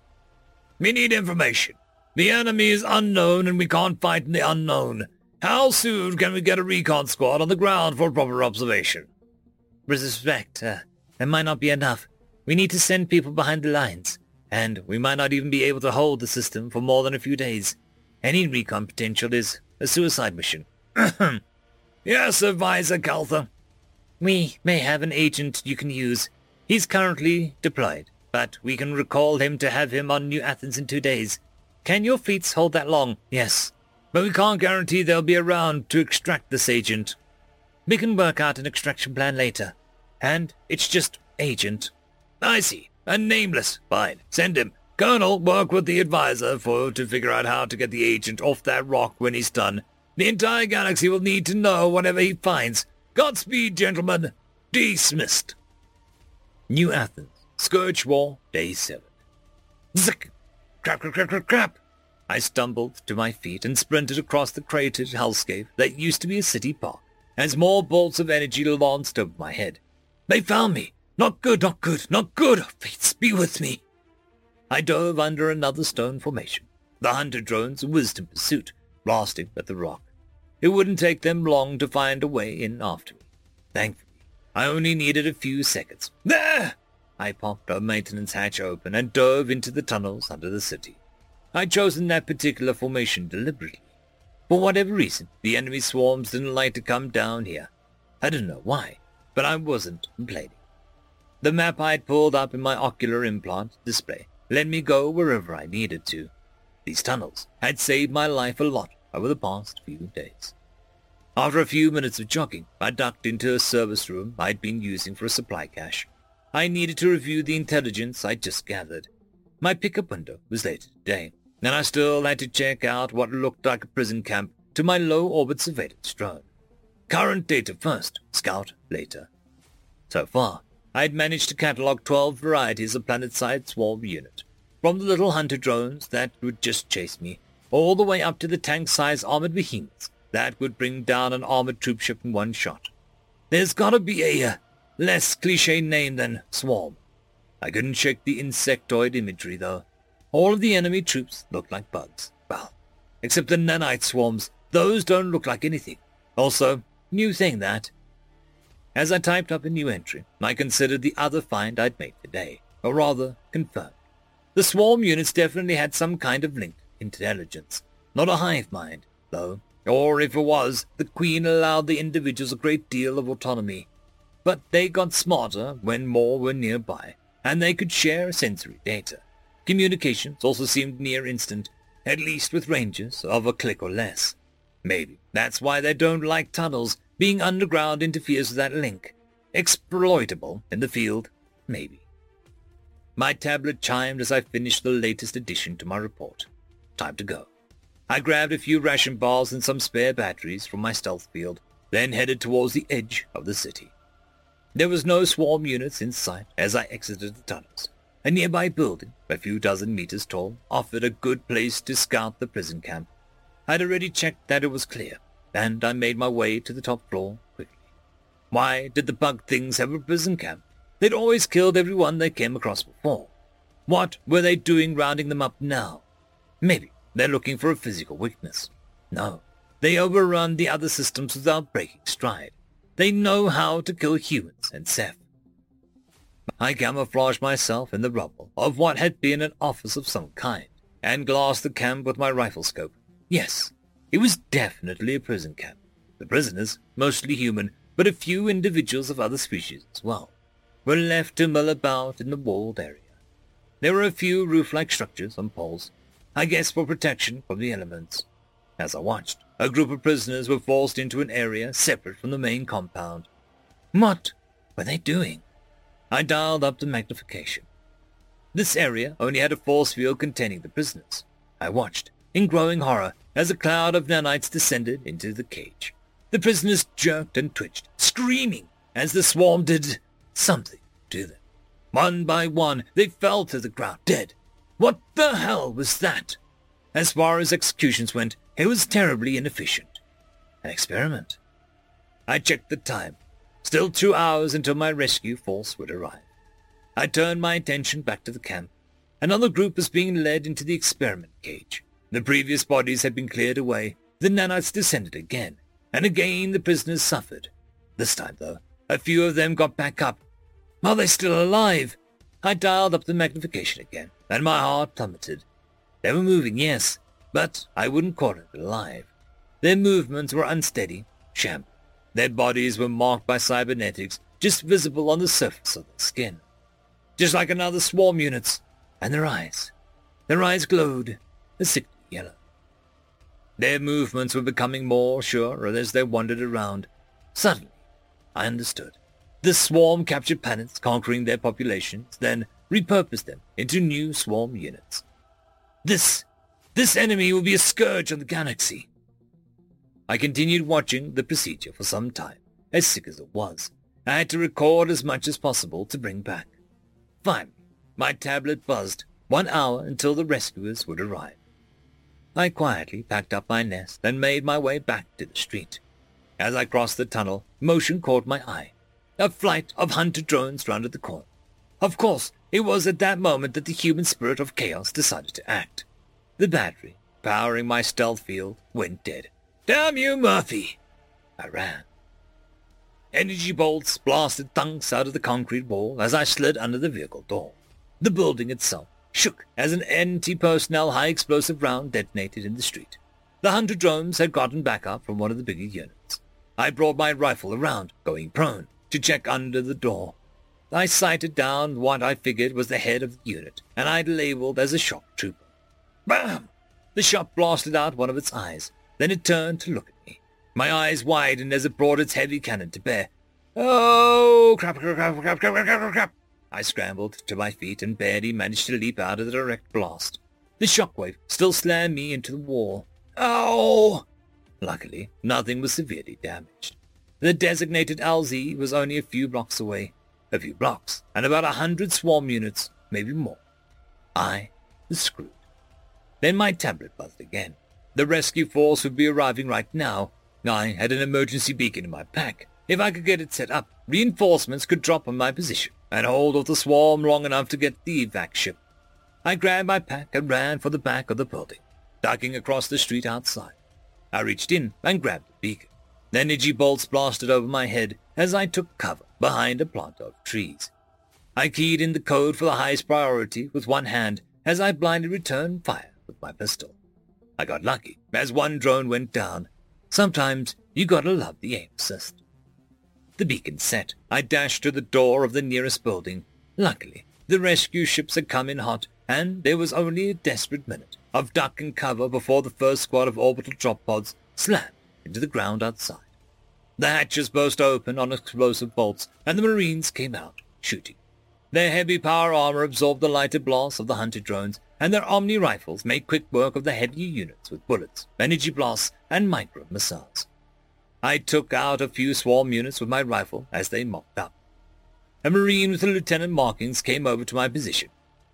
B: We need information. The enemy is unknown and we can't fight in the unknown. How soon can we get a recon squad on the ground for proper observation?
C: Respect, uh, that might not be enough. We need to send people behind the lines, and we might not even be able to hold the system for more than a few days. Any recon potential is a suicide mission. *coughs*
B: yes, Advisor Caltha.
C: We may have an agent you can use. He's currently deployed, but we can recall him to have him on New Athens in two days. Can your fleets hold that long?
B: Yes. But we can't guarantee they'll be around to extract this agent.
C: We can work out an extraction plan later. And it's just agent.
B: I see. A nameless. Fine. Send him. Colonel, work with the advisor for to figure out how to get the agent off that rock when he's done. The entire galaxy will need to know whatever he finds. Godspeed, gentlemen. Dismissed.
C: New Athens. Scourge War, Day 7.
B: Zick! Crap, crap, crap, crap, crap.
C: I stumbled to my feet and sprinted across the cratered hellscape that used to be a city park as more bolts of energy launched over my head.
B: They found me! Not good, not good, not good! Fates, be with me!
C: I dove under another stone formation. The hunter drones whizzed in pursuit, blasting at the rock. It wouldn't take them long to find a way in after me. Thankfully, I only needed a few seconds.
B: There!
C: I popped a maintenance hatch open and dove into the tunnels under the city. I'd chosen that particular formation deliberately. For whatever reason, the enemy swarms didn't like to come down here. I don't know why, but I wasn't complaining. The map I'd pulled up in my ocular implant display let me go wherever I needed to. These tunnels had saved my life a lot over the past few days. After a few minutes of jogging, I ducked into a service room I'd been using for a supply cache. I needed to review the intelligence I'd just gathered. My pickup window was later today, and I still had to check out what looked like a prison camp to my low-orbit surveillance drone. Current data first, scout later. So far, I'd managed to catalog 12 varieties of planet-side swarm unit, from the little hunter drones that would just chase me, all the way up to the tank-sized armored behemoths that would bring down an armored troopship in one shot. There's gotta be a uh, less cliche name than swarm. I couldn't shake the insectoid imagery, though. All of the enemy troops looked like bugs. Well, except the nanite swarms. Those don't look like anything. Also, new thing that. As I typed up a new entry, I considered the other find I'd made today, or rather, confirmed. The swarm units definitely had some kind of linked intelligence. Not a hive mind, though, or if it was, the Queen allowed the individuals a great deal of autonomy. But they got smarter when more were nearby, and they could share sensory data. Communications also seemed near instant, at least with ranges of a klick or less. Maybe that's why they don't like tunnels. Being underground interferes with that link. Exploitable in the field, maybe. My tablet chimed as I finished the latest addition to my report. Time to go. I grabbed a few ration bars and some spare batteries from my stealth field, then headed towards the edge of the city. There was no swarm units in sight as I exited the tunnels. A nearby building, a few dozen meters tall, offered a good place to scout the prison camp. I'd already checked that it was clear, and I made my way to the top floor quickly. Why did the bug things have a prison camp?
A: They'd always killed everyone they came across before. What were they doing rounding them up now? Maybe they're looking for a physical weakness. No, they overrun the other systems without breaking stride. They know how to kill humans and Ceph. I camouflaged myself in the rubble of what had been an office of some kind, and glassed the camp with my rifle scope. Yes, it was definitely a prison camp. The prisoners, mostly human, but a few individuals of other species as well, were left to mill about in the walled area. There were a few roof-like structures on poles, I guess for protection from the elements. As I watched, a group of prisoners were forced into an area separate from the main compound. What were they doing? I dialed up the magnification. This area only had a force field containing the prisoners. I watched, in growing horror, as a cloud of nanites descended into the cage. The prisoners jerked and twitched, screaming as the swarm did something to them. One by one, they fell to the ground, dead. What the hell was that? As far as executions went, it was terribly inefficient. An experiment. I checked the time. Still two hours until my rescue force would arrive. I turned my attention back to the camp. Another group was being led into the experiment cage. The previous bodies had been cleared away. The nanites descended again, and again the prisoners suffered. This time, though, a few of them got back up. Are they still alive? I dialed up the magnification again, and my heart plummeted. They were moving, yes, but I wouldn't call it alive. Their movements were unsteady, shambling. Their bodies were marked by cybernetics just visible on the surface of their skin. Just like another swarm units. And their eyes. Their eyes glowed a sickly yellow. Their movements were becoming more sure as they wandered around. Suddenly, I understood. The swarm captured planets, conquering their populations, then repurposed them into new swarm units. This, this enemy will be a scourge on the galaxy. I continued watching the procedure for some time, as sick as it was. I had to record as much as possible to bring back. Finally, my tablet buzzed, one hour until the rescuers would arrive. I quietly packed up my nest and made my way back to the street. As I crossed the tunnel, motion caught my eye. A flight of hunter drones rounded the corner. Of course, it was at that moment that the human spirit of chaos decided to act. The battery, powering my stealth field, went dead. Damn you, Murphy! I ran. Energy bolts blasted thunks out of the concrete wall as I slid under the vehicle door. The building itself shook as an anti-personnel high-explosive round detonated in the street. The hunter drones had gotten back up from one of the bigger units. I brought my rifle around, going prone, to check under the door. I sighted down what I figured was the head of the unit, and I'd labeled as a shock trooper. Bam! The shot blasted out one of its eyes, then it turned to look at me. My eyes widened as it brought its heavy cannon to bear. Oh, crap, crap, crap, crap, crap, crap, crap. I scrambled to my feet and barely managed to leap out of the direct blast. The shockwave still slammed me into the wall. Ow! Luckily, nothing was severely damaged. The designated LZ was only a few blocks away. A few blocks, and about a hundred swarm units, maybe more. I was screwed. Then my tablet buzzed again. The rescue force would be arriving right now. I had an emergency beacon in my pack. If I could get it set up, reinforcements could drop on my position and hold off the swarm long enough to get the evac ship. I grabbed my pack and ran for the back of the building, ducking across the street outside. I reached in and grabbed the beacon. Energy bolts blasted over my head as I took cover behind a plant of trees. I keyed in the code for the highest priority with one hand as I blindly returned fire with my pistol. I got lucky as one drone went down. Sometimes you gotta love the aim assist. The beacon set. I dashed to the door of the nearest building. Luckily, the rescue ships had come in hot, and there was only a desperate minute of duck and cover before the first squad of orbital drop pods slammed into the ground outside. The hatches burst open on explosive bolts, and the Marines came out, shooting. Their heavy power armor absorbed the lighter blasts of the hunter drones, and their Omni rifles made quick work of the heavier units with bullets, energy blasts, and micro missiles. I took out a few swarm units with my rifle as they mopped up. A Marine with the lieutenant markings came over to my position.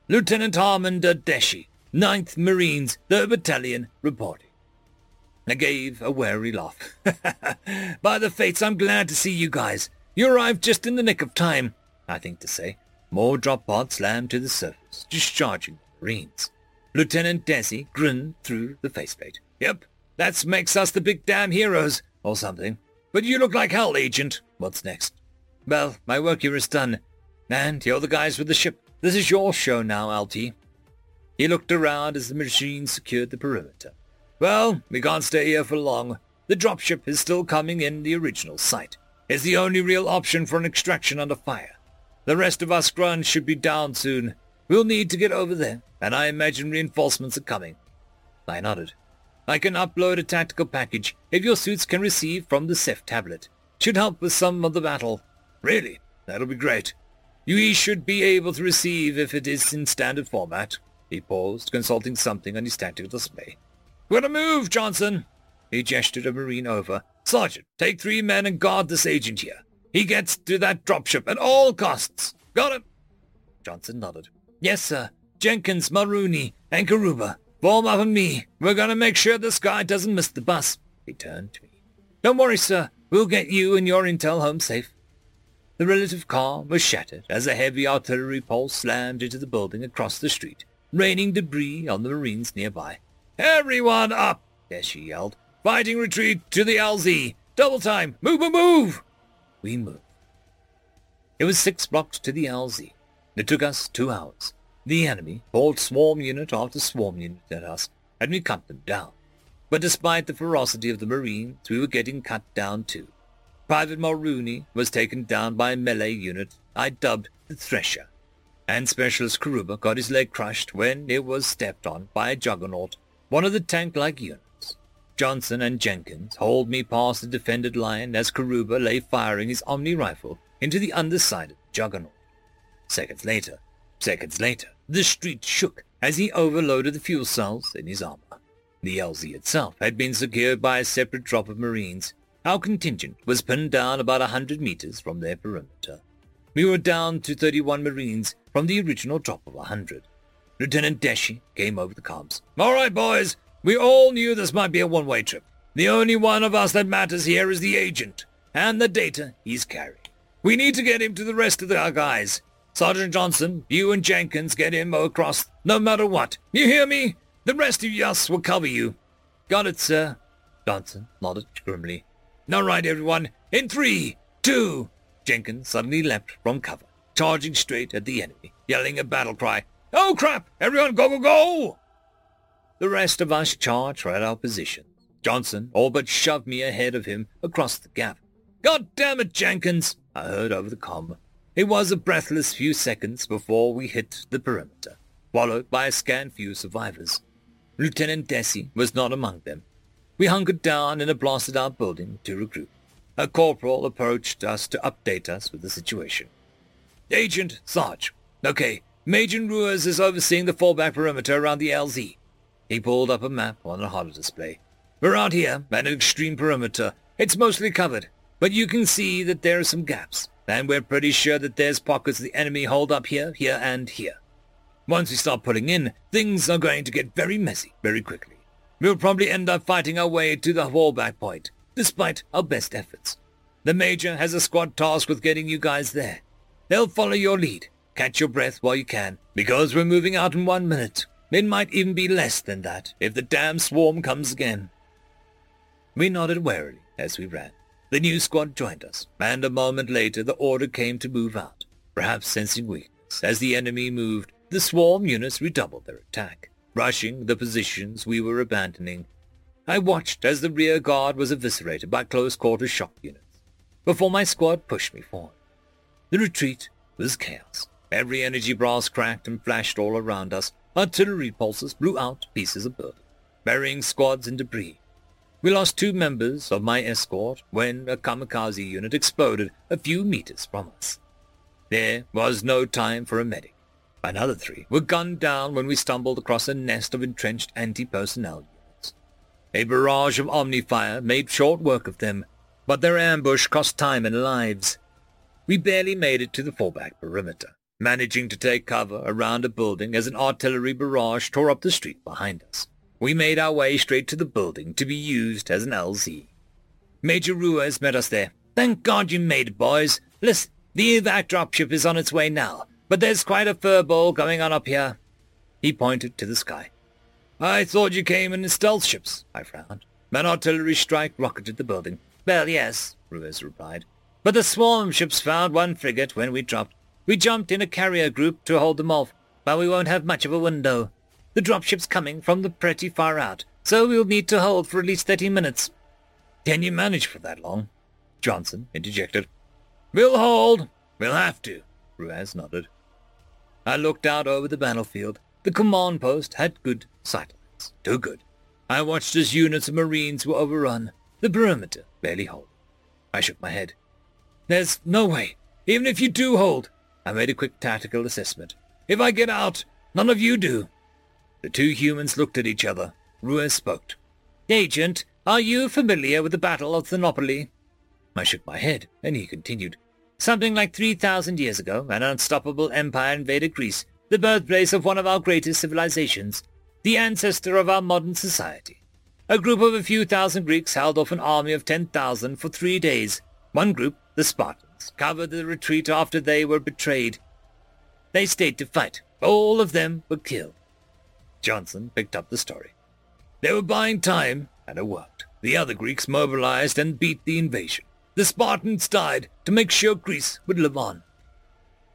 A: Lieutenant Harmon Deshi, 9th Marines, 3rd Battalion, reporting. I gave a wary laugh. *laughs* By the fates, I'm glad to see you guys. You arrived just in the nick of time. I think to say. More drop pods slammed to the surface, discharging the Marines. Lieutenant Desi grinned through the faceplate. Yep, that makes us the big damn heroes, or something. But you look like hell, Agent. What's next? Well, my work here is done. And you're the guys with the ship. This is your show now, LT. He looked around as the machine secured the perimeter. Well, we can't stay here for long. The dropship is still coming in the original site. It's the only real option for an extraction under fire. The rest of us grunts should be down soon. We'll need to get over there, and I imagine reinforcements are coming. I nodded. I can upload a tactical package if your suits can receive from the Ceph tablet. Should help with some of the battle. Really? That'll be great. You should be able to receive if it is in standard format. He paused, consulting something on his tactical display. What a move, Johnson! He gestured a Marine over. Sergeant, take three men and guard this agent here. He gets to that dropship at all costs. Got it? Johnson nodded. Yes, sir. Jenkins, Mulrooney, and Karuba. Form up on me. We're to make sure this guy doesn't miss the bus. He turned to me. Don't worry, sir. We'll get you and your intel home safe. The relative calm was shattered as a heavy artillery pulse slammed into the building across the street, raining debris on the Marines nearby. Everyone up! Deshi yelled. Fighting retreat to the LZ. Double time. Move, move, move! We moved. It was six blocks to the LZ. It took us two hours. The enemy poured swarm unit after swarm unit at us, and we cut them down. But despite the ferocity of the Marines, we were getting cut down too. Private Mulrooney was taken down by a melee unit I dubbed the Thresher, and Specialist Karuba got his leg crushed when it was stepped on by a Juggernaut, one of the tank-like units. Johnson and Jenkins hauled me past the defended line as Karuba lay firing his Omni rifle into the underside of the Juggernaut. Seconds later, seconds later, the street shook as he overloaded the fuel cells in his armor. The LZ itself had been secured by a separate drop of Marines. Our contingent was pinned down about a hundred meters from their perimeter. We were down to 31 Marines from the original drop of a hundred. Lieutenant Deshi came over the comms. All right, boys. We all knew this might be a one-way trip. The only one of us that matters here is the agent and the data he's carrying. We need to get him to the rest of our guys. Sergeant Johnson, you and Jenkins get him across no matter what. You hear me? The rest of us will cover you. Got it, sir. Johnson nodded grimly. All right, everyone. In three, two... Jenkins suddenly leapt from cover, charging straight at the enemy, yelling a battle cry. Oh, crap! Everyone go, go, go! The rest of us charged right at our position. Johnson all but shoved me ahead of him across the gap. God damn it, Jenkins! I heard over the com. It was a breathless few seconds before we hit the perimeter, followed by a scant few survivors. Lieutenant Desi was not among them. We hunkered down in a blasted-out building to regroup. A corporal approached us to update us with the situation. Agent, Sarge. Okay, Major Ruiz is overseeing the fallback perimeter around the LZ. He pulled up a map on a holo display. We're out here at an extreme perimeter. It's mostly covered, but you can see that there are some gaps, and we're pretty sure that there's pockets the enemy hold up here, here, and here. Once we start pulling in, things are going to get very messy very quickly. We'll probably end up fighting our way to the fallback point, despite our best efforts. The Major has a squad tasked with getting you guys there. They'll follow your lead. Catch your breath while you can, because we're moving out in one minute. It might even be less than that if the damn swarm comes again. We nodded warily as we ran. The new squad joined us, and a moment later the order came to move out. Perhaps sensing weakness, as the enemy moved, the swarm units redoubled their attack, rushing the positions we were abandoning. I watched as the rear guard was eviscerated by close-quarter shock units, before my squad pushed me forward. The retreat was chaos. Every energy blast cracked and flashed all around us. Artillery pulses blew out pieces of building, burying squads in debris. We lost two members of my escort when a kamikaze unit exploded a few meters from us. There was no time for a medic. Another three were gunned down when we stumbled across a nest of entrenched anti-personnel units. A barrage of Omni fire made short work of them, but their ambush cost time and lives. We barely made it to the fallback perimeter managing to take cover around a building as an artillery barrage tore up the street behind us. We made our way straight to the building to be used as an LZ. Major Ruiz met us there. Thank God you made it, boys. Listen,
C: The evac dropship is on its way now, but there's quite a furball going on up here. He pointed to the sky.
B: I thought you came in stealth ships, I frowned. An artillery strike rocketed the building.
C: Well, yes, Ruiz replied. But the swarm ships found one frigate when we dropped. We jumped in a carrier group to hold them off, but we won't have much of a window. The dropship's coming from the pretty far out, so we'll need to hold for at least thirty minutes.
B: Can you manage for that long? Johnson interjected. We'll hold. We'll have to. Ruiz nodded. I looked out over the battlefield. The command post had good sightlines. Too good. I watched as units of Marines were overrun. The perimeter barely held. I shook my head. There's no way. Even if you do hold. I made a quick tactical assessment. If I get out, none of you do. The two humans looked at each other. Ruiz spoke.
C: Agent, are you familiar with the Battle of Thermopylae?
B: I shook my head, and he continued.
C: Something like 3,000 years ago, an unstoppable empire invaded Greece, the birthplace of one of our greatest civilizations, the ancestor of our modern society. A group of a few thousand Greeks held off an army of 10,000 for three days. One group, the Spartans, covered the retreat after they were betrayed. They stayed to fight. All of them were killed.
B: Johnson picked up the story. They were buying time, and it worked. The other Greeks mobilized and beat the invasion. The Spartans died to make sure Greece would live on.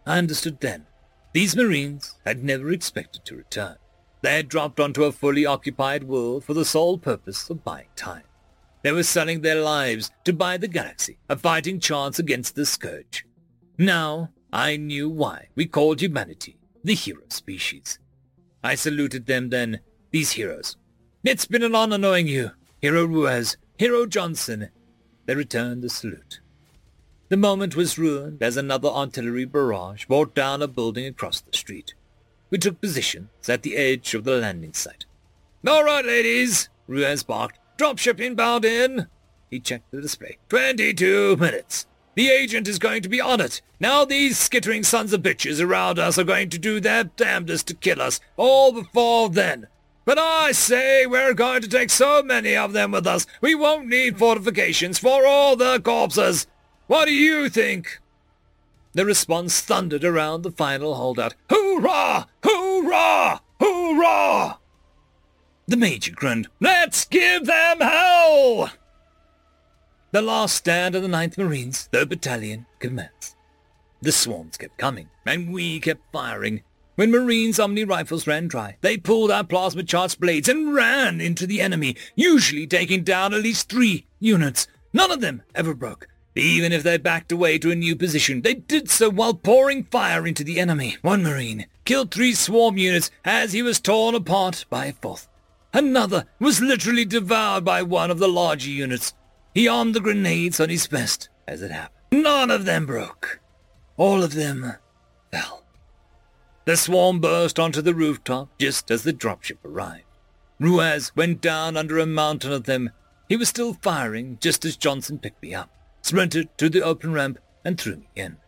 B: I understood then. These Marines had never expected to return. They had dropped onto a fully occupied world for the sole purpose of buying time. They were selling their lives to buy the galaxy, a fighting chance against the Scourge. Now I knew why we called humanity the hero species. I saluted them then, these heroes. It's been an honor knowing you, Hero Ruiz, Hero Johnson. They returned the salute. The moment was ruined as another artillery barrage brought down a building across the street. We took positions at the edge of the landing site. All right, ladies, Ruiz barked. Dropship inbound in. He checked the display. Twenty-two minutes. The agent is going to be on it. Now these skittering sons of bitches around us are going to do their damnedest to kill us, all before then. But I say we're going to take so many of them with us, we won't need fortifications for all the corpses. What do you think? The response thundered around the final holdout. Hoorah! Hoorah! Hoorah! The major grinned. Let's give them hell! The last stand of the Ninth Marines, the battalion, commenced. The swarms kept coming, and we kept firing. When Marines' Omni rifles ran dry, they pulled out plasma charged blades and ran into the enemy, usually taking down at least three units. None of them ever broke. Even if they backed away to a new position, they did so while pouring fire into the enemy. One Marine killed three swarm units as he was torn apart by a fourth. Another was literally devoured by one of the larger units. He armed the grenades on his vest as it happened. None of them broke. All of them fell. The swarm burst onto the rooftop just as the dropship arrived. Ruiz went down under a mountain of them. He was still firing just as Johnson picked me up, sprinted to the open ramp, and threw me in.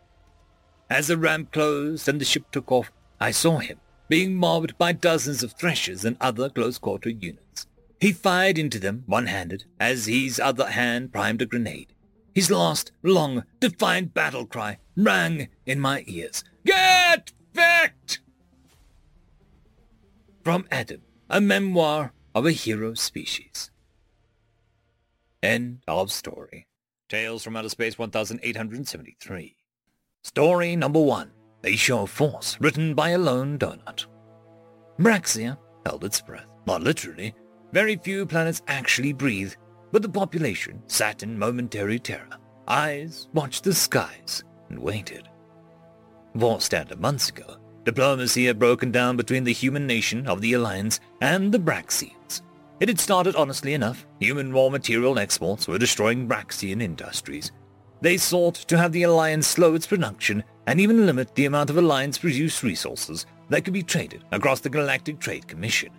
B: As the ramp closed and the ship took off, I saw him being mobbed by dozens of threshers and other close-quarter units. He fired into them one-handed as his other hand primed a grenade. His last, long, defiant battle cry rang in my ears. Get fecked! From Adam, a memoir of a hero species. End of story. Tales from Outer Space 1873. Story number one. A Show of Force, written by a lone donut. Braxia held its breath. Not literally, very few planets actually breathe, but the population sat in momentary terror. Eyes watched the skies and waited. Four standard months ago, diplomacy had broken down between the human nation of the Alliance and the Braxians. It had started honestly enough. Human raw material exports were destroying Braxian industries. They sought to have the Alliance slow its production and even limit the amount of Alliance-produced resources that could be traded across the Galactic Trade Commission.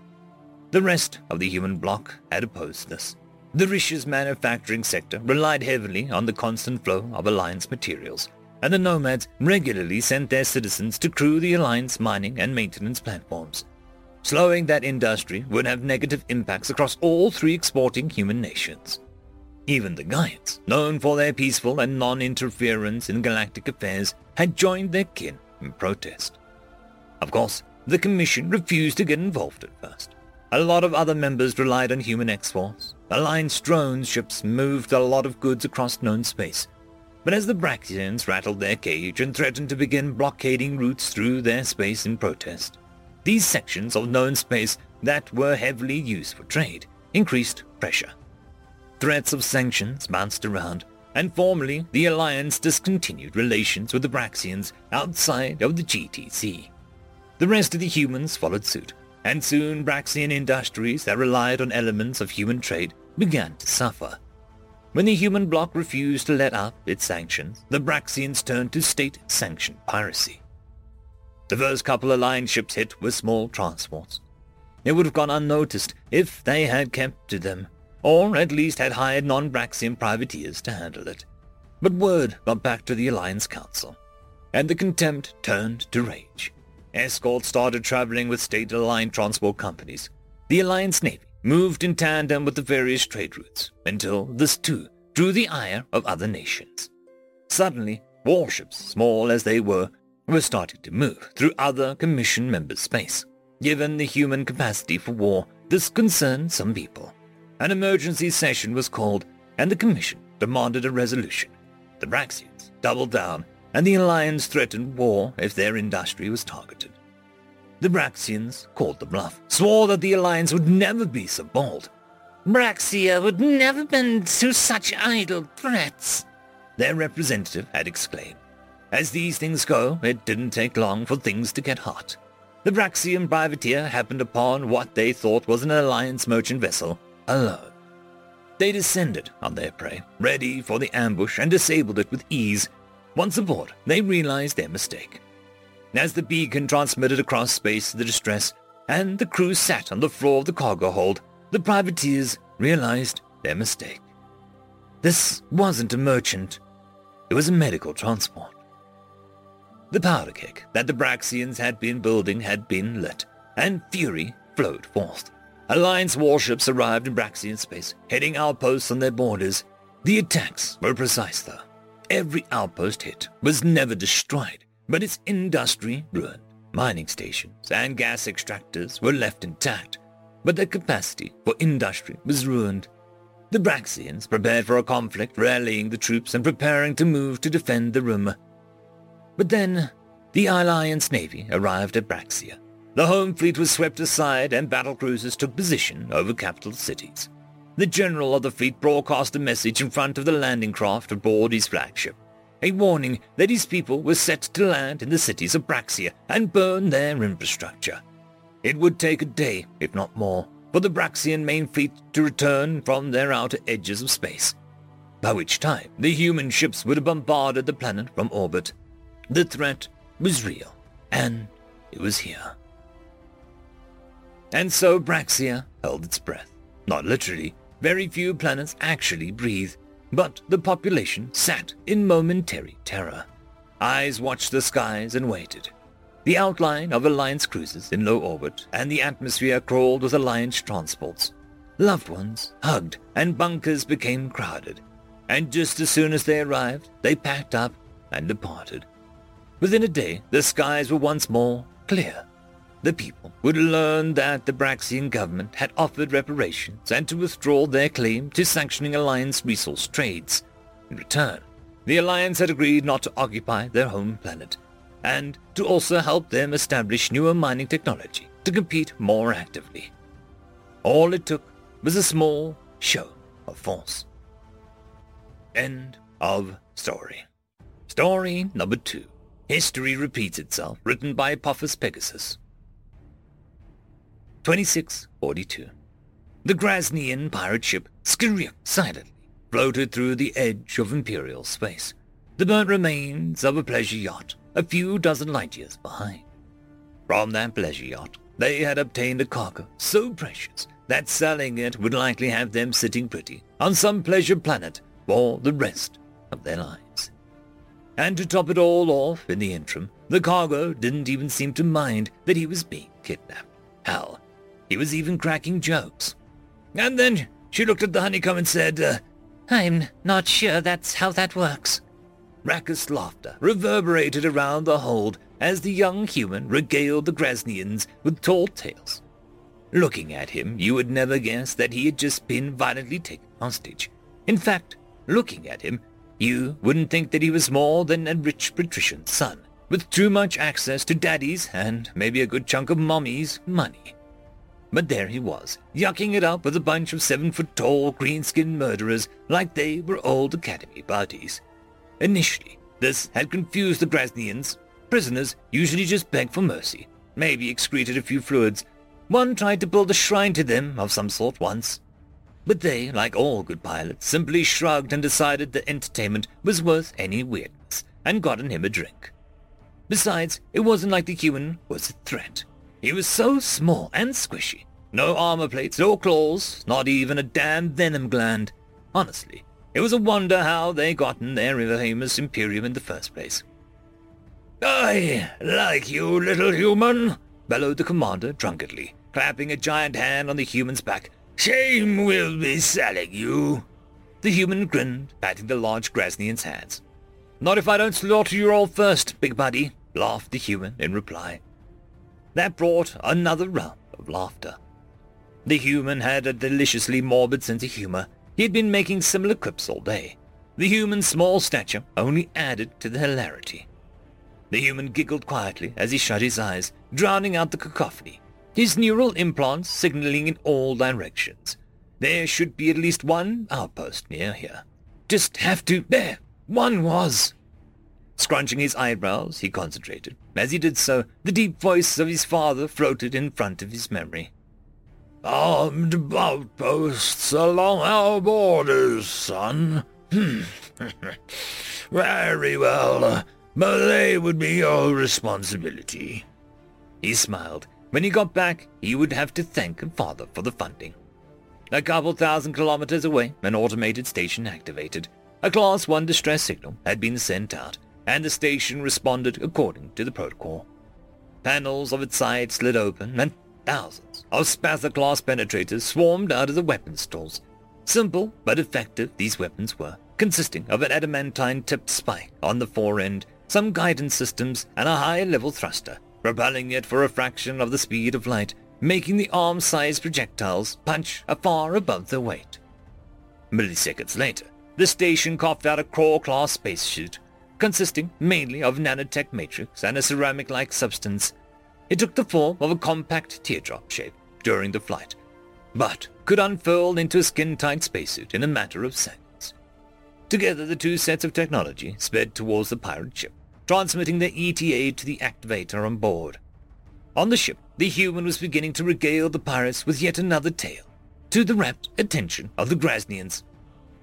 B: The rest of the human bloc had opposed this. The Rish's manufacturing sector relied heavily on the constant flow of Alliance materials, and the Nomads regularly sent their citizens to crew the Alliance mining and maintenance platforms. Slowing that industry would have negative impacts across all three exporting human nations.
A: Even the Gaians, known for their peaceful and non-interference in galactic affairs, had joined their kin in protest. Of course, the Commission refused to get involved at first. A lot of other members relied on human X-Force. Alliance drone ships moved a lot of goods across known space. But as the Braxians rattled their cage and threatened to begin blockading routes through their space in protest, these sections of known space that were heavily used for trade increased pressure. Threats of sanctions bounced around, and formally the Alliance discontinued relations with the Braxians outside of the GTC. The rest of the humans followed suit, and soon Braxian industries that relied on elements of human trade began to suffer. When the human bloc refused to let up its sanctions, the Braxians turned to state-sanctioned piracy. The first couple Alliance ships hit were small transports. It would have gone unnoticed if they had kept to them, or at least had hired non-Braxian privateers to handle it. But word got back to the Alliance Council, and the contempt turned to rage. Escorts started traveling with state-aligned transport companies. The Alliance Navy moved in tandem with the various trade routes until this too drew the ire of other nations. Suddenly, warships, small as they were, were starting to move through other Commission members' space. Given the human capacity for war, this concerned some people. An emergency session was called, and the Commission demanded a resolution. The Braxians doubled down, and the Alliance threatened war if their industry was targeted. The Braxians called the bluff, swore that the Alliance would never be so bold.
C: Braxia would never bend to such idle threats,
A: their representative had exclaimed. As these things go, it didn't take long for things to get hot. The Braxian privateer happened upon what they thought was an Alliance merchant vessel, alone. They descended on their prey, ready for the ambush, and disabled it with ease. Once aboard, they realized their mistake. As the beacon transmitted across space the distress, and the crew sat on the floor of the cargo hold, the privateers realized their mistake. This wasn't a merchant. It was a medical transport. The powder keg that the Braxians had been building had been lit, and fury flowed forth. Alliance warships arrived in Braxian space, heading outposts on their borders. The attacks were precise, though. Every outpost hit was never destroyed, but its industry ruined. Mining stations and gas extractors were left intact, but their capacity for industry was ruined. The Braxians prepared for a conflict, rallying the troops and preparing to move to defend the rim. But then, the Alliance Navy arrived at Braxia. The home fleet was swept aside and battle cruisers took position over capital cities. The general of the fleet broadcast a message in front of the landing craft aboard his flagship, a warning that his people were set to land in the cities of Braxia and burn their infrastructure. It would take a day, if not more, for the Braxian main fleet to return from their outer edges of space, by which time the human ships would have bombarded the planet from orbit. The threat was real, and it was here. And so Braxia held its breath. Not literally, very few planets actually breathe, but the population sat in momentary terror. Eyes watched the skies and waited. The outline of Alliance cruisers in low orbit and the atmosphere crawled with Alliance transports. Loved ones hugged and bunkers became crowded. And just as soon as they arrived, they packed up and departed. Within a day, the skies were once more clear. The people would learn that the Braxian government had offered reparations and to withdraw their claim to sanctioning Alliance resource trades. In return, the Alliance had agreed not to occupy their home planet, and to also help them establish newer mining technology to compete more actively. All it took was a small show of force. End of story. Story number two. History repeats itself, written by Apophis Pegasus. 2642. The Grasnian pirate ship Skiriuk silently floated through the edge of Imperial space, the burnt remains of a pleasure yacht a few dozen light years behind. From that pleasure yacht, they had obtained a cargo so precious that selling it would likely have them sitting pretty on some pleasure planet for the rest of their lives. And to top it all off in the interim, the cargo didn't even seem to mind that he was being kidnapped. Hell, he was even cracking jokes. And then she looked at the honeycomb and said, uh,
C: I'm not sure that's how that works.
A: Raucous laughter reverberated around the hold as the young human regaled the Grasnians with tall tales. Looking at him, you would never guess that he had just been violently taken hostage. In fact, looking at him, you wouldn't think that he was more than a rich patrician's son, with too much access to daddy's and maybe a good chunk of mommy's money. But there he was, yucking it up with a bunch of seven-foot-tall, green-skinned murderers like they were old academy buddies. Initially, this had confused the Grasnians. Prisoners usually just begged for mercy, maybe excreted a few fluids. One tried to build a shrine to them of some sort once. But they, like all good pilots, simply shrugged and decided the entertainment was worth any weirdness, and gotten him a drink. Besides, it wasn't like the human was a threat. He was so small and squishy. No armor plates, no claws, not even a damn venom gland. Honestly, it was a wonder how they gotten their famous Imperium in the first place.
B: I like you, little human, bellowed the commander drunkenly, clapping a giant hand on the human's back. Shame we'll be selling you.
A: The human grinned, patting the large Grasnian's hands. Not if I don't slaughter you all first, big buddy, laughed the human in reply. That brought another round of laughter. The human had a deliciously morbid sense of humor, he had been making similar quips all day. The human's small stature only added to the hilarity. The human giggled quietly as he shut his eyes, drowning out the cacophony, his neural implants signaling in all directions. There should be at least one outpost near here. Just have to... There! One was! Scrunching his eyebrows, he concentrated. As he did so, the deep voice of his father floated in front of his memory.
B: Armed outposts along our borders, son. Hmm. *laughs* Very well, but they would be your responsibility.
A: He smiled. When he got back, he would have to thank father for the funding. A couple thousand kilometers away, an automated station activated. A Class 1 distress signal had been sent out, and the station responded according to the protocol. Panels of its side slid open, and Thousands of Spatha class penetrators swarmed out of the weapon stalls. Simple but effective these weapons were, consisting of an adamantine-tipped spike on the fore end, some guidance systems, and a high-level thruster, propelling it for a fraction of the speed of light, making the arm-sized projectiles punch far above their weight. Milliseconds later, the station coughed out a Craw-class spacesuit, consisting mainly of nanotech matrix and a ceramic-like substance it took the form of a compact teardrop shape during the flight, but could unfurl into a skin-tight spacesuit in a matter of seconds. Together, the two sets of technology sped towards the pirate ship, transmitting their ETA to the activator on board. On the ship, the human was beginning to regale the pirates with yet another tale, to the rapt attention of the Grasnians.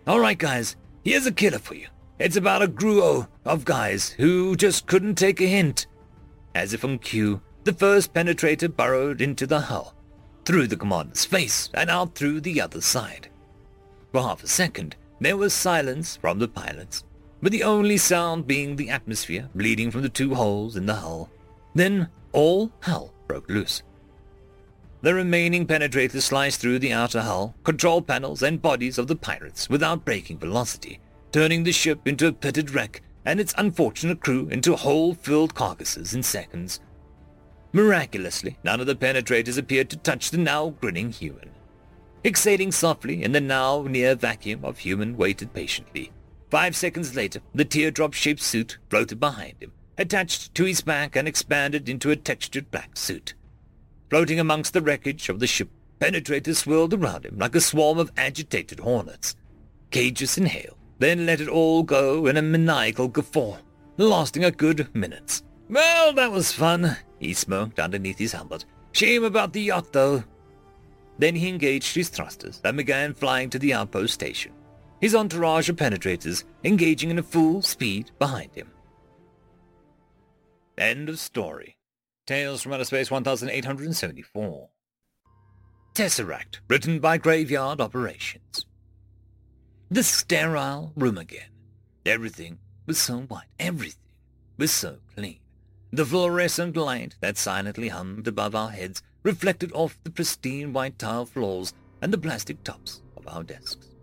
A: All right, guys, here's a killer for you. It's about a gruo of guys who just couldn't take a hint. As if on cue, the first penetrator burrowed into the hull, through the commander's face and out through the other side. For half a second, there was silence from the pilots, with the only sound being the atmosphere bleeding from the two holes in the hull. Then all hell broke loose. The remaining penetrators sliced through the outer hull, control panels, and bodies of the pirates without breaking velocity, turning the ship into a pitted wreck and its unfortunate crew into hole-filled carcasses in seconds. Miraculously, none of the penetrators appeared to touch the now grinning human. Exhaling softly in the now near vacuum of human waited patiently. Five seconds later, the teardrop-shaped suit floated behind him, attached to his back and expanded into a textured black suit. Floating amongst the wreckage of the ship, penetrators swirled around him like a swarm of agitated hornets. Cages inhaled, then let it all go in a maniacal guffaw, lasting a good minute. Well, that was fun, he smirked underneath his helmet. Shame about the yacht, though. Then he engaged his thrusters and began flying to the outpost station, his entourage of penetrators engaging in a full speed behind him. End of story. Tales from Outer Space 1874. Tesseract, written by Graveyard Operations. The sterile room again. Everything was so white. Everything was so clean. The fluorescent light that silently hummed above our heads reflected off the pristine white tile floors and the plastic tops of our desks.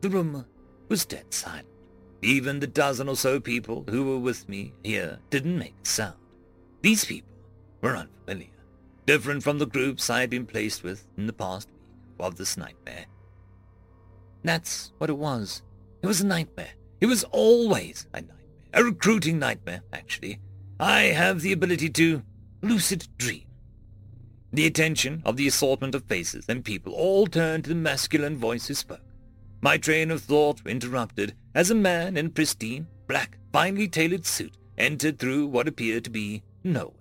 A: The room was dead silent. Even the dozen or so people who were with me here didn't make a sound. These people were unfamiliar, different from the groups I had been placed with in the past week of this nightmare. That's what it was. It was a nightmare. It was always a nightmare. A recruiting nightmare, actually. I have the ability to lucid dream. The attention of the assortment of faces and people all turned to the masculine voice who spoke. My train of thought interrupted as a man in pristine, black, finely tailored suit entered through what appeared to be nowhere.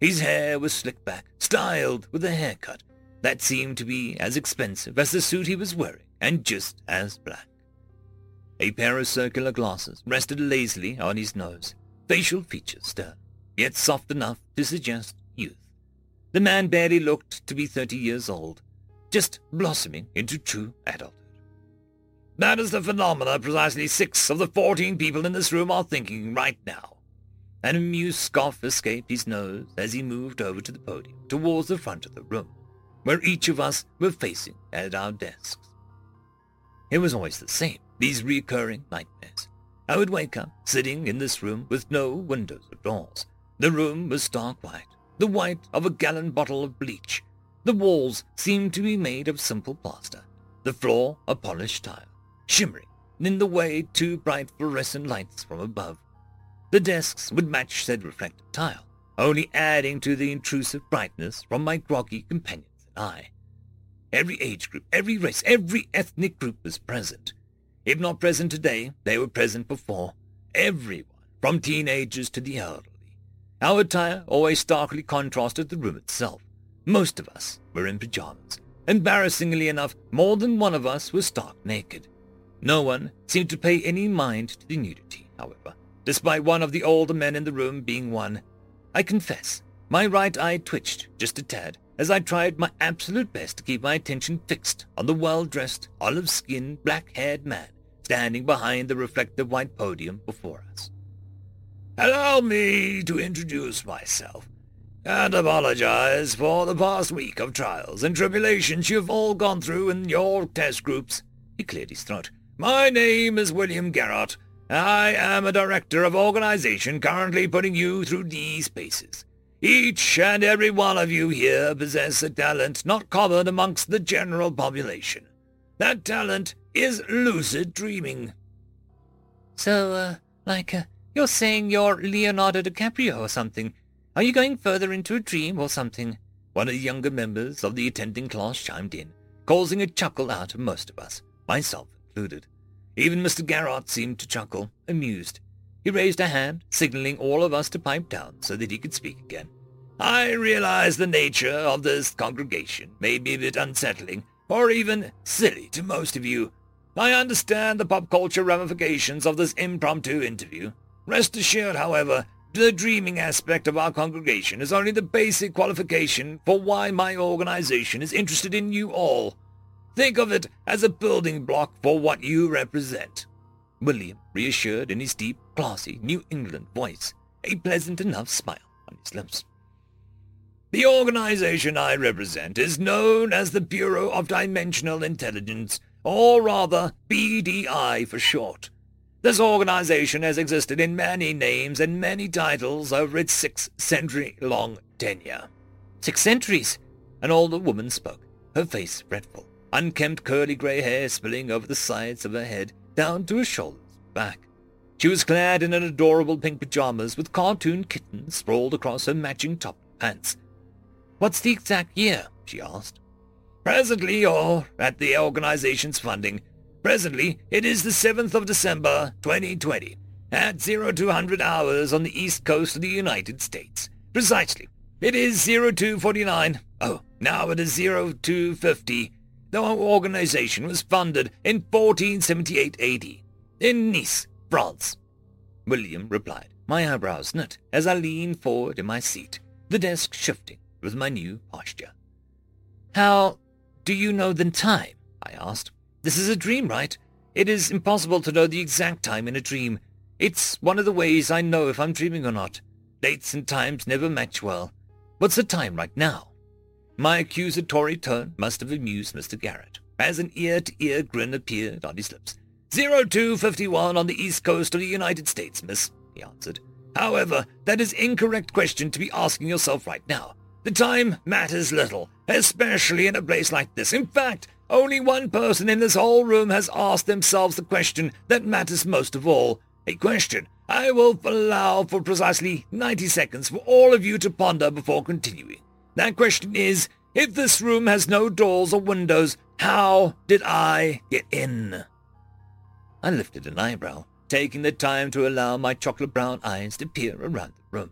A: His hair was slicked back, styled with a haircut that seemed to be as expensive as the suit he was wearing, and just as black. A pair of circular glasses rested lazily on his nose, facial features stern, yet soft enough to suggest youth. The man barely looked to be thirty years old, just blossoming into true adulthood. That is the phenomena precisely six of the fourteen people in this room are thinking right now. An amused scoff escaped his nose as he moved over to the podium towards the front of the room, where each of us were facing at our desks. It was always the same, these recurring nightmares. I would wake up sitting in this room with no windows or doors. The room was stark white, the white of a gallon bottle of bleach. The walls seemed to be made of simple plaster, the floor a polished tile shimmering in the way two bright fluorescent lights from above. The desks would match said reflective tile, only adding to the intrusive brightness from my groggy companions and I. Every age group, every race, every ethnic group was present. If not present today, they were present before. Everyone, from teenagers to the elderly. Our attire always starkly contrasted the room itself. Most of us were in pajamas. Embarrassingly enough, more than one of us was stark naked. No one seemed to pay any mind to the nudity, however, despite one of the older men in the room being one. I confess, my right eye twitched just a tad as I tried my absolute best to keep my attention fixed on the well-dressed, olive-skinned, black-haired man standing behind the reflective white podium before us. Allow me to introduce myself and apologize for the past week of trials and tribulations you've all gone through in your test groups. He cleared his throat. My name is William Garrott. I am a director of organization currently putting you through these paces. Each and every one of you here possess a talent not common amongst the general population. That talent is lucid dreaming.
C: So, uh, like, uh, you're saying you're Leonardo DiCaprio or something. Are you going further into a dream or something?
A: One of the younger members of the attending class chimed in, causing a chuckle out of most of us, myself included. Even Mr. Garrott seemed to chuckle, amused. He raised a hand, signaling all of us to pipe down so that he could speak again. I realize the nature of this congregation may be a bit unsettling, or even silly to most of you. I understand the pop culture ramifications of this impromptu interview. Rest assured, however, the dreaming aspect of our congregation is only the basic qualification for why my organization is interested in you all. Think of it as a building block for what you represent. William reassured in his deep, classy New England voice, a pleasant enough smile on his lips. The organization I represent is known as the Bureau of Dimensional Intelligence, or rather BDI for short. This organization has existed in many names and many titles over its six-century-long tenure.
C: Six centuries?
A: An older woman spoke, her face fretful unkempt curly grey hair spilling over the sides of her head down to her shoulders back. She was clad in an adorable pink pajamas with cartoon kittens sprawled across her matching top pants.
C: What's the exact year? she asked.
A: Presently, or at the organization's funding, presently it is the 7th of December, 2020, at 0200 hours on the east coast of the United States. Precisely. It is 0249. Oh, now it is 0250 the organization was founded in 1478 AD in Nice, France. William replied, my eyebrows knit as I leaned forward in my seat, the desk shifting with my new posture.
C: How do you know the time? I asked.
A: This is a dream, right? It is impossible to know the exact time in a dream. It's one of the ways I know if I'm dreaming or not. Dates and times never match well. What's the time right now? My accusatory tone must have amused Mr. Garrett, as an ear-to-ear grin appeared on his lips.
B: 0251 on the east coast of the United States, miss, he answered. However, that is incorrect question to be asking yourself right now. The time matters little, especially in a place like this. In fact, only one person in this whole room has asked themselves the question that matters most of all. A question I will allow for precisely 90 seconds for all of you to ponder before continuing. That question is, if this room has no doors or windows, how did I get in? I lifted an eyebrow, taking the time to allow my chocolate brown eyes to peer around the room.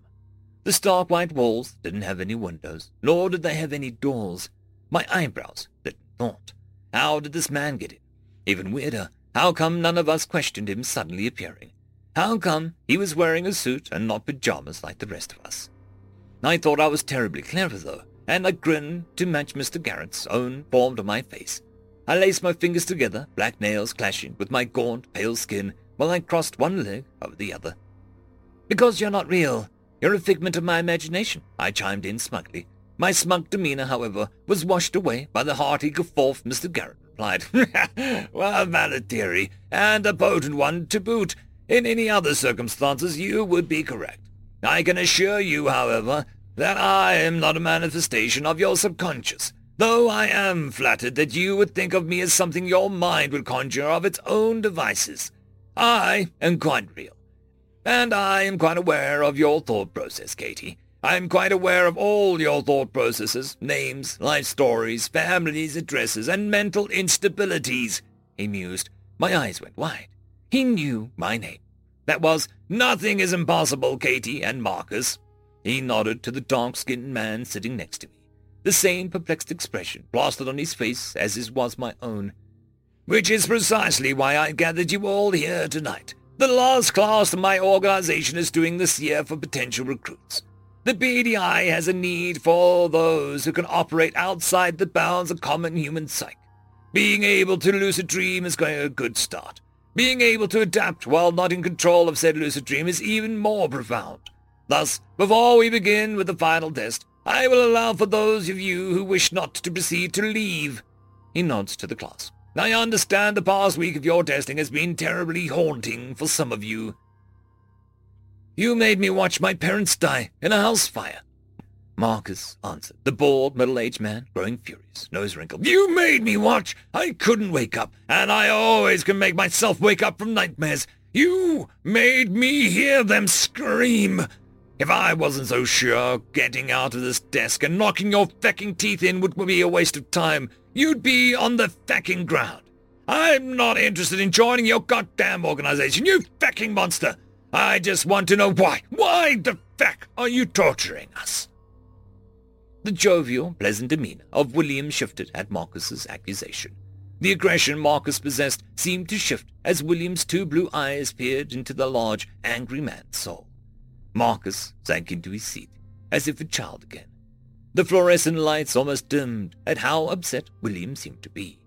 B: The stark white walls didn't have any windows, nor did they have any doors. My eyebrows didn't thought. How did this man get in? Even weirder, how come none of us questioned him suddenly appearing? How come he was wearing a suit and not pajamas like the rest of us? I thought I was terribly clever, though, and a grin to match Mr. Garrett's own formed to my face. I laced my fingers together, black nails clashing with my gaunt, pale skin, while I crossed one leg over the other. Because you're not real. You're a figment of my imagination, I chimed in smugly. My smug demeanor, however, was washed away by the hearty guffaw Mr. Garrett replied. *laughs* well, valid theory, and a potent one to boot. In any other circumstances, you would be correct. I can assure you, however, that I am not a manifestation of your subconscious, though I am flattered that you would think of me as something your mind would conjure of its own devices. I am quite real. And I am quite aware of your thought process, Katie. I am quite aware of all your thought processes, names, life stories, families, addresses, and mental instabilities, he mused. My eyes went wide. He knew my name. That was, nothing is impossible, Katie and Marcus. He nodded to the dark-skinned man sitting next to me. The same perplexed expression plastered on his face as his was my own which is precisely why I gathered you all here tonight. The last class my organization is doing this year for potential recruits. The BDI has a need for those who can operate outside the bounds of common human psyche. Being able to lucid dream is going a good start. Being able to adapt while not in control of said lucid dream is even more profound. Thus, before we begin with the final test, I will allow for those of you who wish not to proceed to leave. He nods to the class. I understand the past week of your testing has been terribly haunting for some of you. You made me watch my parents die in a house fire. Marcus answered, the bald, middle-aged man, growing furious, nose wrinkled. You made me watch! I couldn't wake up, and I always can make myself wake up from nightmares. You made me hear them scream. If I wasn't so sure getting out of this desk and knocking your fecking teeth in would be a waste of time, you'd be on the fucking ground. I'm not interested in joining your goddamn organization, you fucking monster. I just want to know why. Why the fuck are you torturing us? The jovial, pleasant demeanor of William shifted at Marcus's accusation. The aggression Marcus possessed seemed to shift as William's two blue eyes peered into the large, angry man's soul. Marcus sank into his seat, as if a child again. The fluorescent lights almost dimmed at how upset William seemed to be.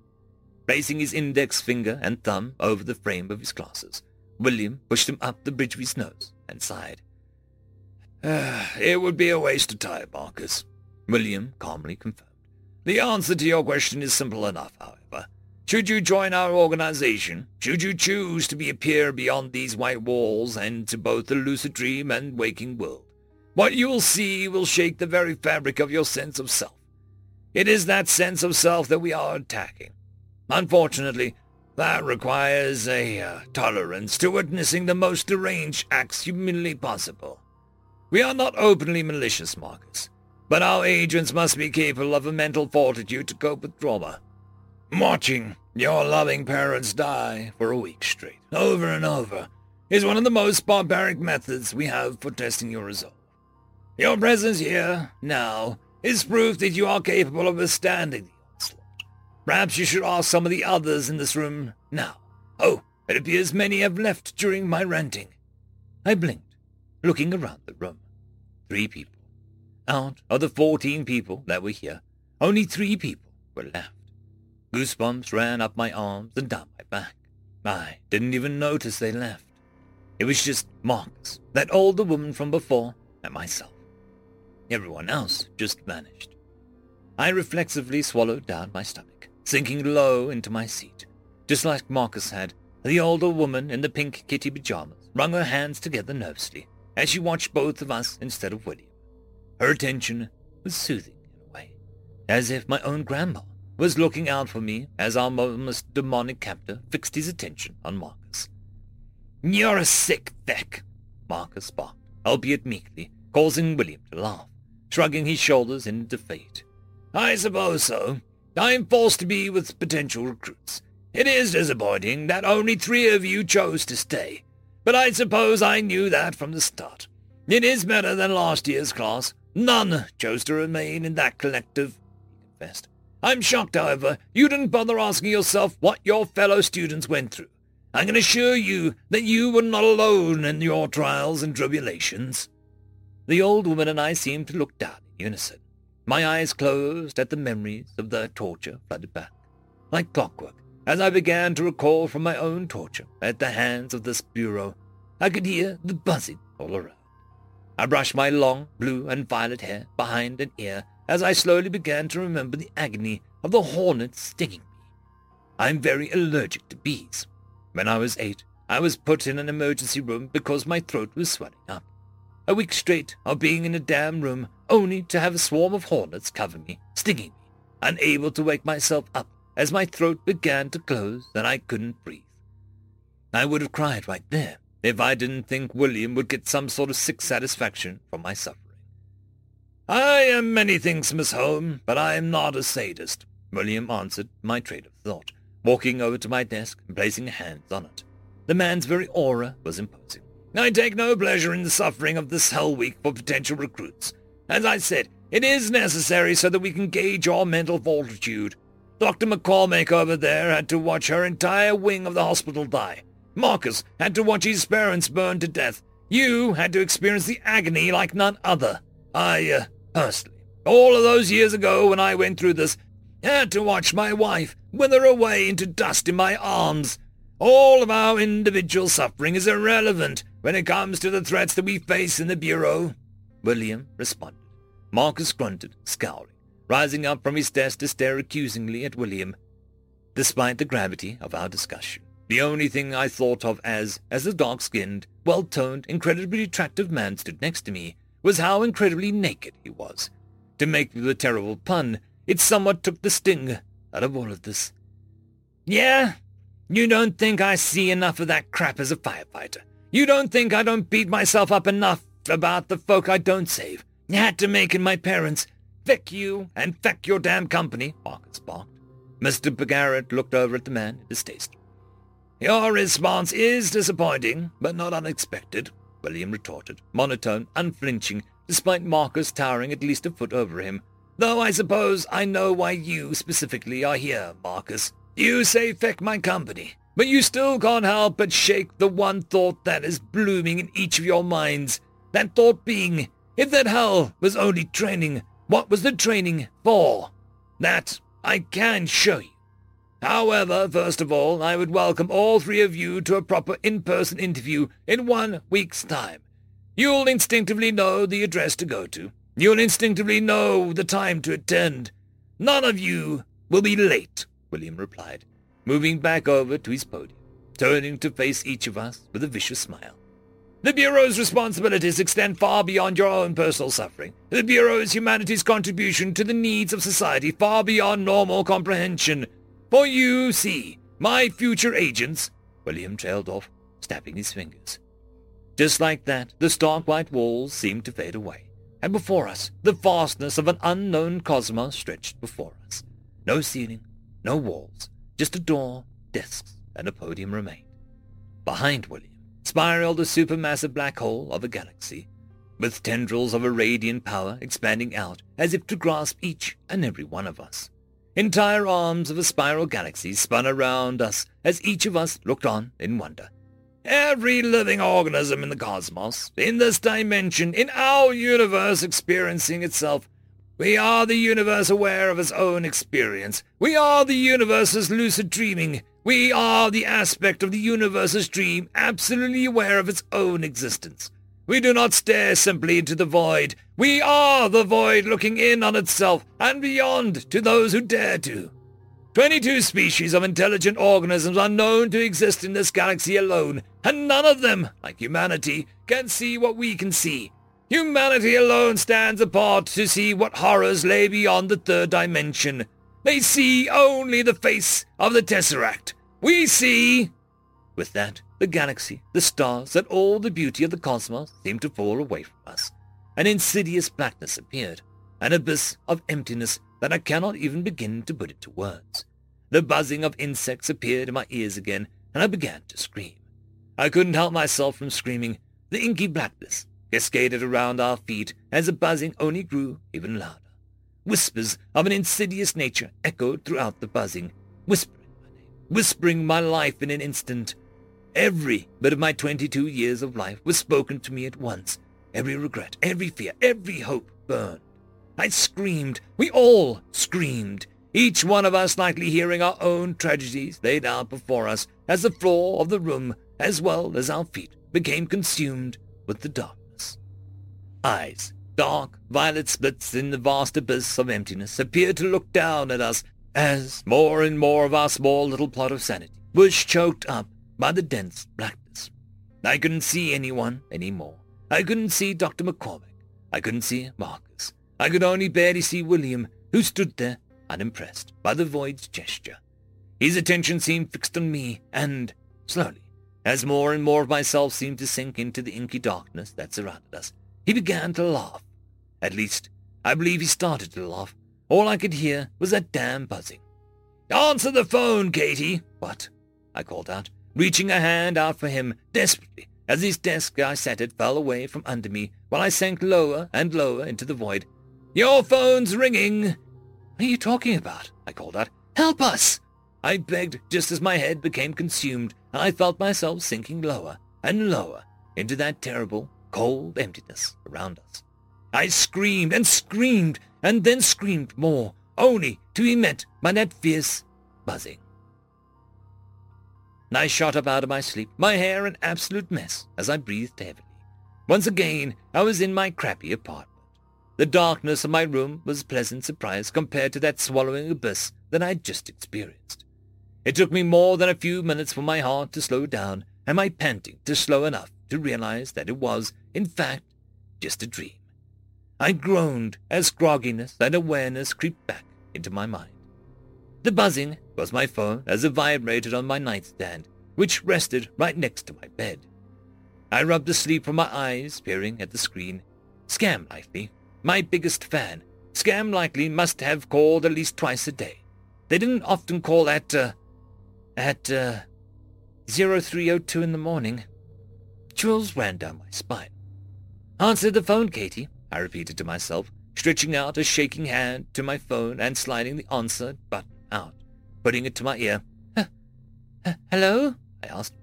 B: Placing his index finger and thumb over the frame of his glasses, William pushed them up the bridge of his nose and sighed. Ah, it would be a waste of time, Marcus, William calmly confirmed. The answer to your question is simple enough, however. Should you join our organization, should you choose to be a peer beyond these white walls and to both the lucid dream and waking world, what you will see will shake the very fabric of your sense of self. It is that sense of self that we are attacking. Unfortunately, that requires a uh, tolerance to witnessing the most deranged acts humanly possible. We are not openly malicious, Marcus, but our agents must be capable of a mental fortitude to cope with trauma. Watching your loving parents die for a week straight, over and over, is one of the most barbaric methods we have for testing your resolve. Your presence here, now, is proof that you are capable of withstanding the onslaught. Perhaps you should ask some of the others in this room now. Oh, it appears many have left during my ranting. I blinked, looking around the room. Three people. Out of the fourteen people that were here, only three people were left. Goosebumps ran up my arms and down my back. I didn't even notice they left. It was just Marcus, that older woman from before, and myself. Everyone else just vanished. I reflexively swallowed down my stomach, sinking low into my seat. Just like Marcus had,
A: The older woman in the pink kitty pajamas wrung her hands together nervously as she watched both of us instead of William. Her attention was soothing in a way, as if my own grandma was looking out for me as our almost demonic captor fixed his attention on Marcus. You're a sick thick, Marcus barked, albeit meekly, causing William to laugh, shrugging his shoulders in defeat. I suppose so. I'm forced to be with potential recruits. It is disappointing that only three of you chose to stay, but I suppose I knew that from the start. It is better than last year's class. None chose to remain in that collective, he confessed. I'm shocked, however, you didn't bother asking yourself what your fellow students went through. I can assure you that you were not alone in your trials and tribulations. The old woman and I seemed to look down in unison. My eyes closed at the memories of the torture flooded back. Like clockwork, as I began to recall from my own torture at the hands of this bureau, I could hear the buzzing all around. I brushed my long blue and violet hair behind an ear as I slowly began to remember the agony of the hornet stinging me. I am very allergic to bees. When I was eight, I was put in an emergency room because my throat was swelling up. A week straight of being in a damn room only to have a swarm of hornets cover me, stinging me, unable to wake myself up as my throat began to close and I couldn't breathe. I would have cried right there if I didn't think William would get some sort of sick satisfaction from my suffering. I am many things, Miss Home, but I am not a sadist, William answered my train of thought, walking over to my desk and placing hands on it. The man's very aura was imposing. I take no pleasure in the suffering of this hell week for potential recruits. As I said, it is necessary so that we can gauge your mental fortitude. Dr. McCormick over there had to watch her entire wing of the hospital die. Marcus had to watch his parents burn to death. You had to experience the agony like none other. I, uh, personally, all of those years ago when I went through this, had to watch my wife wither away into dust in my arms. All of our individual suffering is irrelevant when it comes to the threats that we face in the Bureau. William responded. Marcus grunted, scowling, rising up from his desk to stare accusingly at William. Despite the gravity of our discussion, the only thing I thought of as, as the dark-skinned, well-toned, incredibly attractive man stood next to me was how incredibly naked he was. To make the terrible pun, it somewhat took the sting out of all of this. Yeah? You don't think I see enough of that crap as a firefighter? You don't think I don't beat myself up enough about the folk I don't save? Had to make in my parents. Feck you, and feck your damn company, Marcus barked. Mr. Garrett looked over at the man in distaste. Your response is disappointing, but not unexpected, William retorted, monotone, unflinching, despite Marcus towering at least a foot over him. Though I suppose I know why you specifically are here, Marcus. You say feck my company, but you still can't help but shake the one thought that is blooming in each of your minds. That thought being, if that hell was only training, what was the training for? That I can show you. However, first of all, I would welcome all three of you to a proper in-person interview in one week's time. You'll instinctively know the address to go to. You'll instinctively know the time to attend. None of you will be late, William replied, moving back over to his podium, turning to face each of us with a vicious smile. The Bureau's responsibilities extend far beyond your own personal suffering. The Bureau is humanity's contribution to the needs of society far beyond normal comprehension. For you see, my future agents, William trailed off, snapping his fingers. Just like that, the stark white walls seemed to fade away, and before us, the vastness of an unknown cosmos stretched before us. No ceiling, no walls, just a door, desks, and a podium remained. Behind William spiraled a supermassive black hole of a galaxy, with tendrils of a radiant power expanding out as if to grasp each and every one of us. Entire arms of a spiral galaxy spun around us as each of us looked on in wonder. Every living organism in the cosmos, in this dimension, in our universe experiencing itself. We are the universe aware of its own experience. We are the universe's lucid dreaming. We are the aspect of the universe's dream absolutely aware of its own existence. We do not stare simply into the void. We are the void looking in on itself and beyond to those who dare to.
B: 22 species of intelligent organisms are known to exist in this galaxy alone, and none of them, like humanity, can see what we can see. Humanity alone stands apart to see what horrors lay beyond the third dimension. They see only the face of the Tesseract. We see... With that, the galaxy, the stars, and all the beauty of the cosmos seemed to fall away from us. An insidious blackness appeared, an abyss of emptiness that I cannot even begin to put into words. The buzzing of insects appeared in my ears again, and I began to scream. I couldn't help myself from screaming. The inky blackness cascaded around our feet as the buzzing only grew even louder. Whispers of an insidious nature echoed throughout the buzzing, whispering my name, whispering my life in an instant. Every bit of my twenty-two years of life was spoken to me at once. Every regret, every fear, every hope burned. I screamed. We all screamed. Each one of us likely hearing our own tragedies laid out before us as the floor of the room, as well as our feet, became consumed with the darkness. Eyes, dark violet slits in the vast abyss of emptiness, appeared to look down at us as more and more of our small little plot of sanity was choked up by the dense blackness. I couldn't see anyone any more. I couldn't see Dr. McCormick. I couldn't see Marcus. I could only barely see William, who stood there, unimpressed by the void's gesture. His attention seemed fixed on me, and, slowly, as more and more of myself seemed to sink into the inky darkness that surrounded us, he began to laugh. At least, I believe he started to laugh. All I could hear was that damn buzzing. Answer the phone, Katie! What? I called out, reaching a hand out for him desperately as his desk I sat at fell away from under me while I sank lower and lower into the void. Your phone's ringing! What are you talking about? I called out. Help us! I begged just as my head became consumed and I felt myself sinking lower and lower into that terrible, cold emptiness around us. I screamed and screamed and then screamed more, only to be met by that fierce buzzing. I shot up out of my sleep, my hair an absolute mess as I breathed heavily. Once again, I was in my crappy apartment. The darkness of my room was a pleasant surprise compared to that swallowing abyss that I had just experienced. It took me more than a few minutes for my heart to slow down and my panting to slow enough to realize that it was, in fact, just a dream. I groaned as grogginess and awareness crept back into my mind. The buzzing was my phone as it vibrated on my nightstand, which rested right next to my bed. I rubbed the sleep from my eyes, peering at the screen. Scam Likely, my biggest fan. Scam Likely must have called at least twice a day. They didn't often call at, uh, at, uh, 0302 in the morning. Chills ran down my spine. Answer the phone, Katie, I repeated to myself, stretching out a shaking hand to my phone and sliding the answer button out, putting it to my ear. Hello? I asked.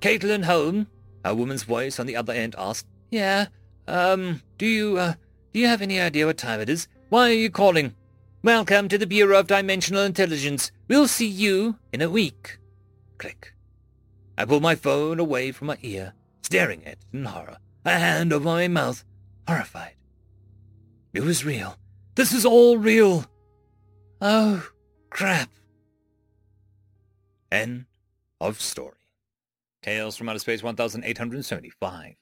B: Caitlin home? A woman's voice on the other end asked. Yeah, um, do you, uh, do you have any idea what time it is? Why are you calling? Welcome to the Bureau of Dimensional Intelligence. We'll see you in a week. Click. I pulled my phone away from my ear, staring at it in horror, a hand over my mouth, horrified. It was real. This is all real. Oh, crap. End of story.
A: Tales from Outer Space 1875.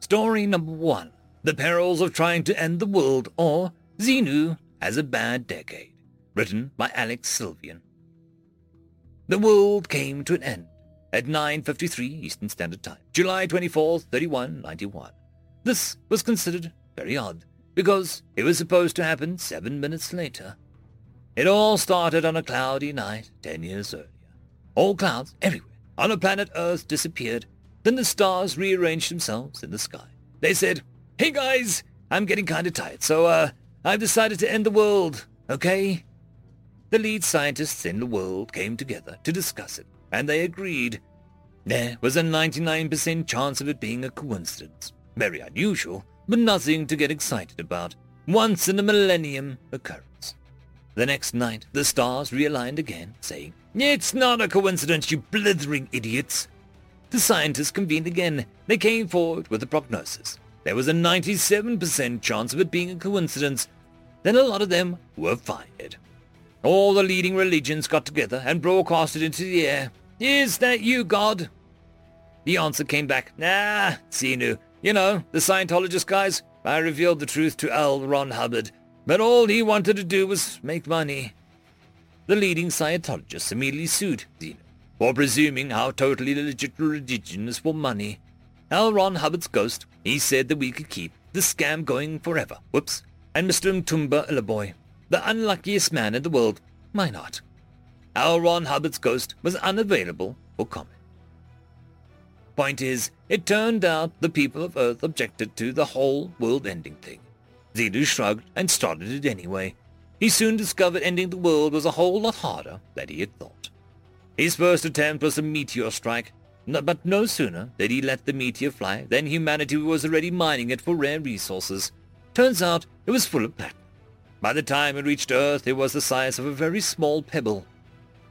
B: Story number one. The Perils of Trying to End the World, or Xenu Has a Bad Decade. Written by Alex Sylvian. The world came to an end at 9.53 Eastern Standard Time, July 24, 3191. This was considered very odd, because it was supposed to happen seven minutes later. It all started on a cloudy night ten years earlier. All clouds everywhere on the planet Earth disappeared. Then the stars rearranged themselves in the sky. They said, Hey guys, I'm getting kinda tired, so uh, I've decided to end the world, okay? The lead scientists in the world came together to discuss it, and they agreed. There was a 99% chance of it being a coincidence. Very unusual, but nothing to get excited about. Once in a millennium occurrence. The next night, the stars realigned again, saying, It's not a coincidence, you blithering idiots. The scientists convened again. They came forward with a prognosis. There was a 97% chance of it being a coincidence. Then a lot of them were fired.
A: All the leading religions got together and broadcasted into the air. Is that you, God? The answer came back, Nah, Xenu. You know, the Scientologist guys. I revealed the truth to L. Ron Hubbard, but all he wanted to do was make money. The leading Scientologists immediately sued Xenu for presuming how totally legit religion is for money. L. Ron Hubbard's ghost, he said that we could keep the scam going forever. Whoops. And Mr. Mtumba Illaboy, the unluckiest man in the world, why not? L. Ron Hubbard's ghost was unavailable for comment. Point is, it turned out the people of Earth objected to the whole world-ending thing. Xenu shrugged and started it anyway. He soon discovered ending the world was a whole lot harder than he had thought. His first attempt was a meteor strike, but no sooner did he let the meteor fly than humanity was already mining it for rare resources. Turns out it was full of platinum. By the time it reached Earth, it was the size of a very small pebble.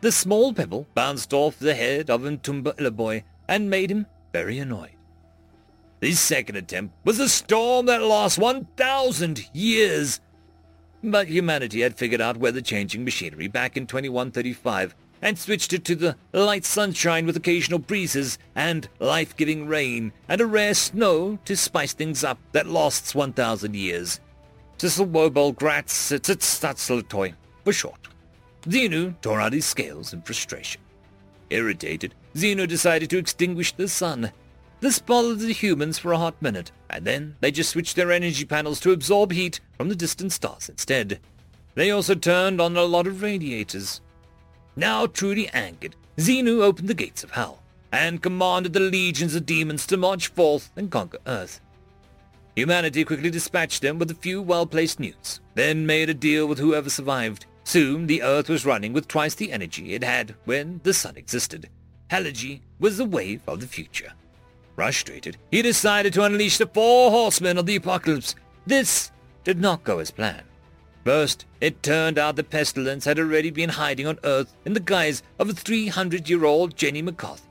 A: The small pebble bounced off the head of Mtumba Illaboy and made him very annoyed. His second attempt was a storm that lasted 1,000 years. But humanity had figured out weather-changing machinery back in 2135 and switched it to the light sunshine with occasional breezes and life-giving rain and a rare snow to spice things up that lasts 1,000 years. Tsislwobol Gratz Tsatzlatoy for short. Xenu tore out his scales in frustration. Irritated, Xenu decided to extinguish the sun. This bothered the humans for a hot minute, and then they just switched their energy panels to absorb heat from the distant stars instead. They also turned on a lot of radiators. Now truly angered, Xenu opened the gates of hell and commanded the legions of demons to march forth and conquer Earth. Humanity quickly dispatched them with a few well-placed nukes, then made a deal with whoever survived. Soon the Earth was running with twice the energy it had when the Sun existed. Heligy was the wave of the future. Frustrated, he decided to unleash the four horsemen of the apocalypse. This did not go as planned. First, it turned out the pestilence had already been hiding on Earth in the guise of a 300-year-old Jenny McCarthy.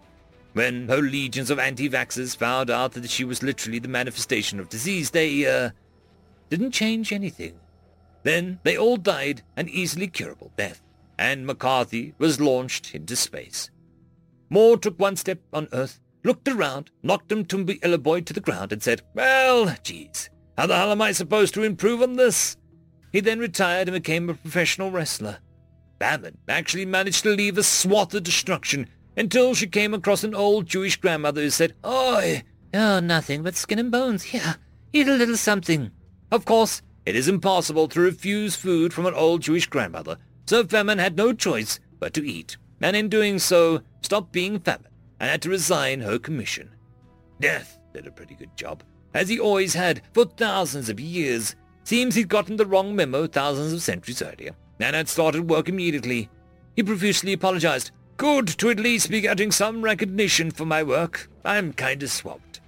A: When her legions of anti-vaxxers found out that she was literally the manifestation of disease, they, uh, didn't change anything. Then they all died an easily curable death, and McCarthy was launched into space. Moore took one step on Earth, looked around, knocked Mtumba Illaboy to the ground, and said, Well, geez, how the hell am I supposed to improve on this? He then retired and became a professional wrestler. Famine actually managed to leave a swath of destruction until she came across an old Jewish grandmother who said, Oi!
C: Oh, nothing but skin and bones. Here, eat a little something.
A: Of course, it is impossible to refuse food from an old Jewish grandmother, so Famine had no choice but to eat and in doing so stopped being famine and had to resign her commission. Death did a pretty good job, as he always had for thousands of years. Seems he'd gotten the wrong memo thousands of centuries earlier, and had started work immediately. He profusely apologized. Good to at least be getting some recognition for my work. I'm kinda swamped.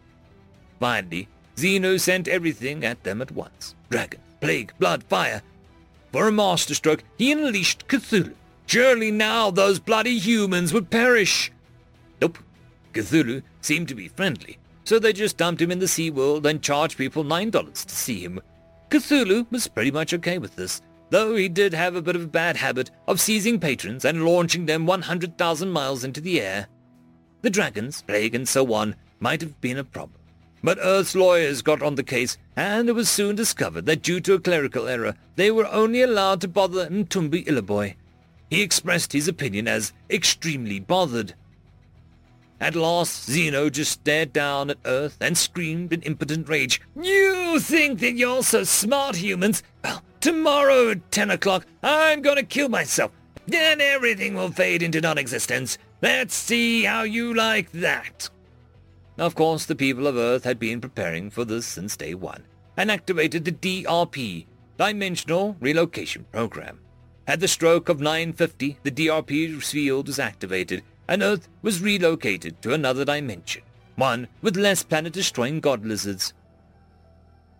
A: Finally, Xenu sent everything at them at once. Dragon, plague, blood, fire. For a masterstroke, he unleashed Cthulhu, Surely now those bloody humans would perish. Cthulhu seemed to be friendly, so they just dumped him in the sea world and charged people $9 to see him. Cthulhu was pretty much okay with this, though he did have a bit of a bad habit of seizing patrons and launching them 100,000 miles into the air. The dragons, plague, and so on might have been a problem. But Earth's lawyers got on the case, and it was soon discovered that due to a clerical error, they were only allowed to bother Mtumba Illaboy, he expressed his opinion as extremely bothered. At last, Xenu just stared down at Earth and screamed in impotent rage, You think that you're so smart, humans? Well, tomorrow at 10 o'clock, I'm gonna kill myself. Then everything will fade into non-existence. Let's see how you like that. Of course, the people of Earth had been preparing for this since day one, and activated the DRP, Dimensional Relocation Program. At the stroke of 950, the DRP field was activated, and Earth was relocated to another dimension, one with less planet-destroying god lizards.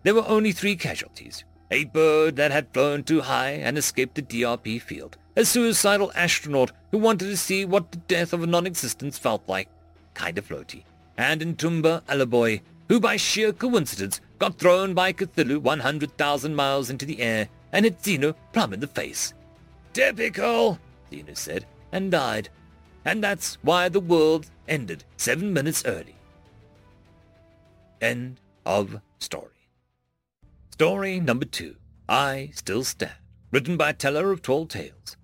A: There were only three casualties. A bird that had flown too high and escaped the DRP field, a suicidal astronaut who wanted to see what the death of non-existence felt like, kind of floaty, and Mtumba Illaboy, who by sheer coincidence got thrown by Cthulhu 100,000 miles into the air and hit Xenu plumb in the face.
C: Typical, Dina said, and died. And that's why the world ended seven minutes early. End of story. Story number two. I Still Stand. Written by Teller of Tall Tales.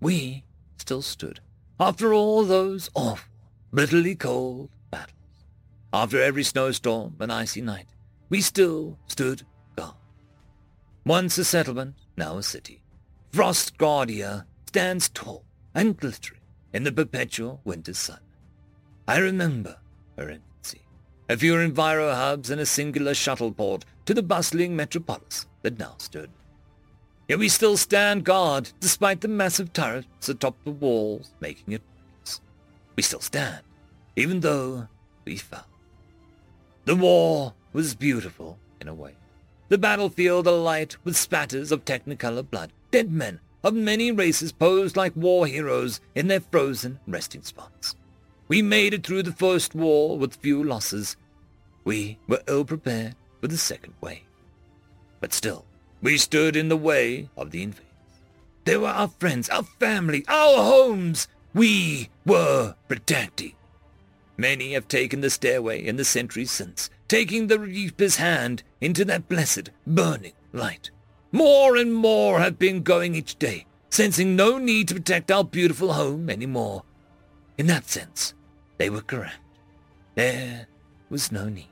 C: We still stood. After all those awful, bitterly cold battles. After every snowstorm and icy night, we still stood guard. Once a settlement, now a city. Frostgardia stands tall and glittering in the perpetual winter sun. I remember her infancy, a few enviro hubs and a singular shuttle port to the bustling metropolis that now stood. Yet we still stand guard despite the massive turrets atop the walls making it worse. We still stand, even though we fell. The war was beautiful in a way. The battlefield alight with spatters of technicolor blood. Dead men of many races posed like war heroes in their frozen resting spots. We made it through the first war with few losses. We were ill prepared for the second wave. But still, we stood in the way of the invaders. They were our friends, our family, our homes. We were protecting. Many have taken the stairway in the centuries since, taking the Reaper's hand into that blessed, burning light. More and more have been going each day, sensing no need to protect our beautiful home anymore. In that sense, they were correct. There was no need.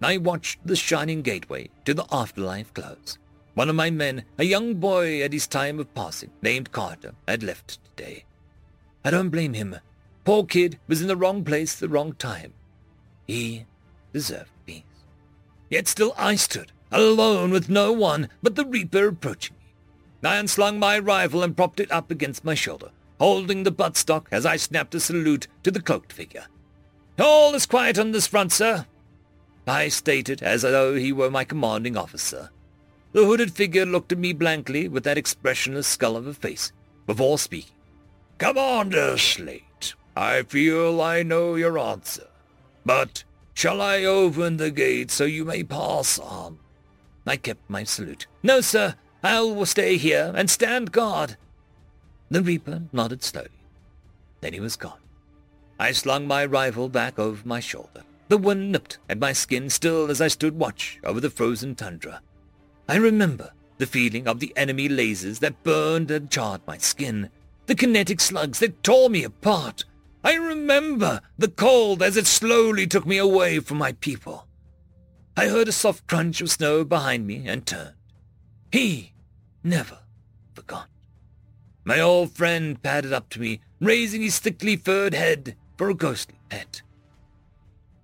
C: I watched the shining gateway to the afterlife close. One of my men, a young boy at his time of passing, named Carter, had left today. I don't blame him. Poor kid was in the wrong place at the wrong time. He deserved peace. Yet still I stood, alone with no one but the Reaper approaching me. I unslung my rifle and propped it up against my shoulder, holding the buttstock as I snapped a salute to the cloaked figure. All is quiet on this front, sir, I stated as though he were my commanding officer. The hooded figure looked at me blankly with that expressionless skull of a face, before speaking.
B: Commander Slate, I feel I know your answer. But shall I open the gate so you may pass on?
C: I kept my salute. No, sir, I'll stay here and stand guard. The Reaper nodded slowly. Then he was gone. I slung my rifle back over my shoulder. The wind nipped at my skin still as I stood watch over the frozen tundra. I remember the feeling of the enemy lasers that burned and charred my skin, the kinetic slugs that tore me apart. I remember the cold as it slowly took me away from my people. I heard a soft crunch of snow behind me and turned. He never forgot. My old friend padded up to me, raising his thickly furred head for a ghostly pet.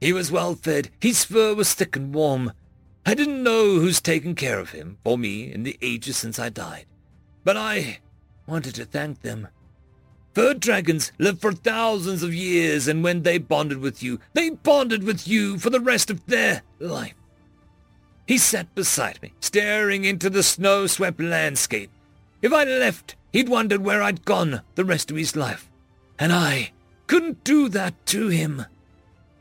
C: He was well fed, his fur was thick and warm. I didn't know who's taken care of him for me in the ages since I died, but I wanted to thank them. Fur dragons live for thousands of years, and when they bonded with you, they bonded with you for the rest of their life. He sat beside me, staring into the snow-swept landscape. If I left, he'd wondered where I'd gone the rest of his life. And I couldn't do that to him.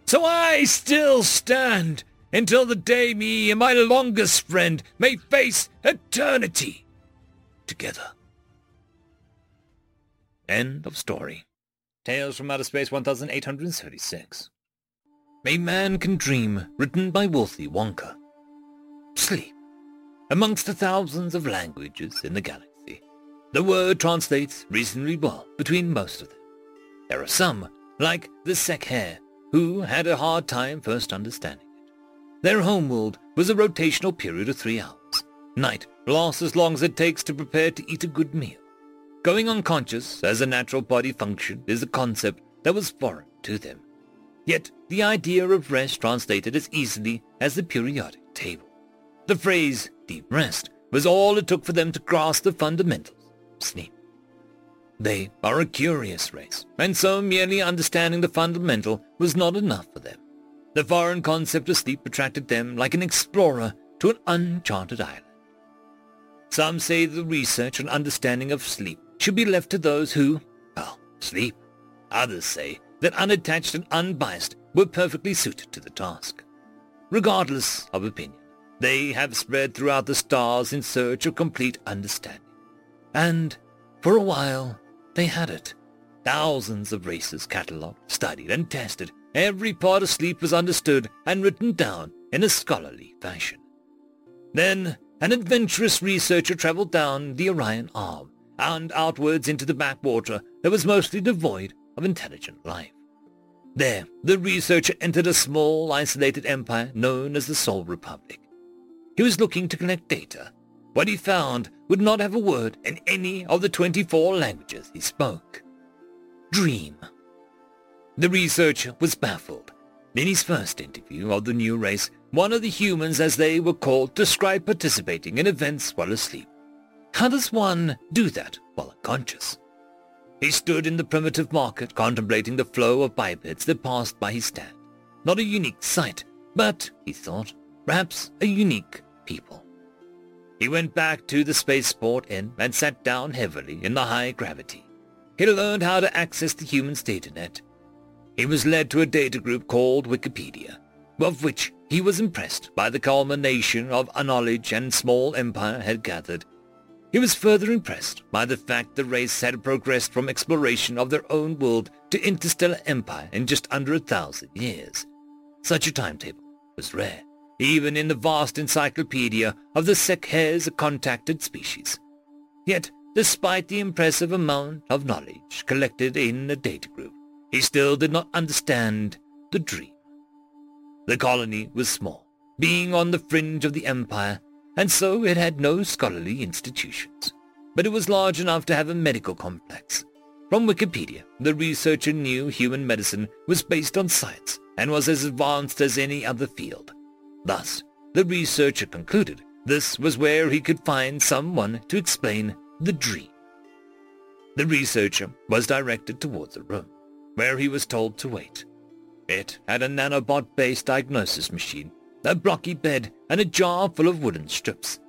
C: So I still stand until the day me and my longest friend may face eternity together. End of story.
A: Tales from Outer Space 1836.
C: A Man Can Dream, written by Willy Wonka. Sleep. Amongst the thousands of languages in the galaxy, the word translates reasonably well between most of them. There are some, like the Sekher, who had a hard time first understanding it. Their homeworld was a rotational period of three hours. Night lasts as long as it takes to prepare to eat a good meal. Going unconscious as a natural body function is a concept that was foreign to them. Yet the idea of rest translated as easily as the periodic table. The phrase deep rest was all it took for them to grasp the fundamentals of sleep. They are a curious race, and so merely understanding the fundamental was not enough for them. The foreign concept of sleep attracted them like an explorer to an uncharted island. Some say the research and understanding of sleep should be left to those who, well, sleep. Others say that unattached and unbiased were perfectly suited to the task. Regardless of opinion, they have spread throughout the stars in search of complete understanding.
A: And for a while, they had it. Thousands of races catalogued, studied, and tested. Every part of sleep was understood and written down in a scholarly fashion. Then an adventurous researcher traveled down the Orion Arm and outwards into the backwater that was mostly devoid of intelligent life. There, the researcher entered a small, isolated empire known as the Sol Republic. He was looking to collect data. What he found would not have a word in any of the 24 languages he spoke. Dream. The researcher was baffled. In his first interview of the new race, one of the humans, as they were called, described participating in events while asleep. How does one do that while unconscious? He stood in the primitive market contemplating the flow of bipeds that passed by his stand. Not a unique sight, but, he thought, perhaps a unique people. He went back to the spaceport inn and sat down heavily in the high gravity. He learned how to access the human's data net he was led to a data group called Wikipedia, of which he was impressed by the culmination of a knowledge and small empire had gathered. He was further impressed by the fact the race had progressed from exploration of their own world to interstellar empire in just under a thousand years. Such a timetable was rare, even in the vast encyclopedia of the Sekher's contacted species. Yet, despite the impressive amount of knowledge collected in the data group, he still did not understand the dream. The colony was small, being on the fringe of the empire, and so it had no scholarly institutions. But it was large enough to have a medical complex. From Wikipedia, the researcher knew human medicine was based on science and was as advanced as any other field. Thus, the researcher concluded this was where he could find someone to explain the dream. The researcher was directed towards the room where he was told to wait. It had a nanobot-based diagnosis machine, a blocky bed, and a jar full of wooden strips.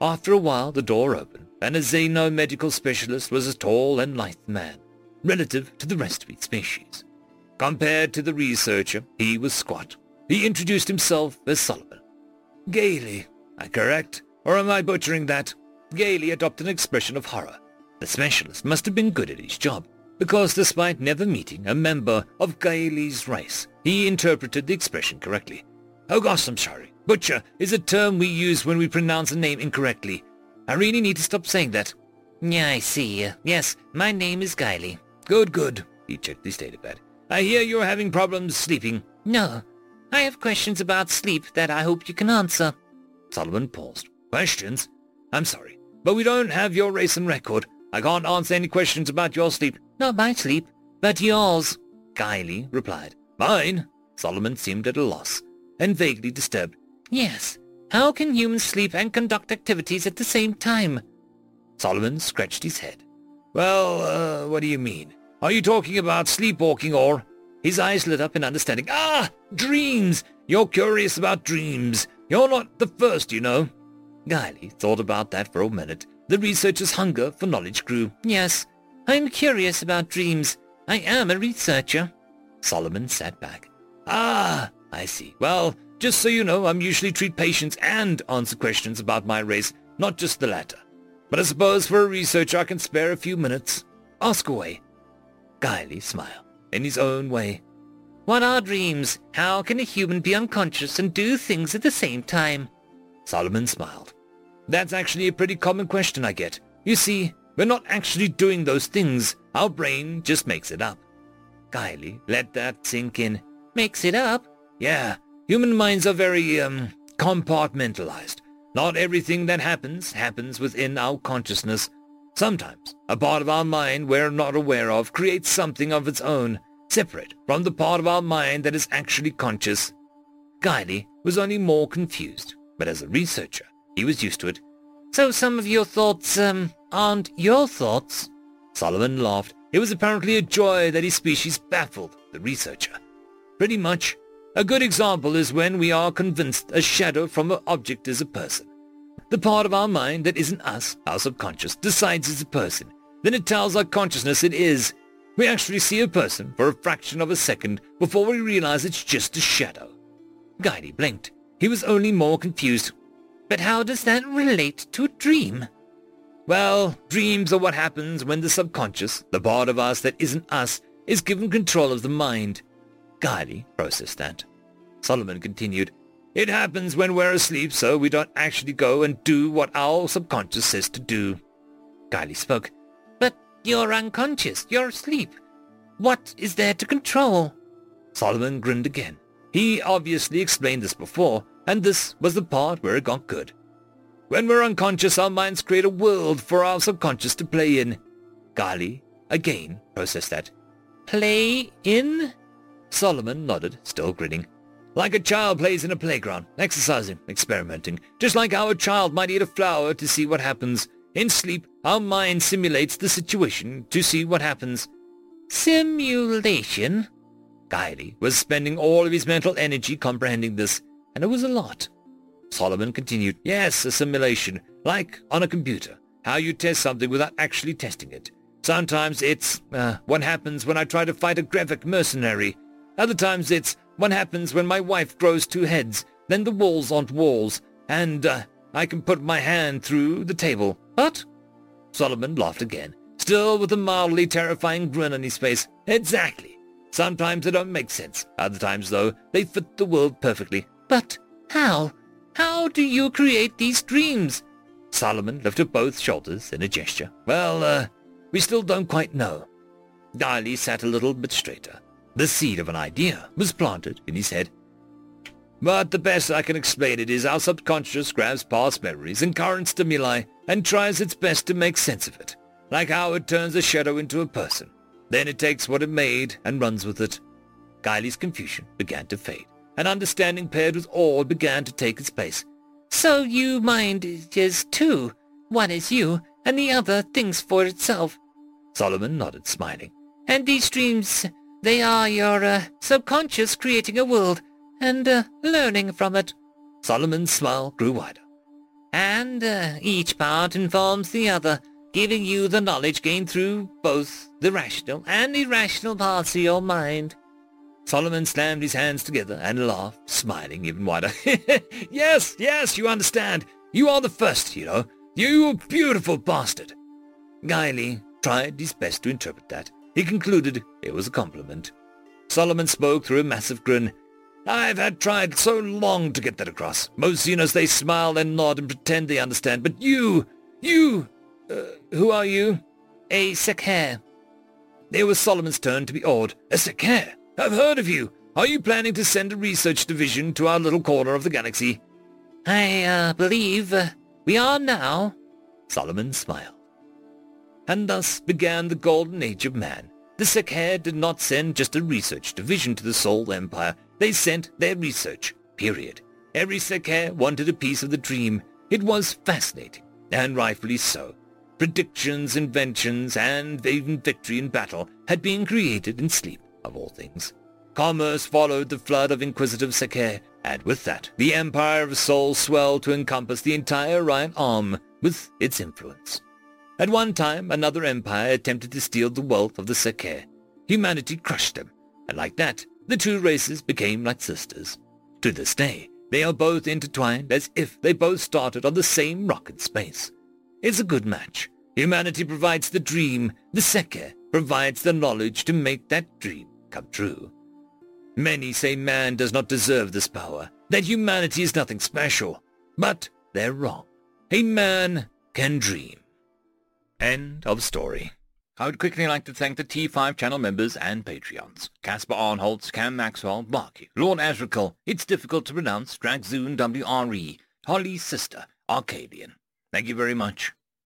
A: After a while, the door opened, and a xenomedical specialist was a tall and lithe man, relative to the rest of his species. Compared to the researcher, he was squat. He introduced himself as Solomon. Gaily, I correct, or am I butchering that? Gaily adopted an expression of horror. The specialist must have been good at his job, because despite never meeting a member of Gaeli's race, he interpreted the expression correctly. Oh gosh, I'm sorry. Butcher is a term we use when we pronounce a name incorrectly. I really need to stop saying that.
C: Yeah, I see. Yes, my name is Gaily.
A: Good, good. He checked his datapad. I hear you're having problems sleeping.
C: No. I have questions about sleep that I hope you can answer.
A: Solomon paused. Questions? I'm sorry, but we don't have your race and record. I can't answer any questions about your sleep.
C: Not my sleep, but yours,
A: Gaily replied. Mine? Solomon seemed at a loss, and vaguely disturbed.
C: Yes. How can humans sleep and conduct activities at the same time?
A: Solomon scratched his head. Well, uh, what do you mean? Are you talking about sleepwalking or... His eyes lit up in understanding. Ah, dreams! You're curious about dreams. You're not the first, you know. Gaily thought about that for a minute. The researcher's hunger for knowledge grew.
C: Yes, I'm curious about dreams. I am a researcher.
A: Solomon sat back. Ah, I see. Well, just so you know, I'm usually treat patients and answer questions about my race, not just the latter. But I suppose for a researcher I can spare a few minutes. Ask away. Gaily smiled, in his own way.
C: What are dreams? How can a human be unconscious and do things at the same time?
A: Solomon smiled. That's actually a pretty common question I get. You see, we're not actually doing those things. Our brain just makes it up. Gaily, let that sink in.
C: Makes it up?
A: Yeah. Human minds are very, um, compartmentalized. Not everything that happens, happens within our consciousness. Sometimes, a part of our mind we're not aware of creates something of its own, separate from the part of our mind that is actually conscious. Gaily was only more confused, but as a researcher, he was used to it.
C: So some of your thoughts, um, aren't your thoughts?
A: Solomon laughed. It was apparently a joy that his species baffled the researcher. Pretty much. A good example is when we are convinced a shadow from an object is a person. The part of our mind that isn't us, our subconscious, decides it's a person. Then it tells our consciousness it is. We actually see a person for a fraction of a second before we realize it's just a shadow. Gaily blinked. He was only more confused.
C: But how does that relate to a dream?
A: Well, dreams are what happens when the subconscious, the part of us that isn't us, is given control of the mind. Guiley processed that. Solomon continued, It happens when we're asleep, so we don't actually go and do what our subconscious says to do. Guiley spoke,
C: But you're unconscious. You're asleep. What is there to control?
A: Solomon grinned again. He obviously explained this before, and this was the part where it got good. When we're unconscious, our minds create a world for our subconscious to play in. Guiley, again, processed that.
C: Play in?
A: Solomon nodded, still grinning. Like a child plays in a playground, exercising, experimenting, just like how a child might eat a flower to see what happens. In sleep, our mind simulates the situation to see what happens.
C: Simulation?
A: Guiley was spending all of his mental energy comprehending this, and it was a lot. Solomon continued, Yes, a simulation, like on a computer, how you test something without actually testing it. Sometimes it's uh, what happens when I try to fight a Grevik mercenary. Other times it's what happens when my wife grows two heads, then the walls aren't walls, and uh, I can put my hand through the table. What? Solomon laughed again, still with a mildly terrifying grin on his face. Exactly. Sometimes they don't make sense. Other times, though, they fit the world perfectly.
C: But how? How do you create these dreams?
A: Solomon lifted both shoulders in a gesture. Well, uh, we still don't quite know. Guiley sat a little bit straighter. The seed of an idea was planted in his head. But the best I can explain it is our subconscious grabs past memories and current stimuli and tries its best to make sense of it, like how it turns a shadow into a person. Then it takes what it made and runs with it. Guiley's confusion began to fade, and understanding paired with awe began to take its place.
C: So you mind is two. One is you, and the other thinks for itself.
A: Solomon nodded, smiling.
C: And these dreams, they are your uh, subconscious creating a world and uh, learning from it.
A: Solomon's smile grew wider.
C: And uh, each part informs the other, giving you the knowledge gained through both the rational and irrational parts of your mind.
A: Solomon slammed his hands together and laughed, smiling even wider. *laughs* yes, yes, you understand. You are the first, you know. You beautiful bastard. Guiley tried his best to interpret that. He concluded it was a compliment. Solomon spoke through a massive grin. I've had tried so long to get that across. Most Xenos, they smile and nod and pretend they understand. But you, you, uh, who are you?
C: A Sekher.
A: It was Solomon's turn to be awed. A Sekher? I've heard of you. Are you planning to send a research division to our little corner of the galaxy?
C: I, uh, believe uh, we are now.
A: Solomon smiled. And thus began the golden age of man. The Sekher did not send just a research division to the Sol Empire. They sent their research, period. Every Sekher wanted a piece of the dream. It was fascinating, and rightfully so. Predictions, inventions, and even victory in battle had been created in sleep, of all things. Commerce followed the flood of inquisitive Sekher, and with that, the empire of Sol swelled to encompass the entire Orion Arm with its influence. At one time, another empire attempted to steal the wealth of the Sekher. Humanity crushed them, and like that, the two races became like sisters. To this day, they are both intertwined as if they both started on the same rock in space. It's a good match. Humanity provides the dream, the Sekher provides the knowledge to make that dream come true. Many say man does not deserve this power, that humanity is nothing special. But they're wrong. A man can dream. End of story. I would quickly like to thank the T5 channel members and Patreons. Caspar Arnholtz, Cam Maxwell, Barky, Lord Azrakal, It's Difficult to Pronounce, Dragzoon WRE, Holly's Sister, Arcadian. Thank you very much.